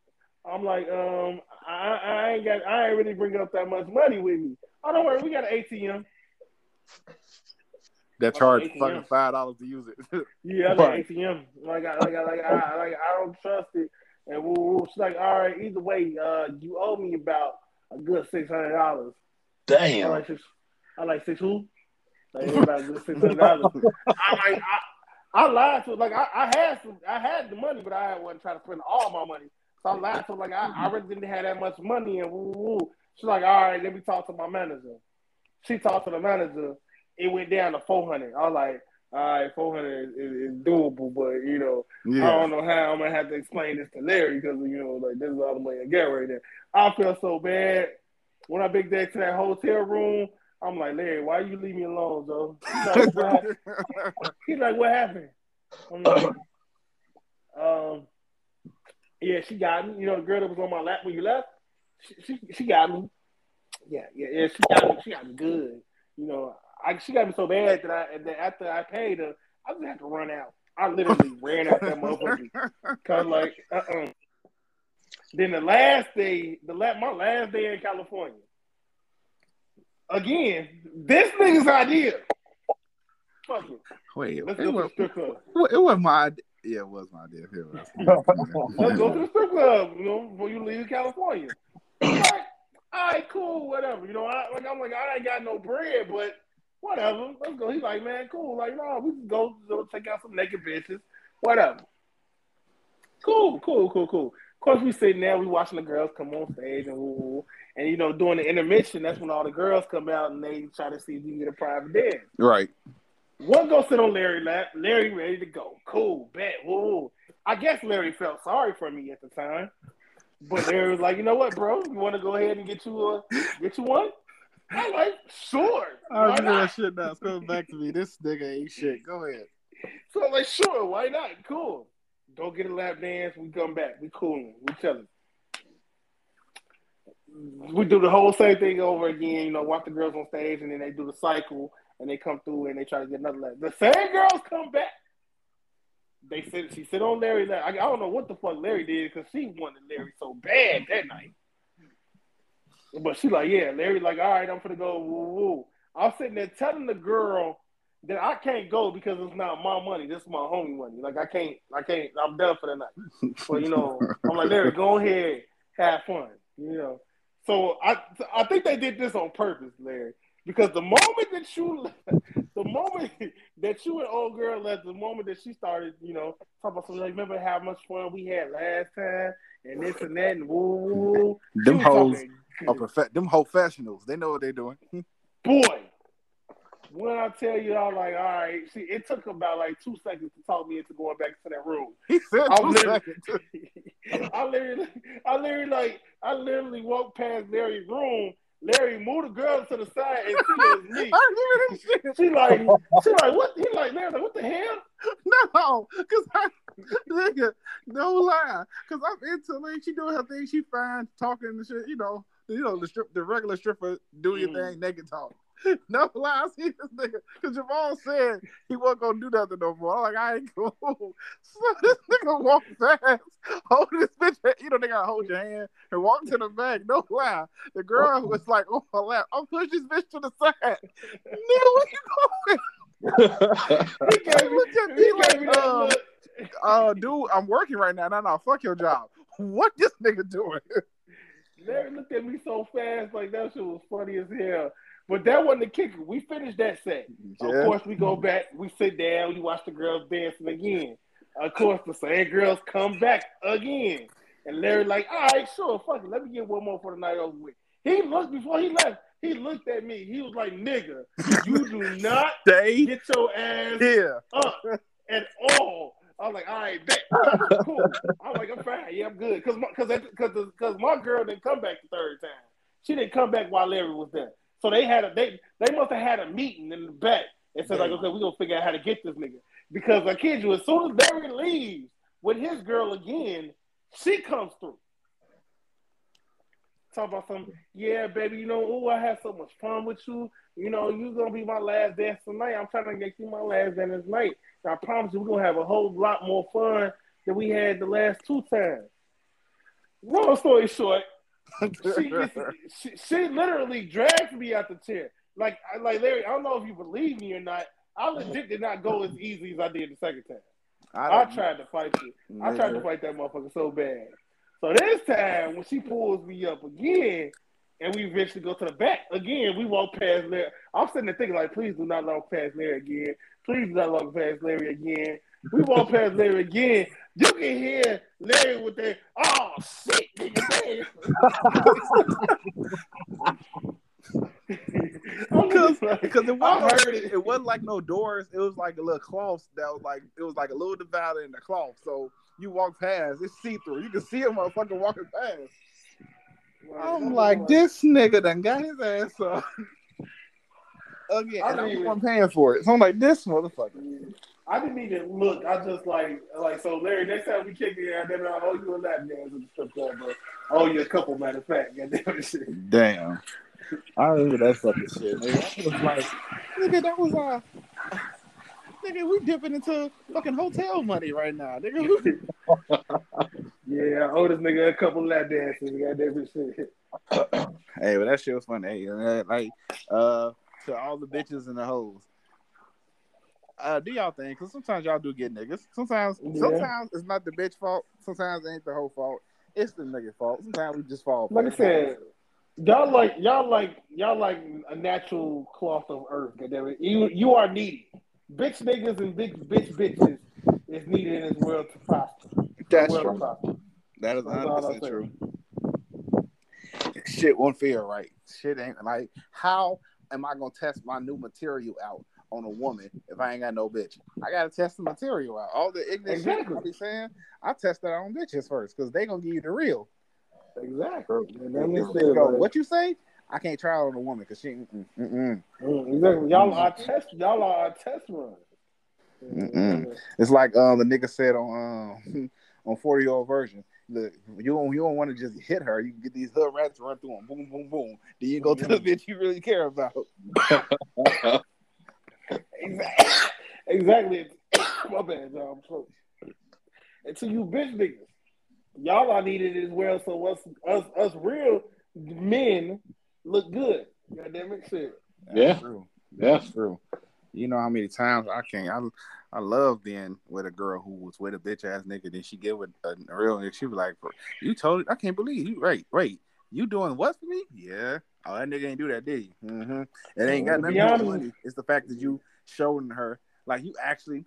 I'm like, um, I, I ain't got, I ain't really bringing up that much money with me. Oh, don't worry, we got an ATM. That charge ATM. fucking five dollars to use it. Yeah, I got Right. ATM. Like, I, like, I, like, I, like, I don't trust it. And woo. she's like, all right, either way, uh, you owe me about a good six hundred dollars. I Damn. like six. I like six who? Like about a good six hundred dollars. I like I, I lied to like I, I had some I had the money, but I wasn't trying to spend all my money. So I lied to like I, I really didn't have that much money and woo. woo. She's like, all right, let me talk to my manager. She talked to the manager. It went down to four hundred. I was like, all right, four hundred is, is, doable, but you know, I don't know how I'm gonna have to explain this to Larry because you know, like this is all the money I get right there. I feel so bad when I big back to that hotel room. I'm like, Larry, why you leave me alone, Joe? He's like, what happened? He's like, what happened? I'm like, um, yeah, she got me. You know, the girl that was on my lap when you left, she she, she got me. Yeah, yeah, yeah. She got me. She got me good. You know, I she got me so bad that I and then after I paid her, I just had to run out. I literally ran out that motherfucker. Cause like, uh, uh Then the last day, the la- my last day in California. Again, this nigga's idea. Fuck it. Wait, Let's it, go to the was, strip club. it was my idea. Yeah, it was my idea. It was. Let's go to the strip club, you know, before you leave California. Like, all right, cool, whatever. You know, I like I'm like, I ain't got no bread, but whatever. Let's go. He's like, man, cool. Like, no, we can go, go take out some naked bitches. Whatever. Cool, cool, cool, cool. Of course, we sitting there, we watching the girls come on stage and woo, and you know, during the intermission, that's when all the girls come out and they try to see if you can get a private dance. right. One go sit on Larry lap. Larry ready to go. Cool, bet. Woo. I guess Larry felt sorry for me at the time, but Larry was like, you know what, bro? You want to go ahead and get you a get you one? I'm like, sure. I remember that shit now. It's coming back to me. This nigga ain't shit. Go ahead. So I'm like, sure, why not? Cool. Go get a lap dance. We come back. We cool. We chilling. we do the whole same thing over again. You know, watch the girls on stage, and then they do the cycle, and they come through and they try to get another lap. The same girls come back. They said she sit on Larry. I, I don't know what the fuck Larry did because she wanted Larry so bad that night. But she like, yeah, Larry like, all right, I'm gonna go. Woo woo. I'm sitting there telling the girl that I can't go because it's not my money. This is my homie money. Like I can't, I can't. I'm done for the night. But you know, I'm like Larry, go ahead, have fun. You know. So I, I think they did this on purpose, Larry, because the moment that you, the moment that you and old girl left, the moment that she started, you know, talking about something like, remember how much fun we had last time, and this and that, and woo woo. Them hoes Oh, are perfect. Them whole professionals. They know what they're doing. Boy, when I tell you, I was like, all right. See, it took about like two seconds to talk me into going back to that room. He said I two literally- seconds. I literally, I literally like, I literally walked past Larry's room. Larry moved the girl to the side and it was me. I don't give a shit. She like, she like, what? He like, Larry, like, what the hell? No, because I, nigga, no lie. Because I'm into like she doing her thing. She fine talking and shit. You know, you know the strip, the regular stripper do your Mm. thing, naked talk. No lie, I see this nigga. Because Jamal said he wasn't gonna do nothing no more. I'm like, I ain't cool. So this nigga walked fast, hold this bitch. You know, they gotta hold your hand and walk to the back. No lie. The girl was like on my lap. I'm push this bitch to the side. Nigga, where you going? He gave me, Look at he like, um, uh, dude, I'm working right now. No, no, fuck your job. What this nigga doing? Larry looked at me so fast, like that shit was funny as hell. But that wasn't the kicker. We finished that set. Of course, we go back, we sit down, we watch the girls dancing again. Of course, the same girls come back again. And Larry like, all right, sure, fuck it. Let me get one more for the night over with. He looked before he left. He looked at me. He was like, nigga, you do not Stay get your ass here. up at all. I was like, all right, bet. cool. I'm like, I'm fine. Yeah, I'm good. Cause my, cause, cause, cause my girl didn't come back the third time. She didn't come back while Larry was there. So they had a they they must have had a meeting in the back and said like, okay, we're gonna figure out how to get this nigga. Because I kid you, as soon as Larry leaves with his girl again, she comes through. Talk about some, yeah, baby, you know, oh, I had so much fun with you. You know, you're gonna be my last dance tonight. I'm trying to make you my last dance tonight. And I promise you, we're gonna have a whole lot more fun than we had the last two times. Long story short, she, she, she literally dragged me out the chair. Like, I- like Larry, I don't know if you believe me or not. I legit did not go as easy as I did the second time. I, don't- tried to fight you. I tried to fight that motherfucker so bad. So this time, when she pulls me up again, and we eventually go to the back again, we walk past Larry. I'm sitting there thinking like, please do not walk past Larry again. Please do not walk past Larry again. We walk past Larry again. You can hear Larry with that, oh shit. Because because it I wasn't, heard it. it. wasn't like no doors. It was like a little cloth that was like it was like a little divider in the cloth. So you walk past, it's see through. You can see a motherfucker walking past. I'm like, this nigga done got his ass up. Again, I and I'm didn't the one paying for it. So I'm like, this motherfucker. I didn't even look. I just like like so Larry. Next time we kick it, I never I owe you a lap dance at the strip club, bro. I owe you a couple. Matter of fact, goddamn shit. Damn. I remember that fucking shit. Nigga. I was like, nigga, that was uh nigga, we dipping into fucking hotel money right now, nigga. Yeah, I owe this nigga a couple lap dances. Got it, shit. hey, but that shit was funny. Hey, uh, like, uh, to all the bitches and the hoes. Uh, do y'all think? Because sometimes y'all do get niggas. Sometimes, Yeah. sometimes it's not the bitch fault. Sometimes it ain't the whole fault. It's the nigga fault. Sometimes we just fall. for Like I said, y'all like y'all like y'all like a natural cloth of earth. Goddamn it, you you are needed. Bitch niggas and big bitch bitches is needed in this world to prosper. that's world true. prosper. That is 100 percent true. Shit won't feel right. Shit ain't like how am I gonna test my new material out on a woman if I ain't got no bitch? I gotta test the material out. All the ignorant shit I be saying, I test that on bitches first because they gonna give you the real. Exactly. And that They go, what you say? I can't try on a woman because she. Mm, mm, mm. Mm, exactly. Y'all are test. Y'all are our test run. Mm-mm. It's like um the nigga said on um on forty year old version. look, you don't you don't want to just hit her. You can get these hood rats run through them, boom, boom, boom. Then you go to the bitch you really care about. Exactly. exactly. My bad, y'all. I'm so- And to you bitch niggas, y'all are needed as well. So us us us real men look good. God damn it, shit. That's Yeah. true. Yeah. That's true. You know how many times I can't. I I love being with a girl who was with a bitch ass nigga. Then she get with a real nigga. She was like, "You told it. I can't believe you. Right, wait. You doing what for me? Yeah. Oh, that nigga ain't do that, did he? Mm-hmm. It ain't got nothing to do with honest- money. It's the fact that you showing her like you actually,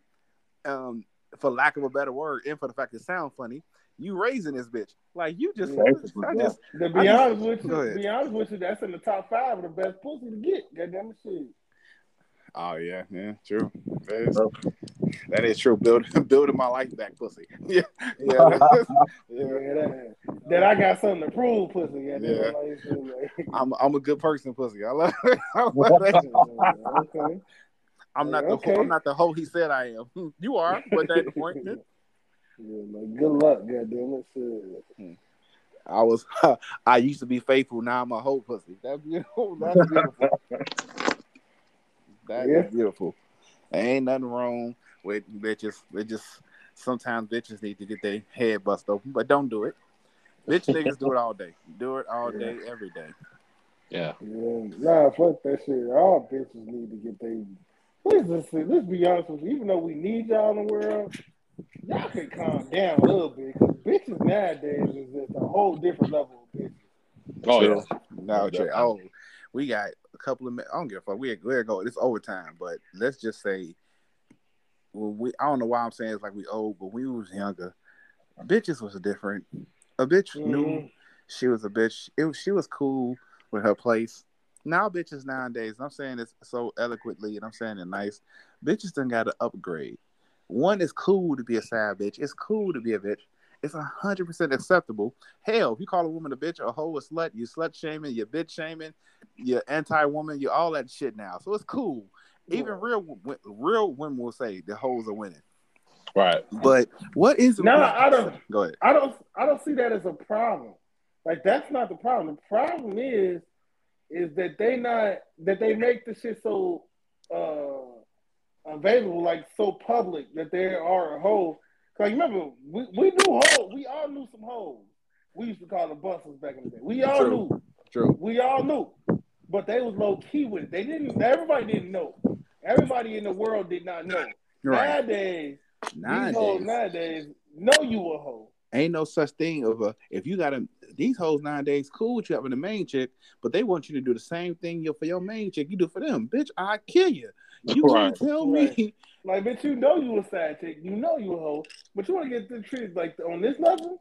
um, for lack of a better word, and for the fact it sound funny, you raising this bitch. Like you just, Basically, I just, To I be just- honest with you, to be honest with you, that's in the top five of the best pussy to get. God damn it, shit. Oh yeah, yeah, true. That is, that is true. Building building my life back, pussy. Yeah, yeah, Yeah, yeah. that, that I got something to prove, pussy. Yeah. it, like, shit, like, I'm I'm a good person, pussy. I love, I love that. okay. I'm not the Okay. I'm not the hoe he said I am. You are, but that ain't the point. Yeah, like, good luck, goddamn it. Shit. Hmm. I was I used to be faithful. Now I'm a hoe pussy. That's beautiful. That's beautiful. That is Yeah. beautiful. There ain't nothing wrong with bitches. They just sometimes bitches need to get their head bust open, but don't do it. Bitch niggas do it all day. Do it all day, every day. Yeah. Yeah, nah, fuck that shit. All bitches need to get they. Let's just let's be honest with you. Even though we need y'all in the world, y'all can calm down a little bit because bitches nowadays is just a whole different level of bitches. Oh True. yeah. No, Yeah, Jay. Oh, we got a couple of minutes. I don't give a fuck. We we're go. It's overtime, but let's just say, well, we. I don't know why I'm saying it's like we old, but when we was younger, bitches was different. A bitch knew Mhm. she was a bitch. It was she was cool with her place. Now bitches nowadays, and I'm saying this so eloquently, and I'm saying it nice. Bitches done got to upgrade. One is cool to be a side bitch. It's cool to be a bitch. It's hundred percent acceptable. Hell, if you call a woman a bitch, a hoe, a slut, you slut shaming, you bitch shaming, you're anti-woman, you all that shit now. So it's cool. Even real real women will say the hoes are winning. Right. But what is No, I don't. go ahead? I don't. I don't see that as a problem. Like that's not the problem. The problem is, is that they not that they make the shit so uh available, like so public that there are a hoe. Cause remember, we, we knew hoes. We all knew some hoes. We used to call them busters back in the day. We all True. knew. True. We all knew. But they was low key with it. They didn't. Everybody didn't know. Everybody in the world did not know. Right. Nowadays, hoes Nowadays, nowadays know you a hoe. Ain't no such thing of a if you got a these hoes nowadays cool with you having a main chick, but they want you to do the same thing you for your main chick you do for them. Bitch, I kill you. You gonna Right. tell me Like, bitch, you know you a side chick, you know you a hoe, but you want to get the treat like on this level.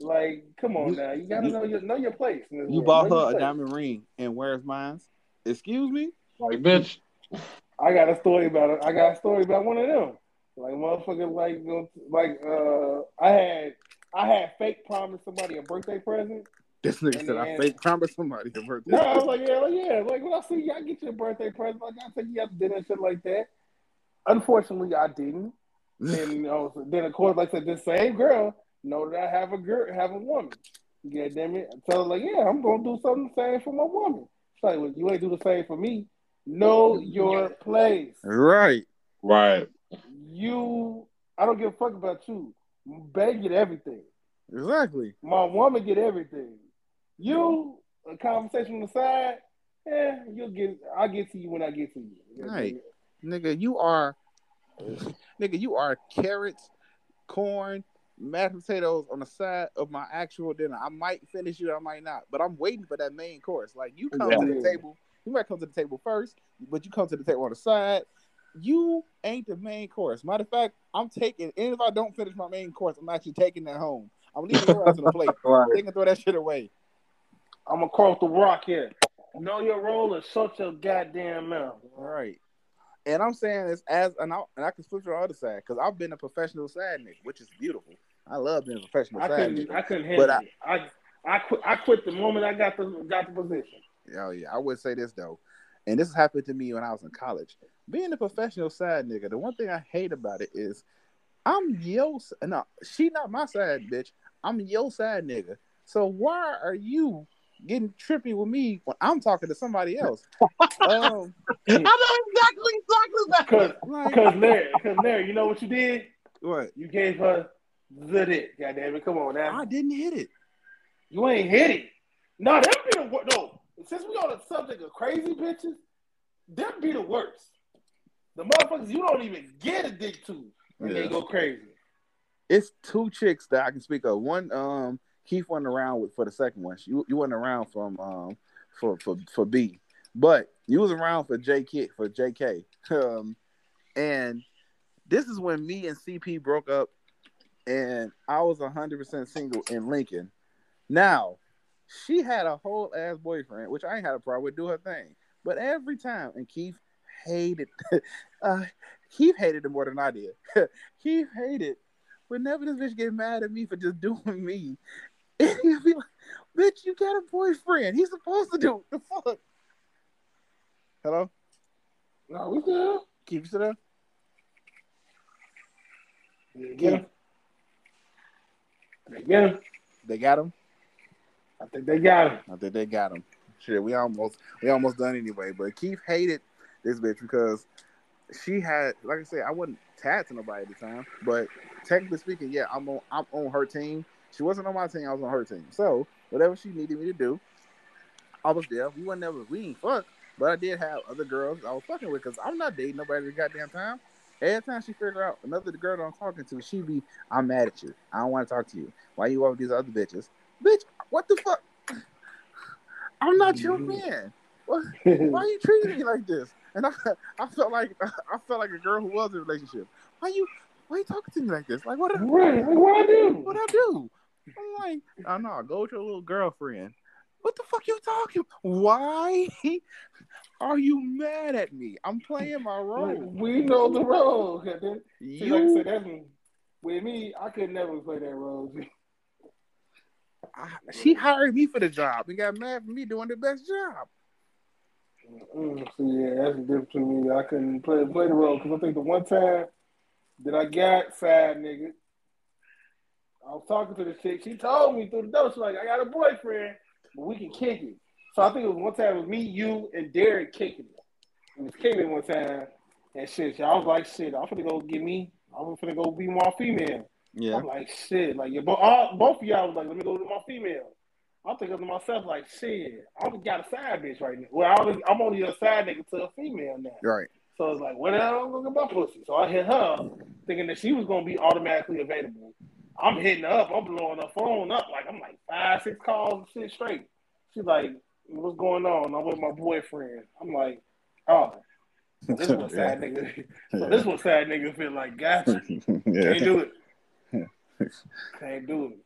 Like, come on You- now, you gotta you- know your know your place. you world. bought Know her a place. diamond ring and where's mine? Excuse me? Like bitch. I got a story about it. I got a story about one of them. Like motherfucker, like like uh, I had I had fake promised somebody a birthday present. This nigga And said I fake promised somebody a birthday. No, I was like, yeah, like, yeah. Like when I see y'all get your birthday present. Like I take you out to dinner and shit like that. Unfortunately, I didn't. And you know, then of course, like I said, this same girl know that I have a girl, have a woman. God damn it! I tell her like, yeah, I'm gonna do something the same for my woman. She's like, well, you ain't do the same for me. Know your place. right. Right. You, I don't give a fuck about you. Babe get everything. Exactly. My woman get everything. You, a conversation on the side, yeah, you'll get. I'll get to you when I get to you. Right. Nigga, you are nigga, you are carrots, corn, mashed potatoes on the side of my actual dinner. I might finish you, I might not, but I'm waiting for that main course. Like you come Yeah. to the table, you might come to the table first, but you come to the table on the side. You ain't the main course. Matter of fact, I'm taking, and if I don't finish my main course, I'm actually taking that home. I'm leaving your ass on the plate. Right. They can throw that shit away. I'm gonna across the rock here. Know your role and shut your goddamn mouth. All right. And I'm saying this as and I and I can switch to the other side because I've been a professional side nigga, which is beautiful. I love being a professional I side couldn't. nigga. I couldn't handle But I- it. I I quit. I quit the moment I got the got the position. Oh yeah, I would say this though, and this happened to me when I was in college. Being a professional side nigga, the one thing I hate about it is I'm yo. No, she not my side bitch. I'm your side nigga. So why are you getting trippy with me when I'm talking to somebody else? um, I know exactly exactly that. Because like, because Larry, because Larry, you know what you did? what? You gave her the dick. Goddamn it! Come on now. I didn't hit it. You ain't hit it. No, that'd be the worst. No, since we on the subject of crazy bitches, that'd be the worst. The motherfuckers you don't even get a dick to, and Yeah. they go crazy. It's two chicks that I can speak of. One, um, Keith wasn't around with for the second one. You you wasn't around from um for for for B, but you was around for JK for JK. Um, and this is when me and CP broke up, and I was hundred percent single in Lincoln. Now, she had a whole ass boyfriend, which I ain't had a problem with. Do her thing, but every time, and Keith hated, uh, Keith hated it more than I did. Keith hated whenever this bitch get mad at me for just doing me, and he'll be like, "Bitch, you got a boyfriend. He's supposed to do the fuck." Hello, No, we good. Keith, you still there? They get him. They get him. They got him. I think they got him. I think they got him. Shit, we almost we almost done anyway. But Keith hated this bitch because she had, like I said, I wasn't tagged to nobody at the time. But technically speaking, yeah, I'm on I'm on her team. She wasn't on my team. I was on her team. So whatever she needed me to do, I was there. We wasn't never we ain't fuck, but I did have other girls I was fucking with because I'm not dating nobody the goddamn time. Every time she figure out another girl that I'm talking to, she be, I'm mad at you. I don't want to talk to you. Why you over these other bitches? Bitch, what the fuck? I'm not your mm-hmm. man. What? Why you treating me like this? And I, I felt like I felt like a girl who was in a relationship. Why you, why you talking to me like this? Like what? did- Right, like, what I do? What I do? I'm like, I oh no, go with your little girlfriend. What the fuck you talking? Why are you mad at me? I'm playing my role. we know the role. See, like I You, said, that's with me. I could never play that role. I, she hired me for the job and got mad for me doing the best job. Mm, so yeah, that's the difference between me. I couldn't play play the role because I think the one time that I got side nigga, I was talking to the chick. She told me through the door, she's like, "I got a boyfriend, but we can kick it." So I think it was one time it was me, you, and Derek kicking it. It was kicking it one time, and shit. So I was like, "Shit, I'm gonna go get me. I'm gonna go be my female." Yeah. I'm like, shit, like yeah, but all, both of y'all was like, let me go to my female. I'm thinking to myself, like, shit, I got a side bitch right now. Well, I only, I'm only a side nigga to a female now. Right. So it's like, what the hell I'm gonna get my pussy? So I hit her, thinking that she was gonna be automatically available. I'm hitting her up, I'm blowing her phone up, like I'm like five, six calls and shit straight. She's like, what's going on? I'm with my boyfriend. I'm like, oh, so this what sad nigga. So this what sad nigga feel like. Gotcha. Can't do it. Can't do it.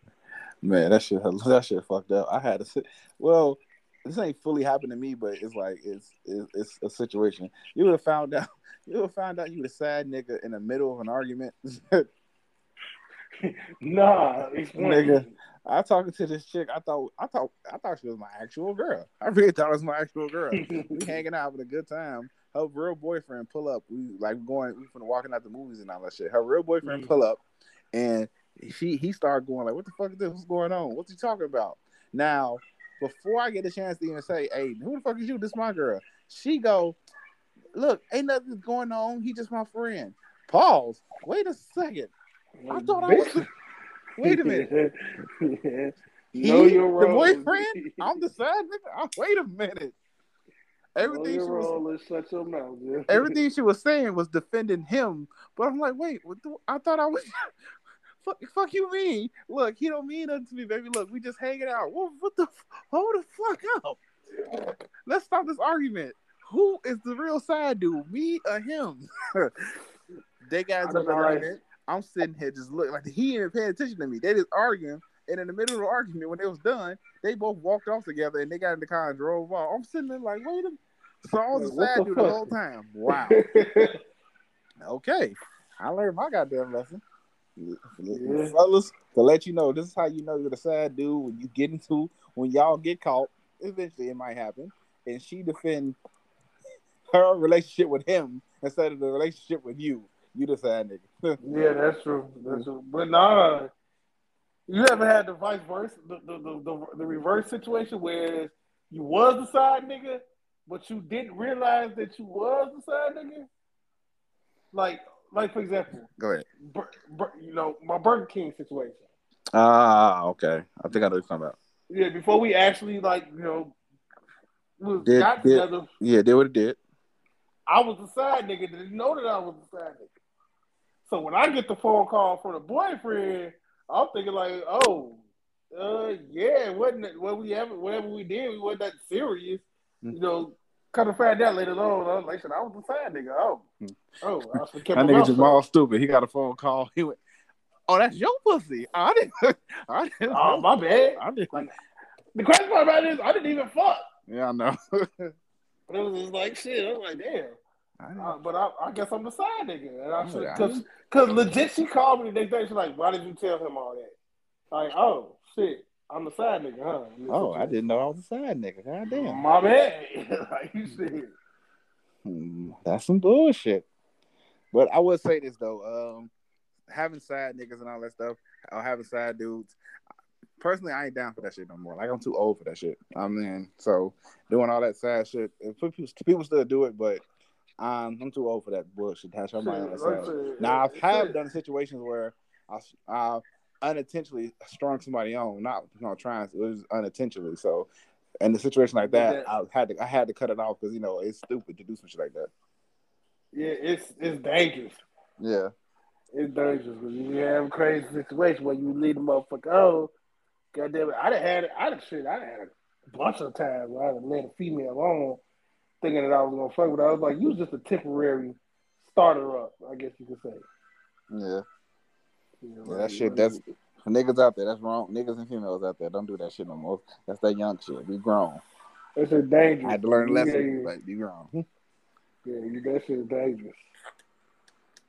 Man, that shit that shit fucked up. I had to sit. Well, this ain't fully happened to me, but it's like it's it's, it's a situation. You would have found out. You would have found out you were the sad nigga in the middle of an argument. Nah. Nigga. I talking to this chick. I thought I thought I thought she was my actual girl. I really thought it was my actual girl. we hanging out having a good time. Her real boyfriend pull up. We like going. We from walking out the movies and all that shit. Her real boyfriend Mhm. pull up, and she he started going like, "What the fuck is this? What's going on? What's he talking about?" Now, before I get a chance to even say, "Hey, who the fuck is you? This my girl." She go, "Look, ain't nothing going on. He just my friend." Pause. Wait a second. I thought I was. Wait a minute. He, know your the boyfriend? I'm the side nigga. Oh, wait a minute. Everything she was role shut your mouth. Yeah. everything she was saying was defending him. But I'm like, wait, what the, I thought I was fuck, fuck you mean? Look, he don't mean nothing to me, baby. Look, we just hanging out. What, what the hold the fuck up. Let's stop this argument. Who is the real side dude? Me or him? they got into I'd an have been like- argument. I'm sitting here just looking like he ain't paying attention to me. They just arguing. And in the middle of the argument, when it was done, they both walked off together and they got in the car and drove off. I'm sitting there like, wait a minute. So I was a Like, sad dude the whole time. Wow. Okay, I learned my goddamn lesson. Yeah. Fellas, to let you know, this is how you know you're the sad dude when you get into when y'all get caught. Eventually, it might happen, and she defend her relationship with him instead of the relationship with you. You the sad nigga. yeah, that's true. That's true. But nah, You ever had the vice versa, the the, the, the, the reverse situation where you was the side nigga, but you didn't realize that you was the side nigga? Like, like for example, Go ahead. Bur- Bur- you know, my Burger King situation. Ah, okay. I think I know what you're talking about. Yeah, before we actually like, you know, was Did- got did- together, Yeah, did what it did. I was the side nigga didn't know that I was the side nigga. So when I get the phone call from the boyfriend, I'm thinking like, oh, uh, yeah, it wasn't it- what we ever whatever we did, we wasn't that serious. Mm. You know, kind of find out later on. I was like, I was the side nigga. Oh. Oh, I was kept That nigga mouth Jamal stupid. He got a phone call. He went, "Oh, that's your pussy." I didn't. I didn't. shut. Oh, my bad. I didn't. Like, the crazy part about it is I didn't even fuck. Yeah, I know. But it was just like shit. I was like, damn. I. Uh, but I, I guess I'm the side nigga, and I should yeah. because because legit she called me the next day. She's like, "Why did you tell him all that?" Like, oh shit, I'm the side nigga, huh? Oh, I didn't know I was a side nigga. God damn. My bad. like you said, Hmm, That's some bullshit. But I would say this though, um, having side niggas and all that stuff, or having side dudes. Personally, I ain't down for that shit no more. Like I'm too old for that shit. I mean, so doing all that sad shit, people, people still do it, but um, I'm too old for that bullshit. That's on my Shit, own like side. I said, Now I have done situations where I, I unintentionally strung somebody on, not you know trying it was unintentionally. So in the situation like that, I had to I had to cut it off because you know it's stupid to do some shit like that. Yeah, it's it's dangerous. Yeah, It's dangerous because you have a crazy situation where you lead the motherfucker. Oh, goddamn it! I done had it. I done shit. I had a bunch of times where I done led a female on, thinking that I was gonna fuck with. her. I was like, you was just a temporary starter up, I guess you could say. yeah. You know, Yeah, that shit, that's- For niggas out there, that's wrong. Niggas and females out there, don't do that shit no more. That's that young shit. We grown. It's a dangerous. I had to learn a lesson. Yeah, Like, be grown. Hmm. yeah, you that shit is dangerous.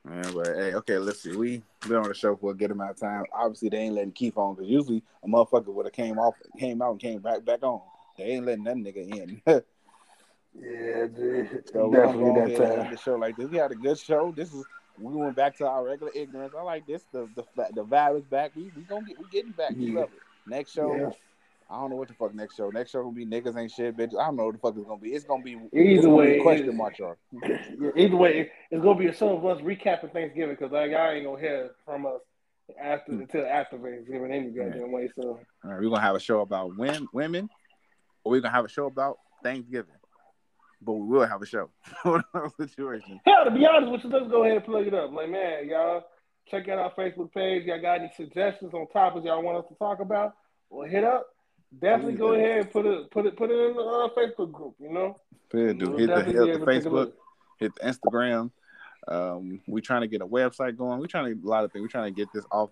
Man, but hey, okay, let's see. We been on the show for a good amount of time. Obviously, they ain't letting Keith on because usually a motherfucker would have came off, came out and came back back on. They ain't letting that nigga in. Yeah, dude. so we're gonna go definitely ahead that time. the show like this. We had a good show. This is we went back to our regular ignorance. I like this. The the the vibe is back. We we gonna get we getting back. We Yeah. love it. Next show, Yeah. I don't know what the fuck next show. Next show gonna be niggas ain't shit, bitch. I don't know what the fuck it's gonna be. It's gonna be Either gonna way, a question mark. y'all. Either way, it's gonna be a show of us recapping Thanksgiving because like y'all ain't gonna hear from us after hmm. until after Thanksgiving any goddamn way. So All right, we're gonna have a show about women, women, or we're gonna have a show about Thanksgiving. But we will have a show. situation. hell, to be honest with you, let's go ahead and plug it up. Like man, y'all check out our Facebook page. Y'all got any suggestions on topics y'all want us to talk about Well, hit up? Definitely go ahead and put it put it put it in the uh, Facebook group. You know, Yeah, dude. We'll Hit the, hit the able to take a Facebook, hit the Instagram. Um, we trying to get a website going. We're trying to a lot of things. We're trying to get this off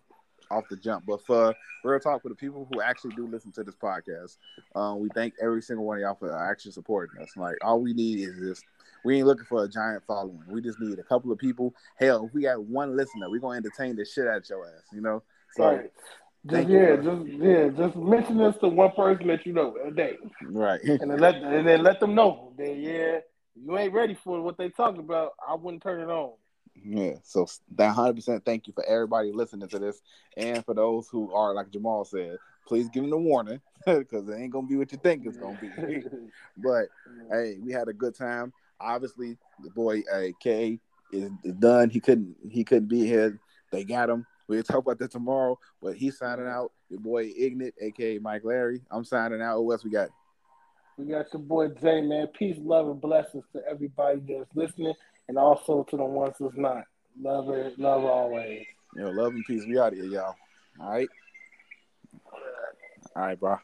off the jump. But for real talk, for the people who actually do listen to this podcast, um, we thank every single one of y'all for actually supporting us. Like all we need is just we ain't looking for a giant following. We just need a couple of people. Hell, if we got one listener, we gonna entertain the shit out of your ass. You know. So right? Just yeah, just yeah, just mention this to one person that you know a day. right. and then let and then let them know that yeah, you ain't ready for what they talking about. I wouldn't turn it on. Yeah, so that hundred percent thank you for everybody listening to this, and for those who are like Jamal said, please give them a warning because it ain't gonna be what you think it's gonna be. but hey, we had a good time. Obviously, the boy uh, K is, is done. He couldn't he couldn't be here. They got him. We'll talk about that tomorrow. But he's signing out. Your boy Ignat, aka Mike Larry. I'm signing out. What else we got? we got your boy Jay, man. Peace, love, and blessings to everybody that's listening, and also to the ones that's not. Love it, love always. Know, love and peace. We out here, y'all. All right. All right, bro.